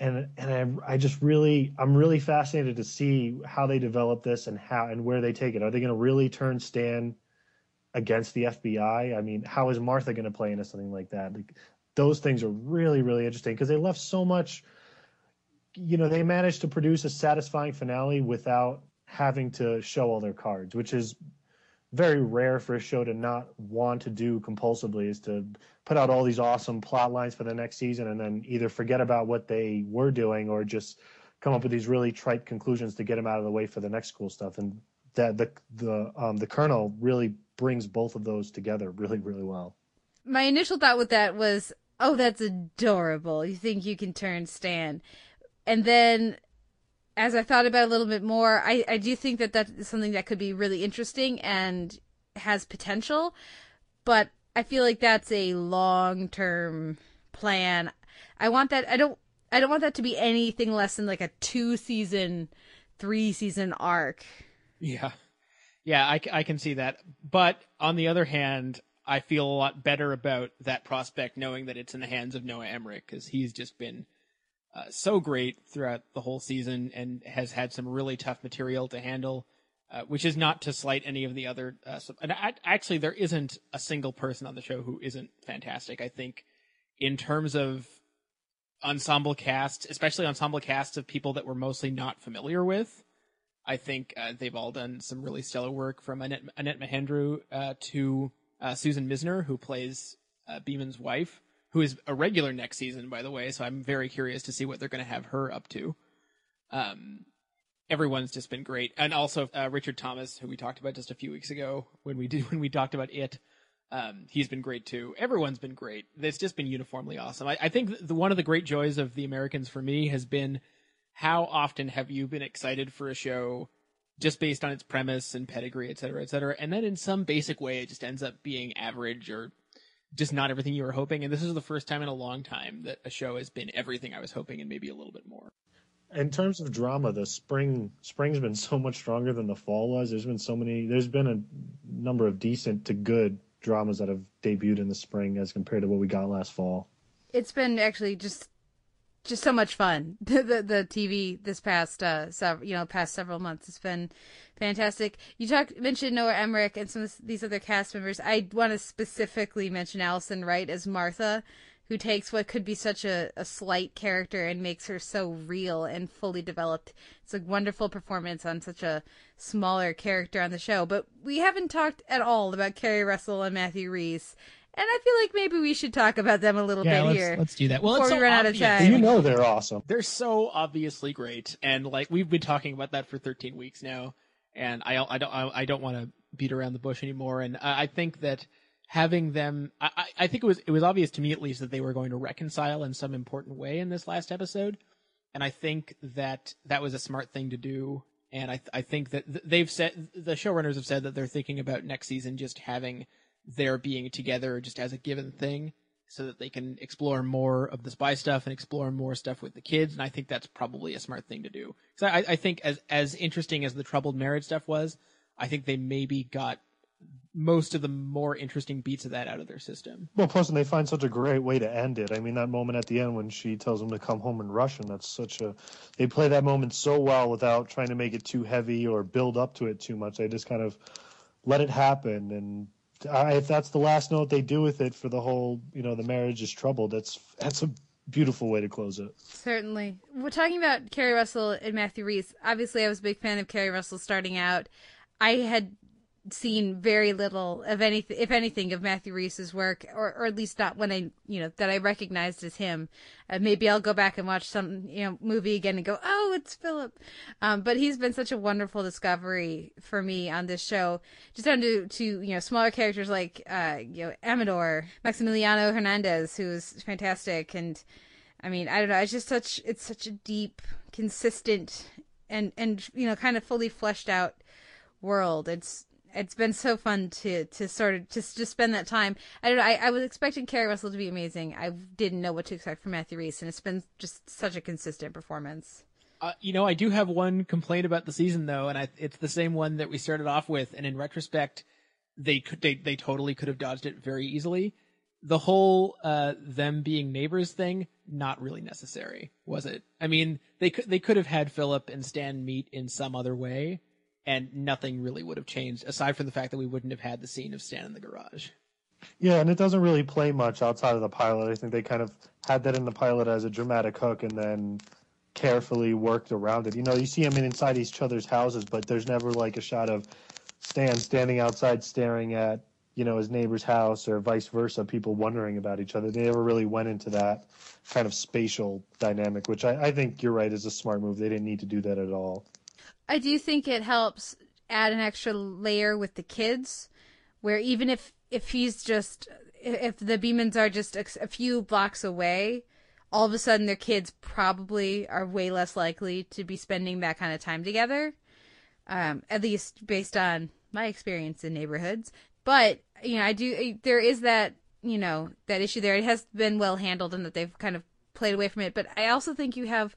And and I I just really I'm really fascinated to see how they develop this and how and where they take it. Are they going to really turn Stan against the FBI. I mean, how is Martha going to play into something like that? Like, those things are really, really interesting because they left so much. You know, they managed to produce a satisfying finale without having to show all their cards, which is very rare for a show to not want to do compulsively. Is to put out all these awesome plot lines for the next season and then either forget about what they were doing or just come up with these really trite conclusions to get them out of the way for the next cool stuff. And that the the um, the Colonel really brings both of those together really, really well. My initial thought with that was, oh, that's adorable. You think you can turn Stan. And then as I thought about it a little bit more, I, I do think that that is something that could be really interesting and has potential. But I feel like that's a long term plan. I want that, I don't, I don't want that to be anything less than like a two season, three season arc. Yeah. Yeah, I, I can see that. But on the other hand, I feel a lot better about that prospect knowing that it's in the hands of Noah Emmerich because he's just been uh, so great throughout the whole season and has had some really tough material to handle. Uh, which is not to slight any of the other. Uh, and I, actually, there isn't a single person on the show who isn't fantastic. I think, in terms of ensemble casts, especially ensemble casts of people that we're mostly not familiar with, I think uh, they've all done some really stellar work from Annet, Annet Mahendru uh, to uh, Susan Misner, who plays uh, Beeman's wife, who is a regular next season, by the way. So I'm very curious to see what they're going to have her up to. Um, everyone's just been great, and also uh, Richard Thomas, who we talked about just a few weeks ago when we did when we talked about it. Um, he's been great too. Everyone's been great. It's just been uniformly awesome. I, I think the, one of the great joys of the Americans for me has been how often have you been excited for a show just based on its premise and pedigree, et cetera, et cetera, and then in some basic way it just ends up being average or just not everything you were hoping. And this is the first time in a long time that a show has been everything I was hoping and maybe a little bit more. In terms of drama, the spring spring's been so much stronger than the fall was. There's been so many. There's been a number of decent to good dramas that have debuted in the spring as compared to what we got last fall. It's been actually just just so much fun. The the, the TV this past uh sev- you know past several months has been fantastic. You talked mentioned Noah Emmerich and some of these other cast members. I want to specifically mention Allison Wright as Martha, who takes what could be such a, a slight character and makes her so real and fully developed. It's a wonderful performance on such a smaller character on the show. But we haven't talked at all about Keri Russell and Matthew Rhys. And I feel like maybe we should talk about them a little Yeah, bit let's- here. let's do that. Well, before it's we so run out of time. You know they're awesome. They're so obviously great, and like we've been talking about that for 13 weeks now, and I I don't I, I don't want to beat around the bush anymore. And I, I think that having them, I, I I think it was it was obvious to me at least that they were going to reconcile in some important way in this last episode, and I think that that was a smart thing to do. And I I think that they've said the showrunners have said that they're thinking about next season just having their being together just as a given thing so that they can explore more of the spy stuff and explore more stuff with the kids. And I think that's probably a smart thing to do. Because I, I think as as interesting as the troubled marriage stuff was, I think they maybe got most of the more interesting beats of that out of their system. Well, plus, and they find such a great way to end it. I mean, that moment at the end when she tells him to come home in Russian, that's such a. They play that moment so well without trying to make it too heavy or build up to it too much. They just kind of let it happen. And I, if that's the last note they do with it for the whole, you know, the marriage is troubled, that's that's a beautiful way to close it. Certainly. We're talking about Keri Russell and Matthew Rhys. Obviously, I was a big fan of Keri Russell starting out. I had seen very little of anything, if anything, of Matthew Rhys's work, or, or at least not when I, you know, that I recognized as him. Uh, maybe I'll go back and watch some, you know, movie again and go, oh, it's Philip. Um, but he's been such a wonderful discovery for me on this show. Just down to, to you know, smaller characters like, uh, you know, Amador, Maximiliano Hernandez, who is fantastic, and I mean, I don't know. It's just such it's such a deep, consistent, and and you know, kind of fully fleshed out world. It's it's been so fun to to sort of just spend that time. I don't know. I, I was expecting Keri Russell to be amazing. I didn't know what to expect from Matthew Rhys, and it's been just such a consistent performance. Uh, you know, I do have one complaint about the season though, and I, it's the same one that we started off with. And in retrospect, they could they they totally could have dodged it very easily. The whole uh, them being neighbors thing, not really necessary, was it? I mean, they could they could have had Philip and Stan meet in some other way, and nothing really would have changed aside from the fact that we wouldn't have had the scene of Stan in the garage. Yeah, and it doesn't really play much outside of the pilot. I think they kind of had that in the pilot as a dramatic hook and then carefully worked around it. You know, you see them inside each other's houses, but there's never like a shot of Stan standing outside staring at, you know, his neighbor's house or vice versa, people wondering about each other. They never really went into that kind of spatial dynamic, which I, I think you're right is a smart move. They didn't need to do that at all. I do think it helps add an extra layer with the kids, where even if if he's just if the Beemans are just a, a few blocks away, all of a sudden their kids probably are way less likely to be spending that kind of time together. Um, at least based on my experience in neighborhoods. But you know, I do. There is that you know that issue there. It has been well handled, and that they've kind of played away from it. But I also think you have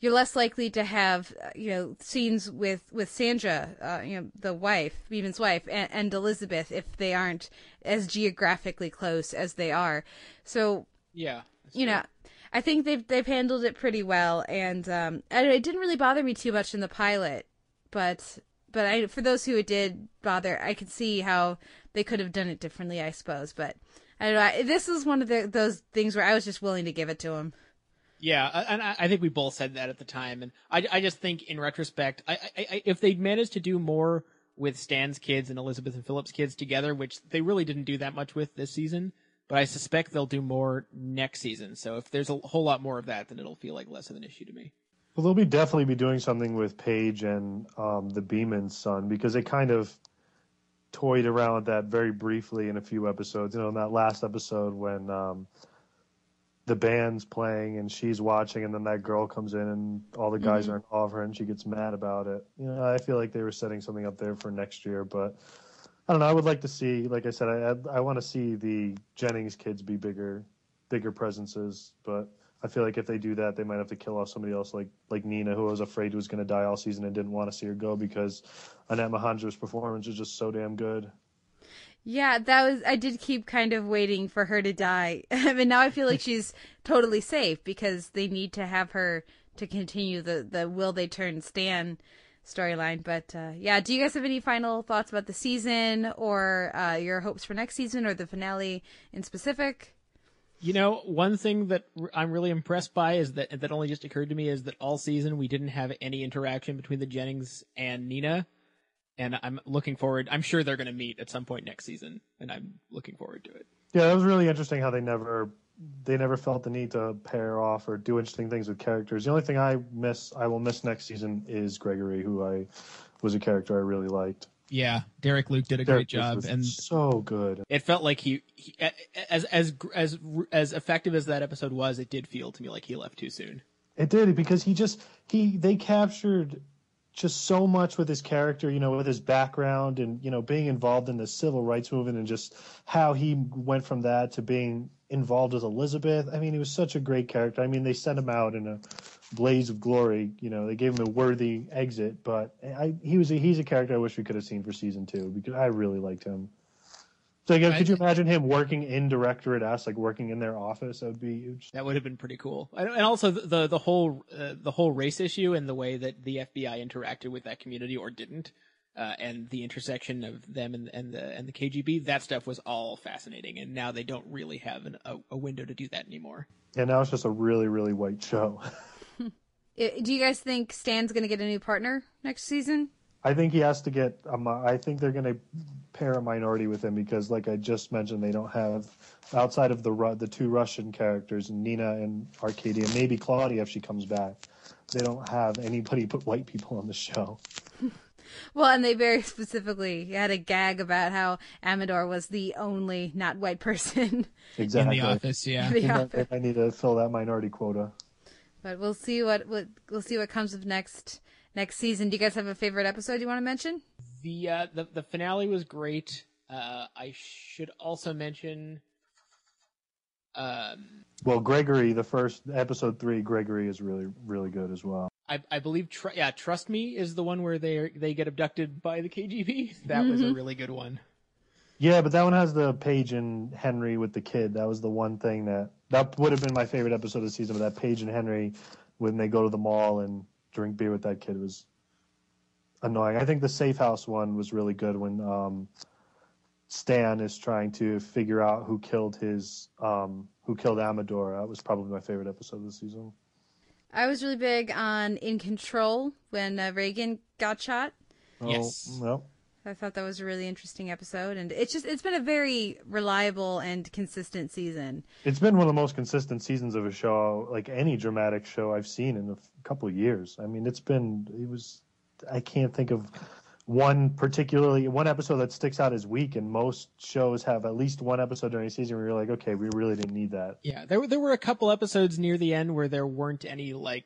you're less likely to have uh, you know scenes with with Sandra, uh, you know the wife, Beeman's wife, and, and Elizabeth if they aren't as geographically close as they are. So Yeah, you know, I think they've they've handled it pretty well, and um, and it didn't really bother me too much in the pilot, but but I for those who it did bother, I could see how they could have done it differently, I suppose. But I don't know. I- This is one of the, those things where I was just willing to give it to him. Yeah, and I think we both said that at the time, and I, I just think in retrospect, I, I, if they'd managed to do more with Stan's kids and Elizabeth and Philip's kids together, which they really didn't do that much with this season, but I suspect they'll do more next season. So if there's a whole lot more of that, then it'll feel like less of an issue to me. Well, they'll be definitely be doing something with Paige and um, the Beeman's son because they kind of toyed around with that very briefly in a few episodes. You know, in that last episode when um, the band's playing and she's watching, and then that girl comes in and all the guys Mhm. are in awe of her and she gets mad about it. You know, I feel like they were setting something up there for next year, but I don't know. I would like to see, like I said, I I want to see the Jennings kids be bigger, bigger presences. But I feel like if they do that, they might have to kill off somebody else, like like Nina, who I was afraid was going to die all season and didn't want to see her go because Annet Mahendru's performance is just so damn good. Yeah, that was. I did keep kind of waiting for her to die. I mean, now I feel like she's totally safe because they need to have her to continue the the will they turn Stan storyline. But uh, yeah, do you guys have any final thoughts about the season or uh, your hopes for next season or the finale in specific? You know, one thing that I'm really impressed by is that that only just occurred to me is that all season we didn't have any interaction between the Jennings and Nina, and I'm looking forward. I'm sure they're going to meet at some point next season, and I'm looking forward to it. Yeah, that was really interesting how they never they never felt the need to pair off or do interesting things with characters. The only thing I miss I will miss next season is Gregory, who I was a character I really liked. Yeah, Derek Luke did a Derek great job, and so good. it felt like he, he as as as as effective as that episode was, it did feel to me like he left too soon. It did because he just he they captured just so much with his character, you know, with his background and you know being involved in the civil rights movement and just how he went from that to being involved with Elizabeth. I mean, he was such a great character. I mean, they sent him out in a blaze of glory. You know, they gave him a worthy exit, but I, he was a, he's a character I wish we could have seen for season two because I really liked him. So again, could you imagine him working in Directorate S, like working in their office? That would be huge. That would have been pretty cool. And and also the the, the whole uh, the whole race issue and the way that the FBI interacted with that community or didn't, uh, and the intersection of them and, and the and the KGB. That stuff was all fascinating. And now they don't really have an, a, a window to do that anymore. And now it's just a really, really white show. Do you guys think Stan's going to get a new partner next season? I think he has to get. A, mi- I think they're going to pair a minority with him because, like I just mentioned, they don't have outside of the the two Russian characters, Nina and Arkady, maybe Claudia if she comes back. They don't have anybody but white people on the show. Well, and they very specifically had a gag about how Amador was the only not white person. Exactly. office, yeah. The I- office. I need to fill that minority quota. But we'll see what, what we'll see what comes of next next season. Do you guys have a favorite episode you want to mention? The uh, the the finale was great. Uh, I should also mention. Um, Well, Gregory, the first episode three, Gregory is really, really good as well. I, I believe, tr- yeah, Trust Me is the one where they they get abducted by the KGB. That was a Mhm. really good one. Yeah, but that one has the Paige and Henry with the kid. That was the one thing that that would have been my favorite episode of the season. But that Paige and Henry when they go to the mall and drink beer with that kid was annoying. I think the safe house one was really good when um, Stan is trying to figure out who killed his um, who killed Amador. That was probably my favorite episode of the season. I was really big on In Control when uh, Reagan got shot. Yes. Oh, well, I thought that was a really interesting episode, and it's just it's been a very reliable and consistent season. It's been one of the most consistent seasons of a show, like any dramatic show I've seen in a f- couple of years. I mean, it's been, it was, I can't think of one particularly, one episode that sticks out as weak, and most shows have at least one episode during a season where you're like, okay, we really didn't need that. Yeah, there were there were a couple episodes near the end where there weren't any like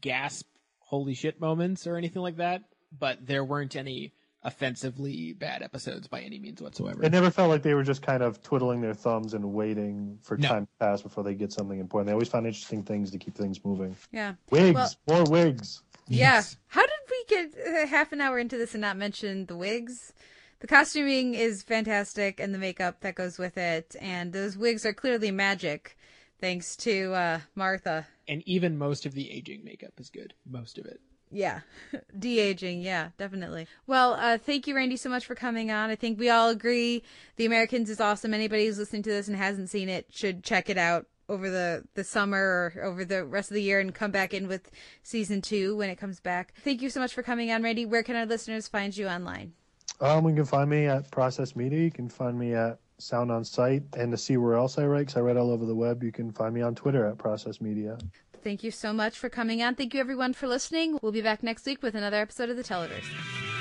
gasp, holy shit moments or anything like that, but there weren't any offensively bad episodes by any means whatsoever. It never felt like they were just kind of twiddling their thumbs and waiting for No. time to pass before they get something important. They always found interesting things to keep things moving. Yeah. Wigs, Well- more wigs. Yeah. How did we get uh, half an hour into this and not mention the wigs? The costuming is fantastic and the makeup that goes with it, and those wigs are clearly magic, thanks to uh, Martha. and even most of the aging makeup is good. Most of it. Yeah, de aging. Yeah, definitely. Well, uh, thank you, Randy, so much for coming on. I think we all agree The Americans is awesome. Anybody who's listening to this and hasn't seen it should check it out over the, the summer or over the rest of the year and come back in with season two when it comes back. Thank you so much for coming on, Randy. Where can our listeners find you online? Um, you can find me at Process Media. You can find me at Sound on Sight. And to see where else I write, 'cause I write all over the web, you can find me on Twitter at Process Media. Thank you so much for coming on. Thank you, everyone, for listening. We'll be back next week with another episode of The Televerse.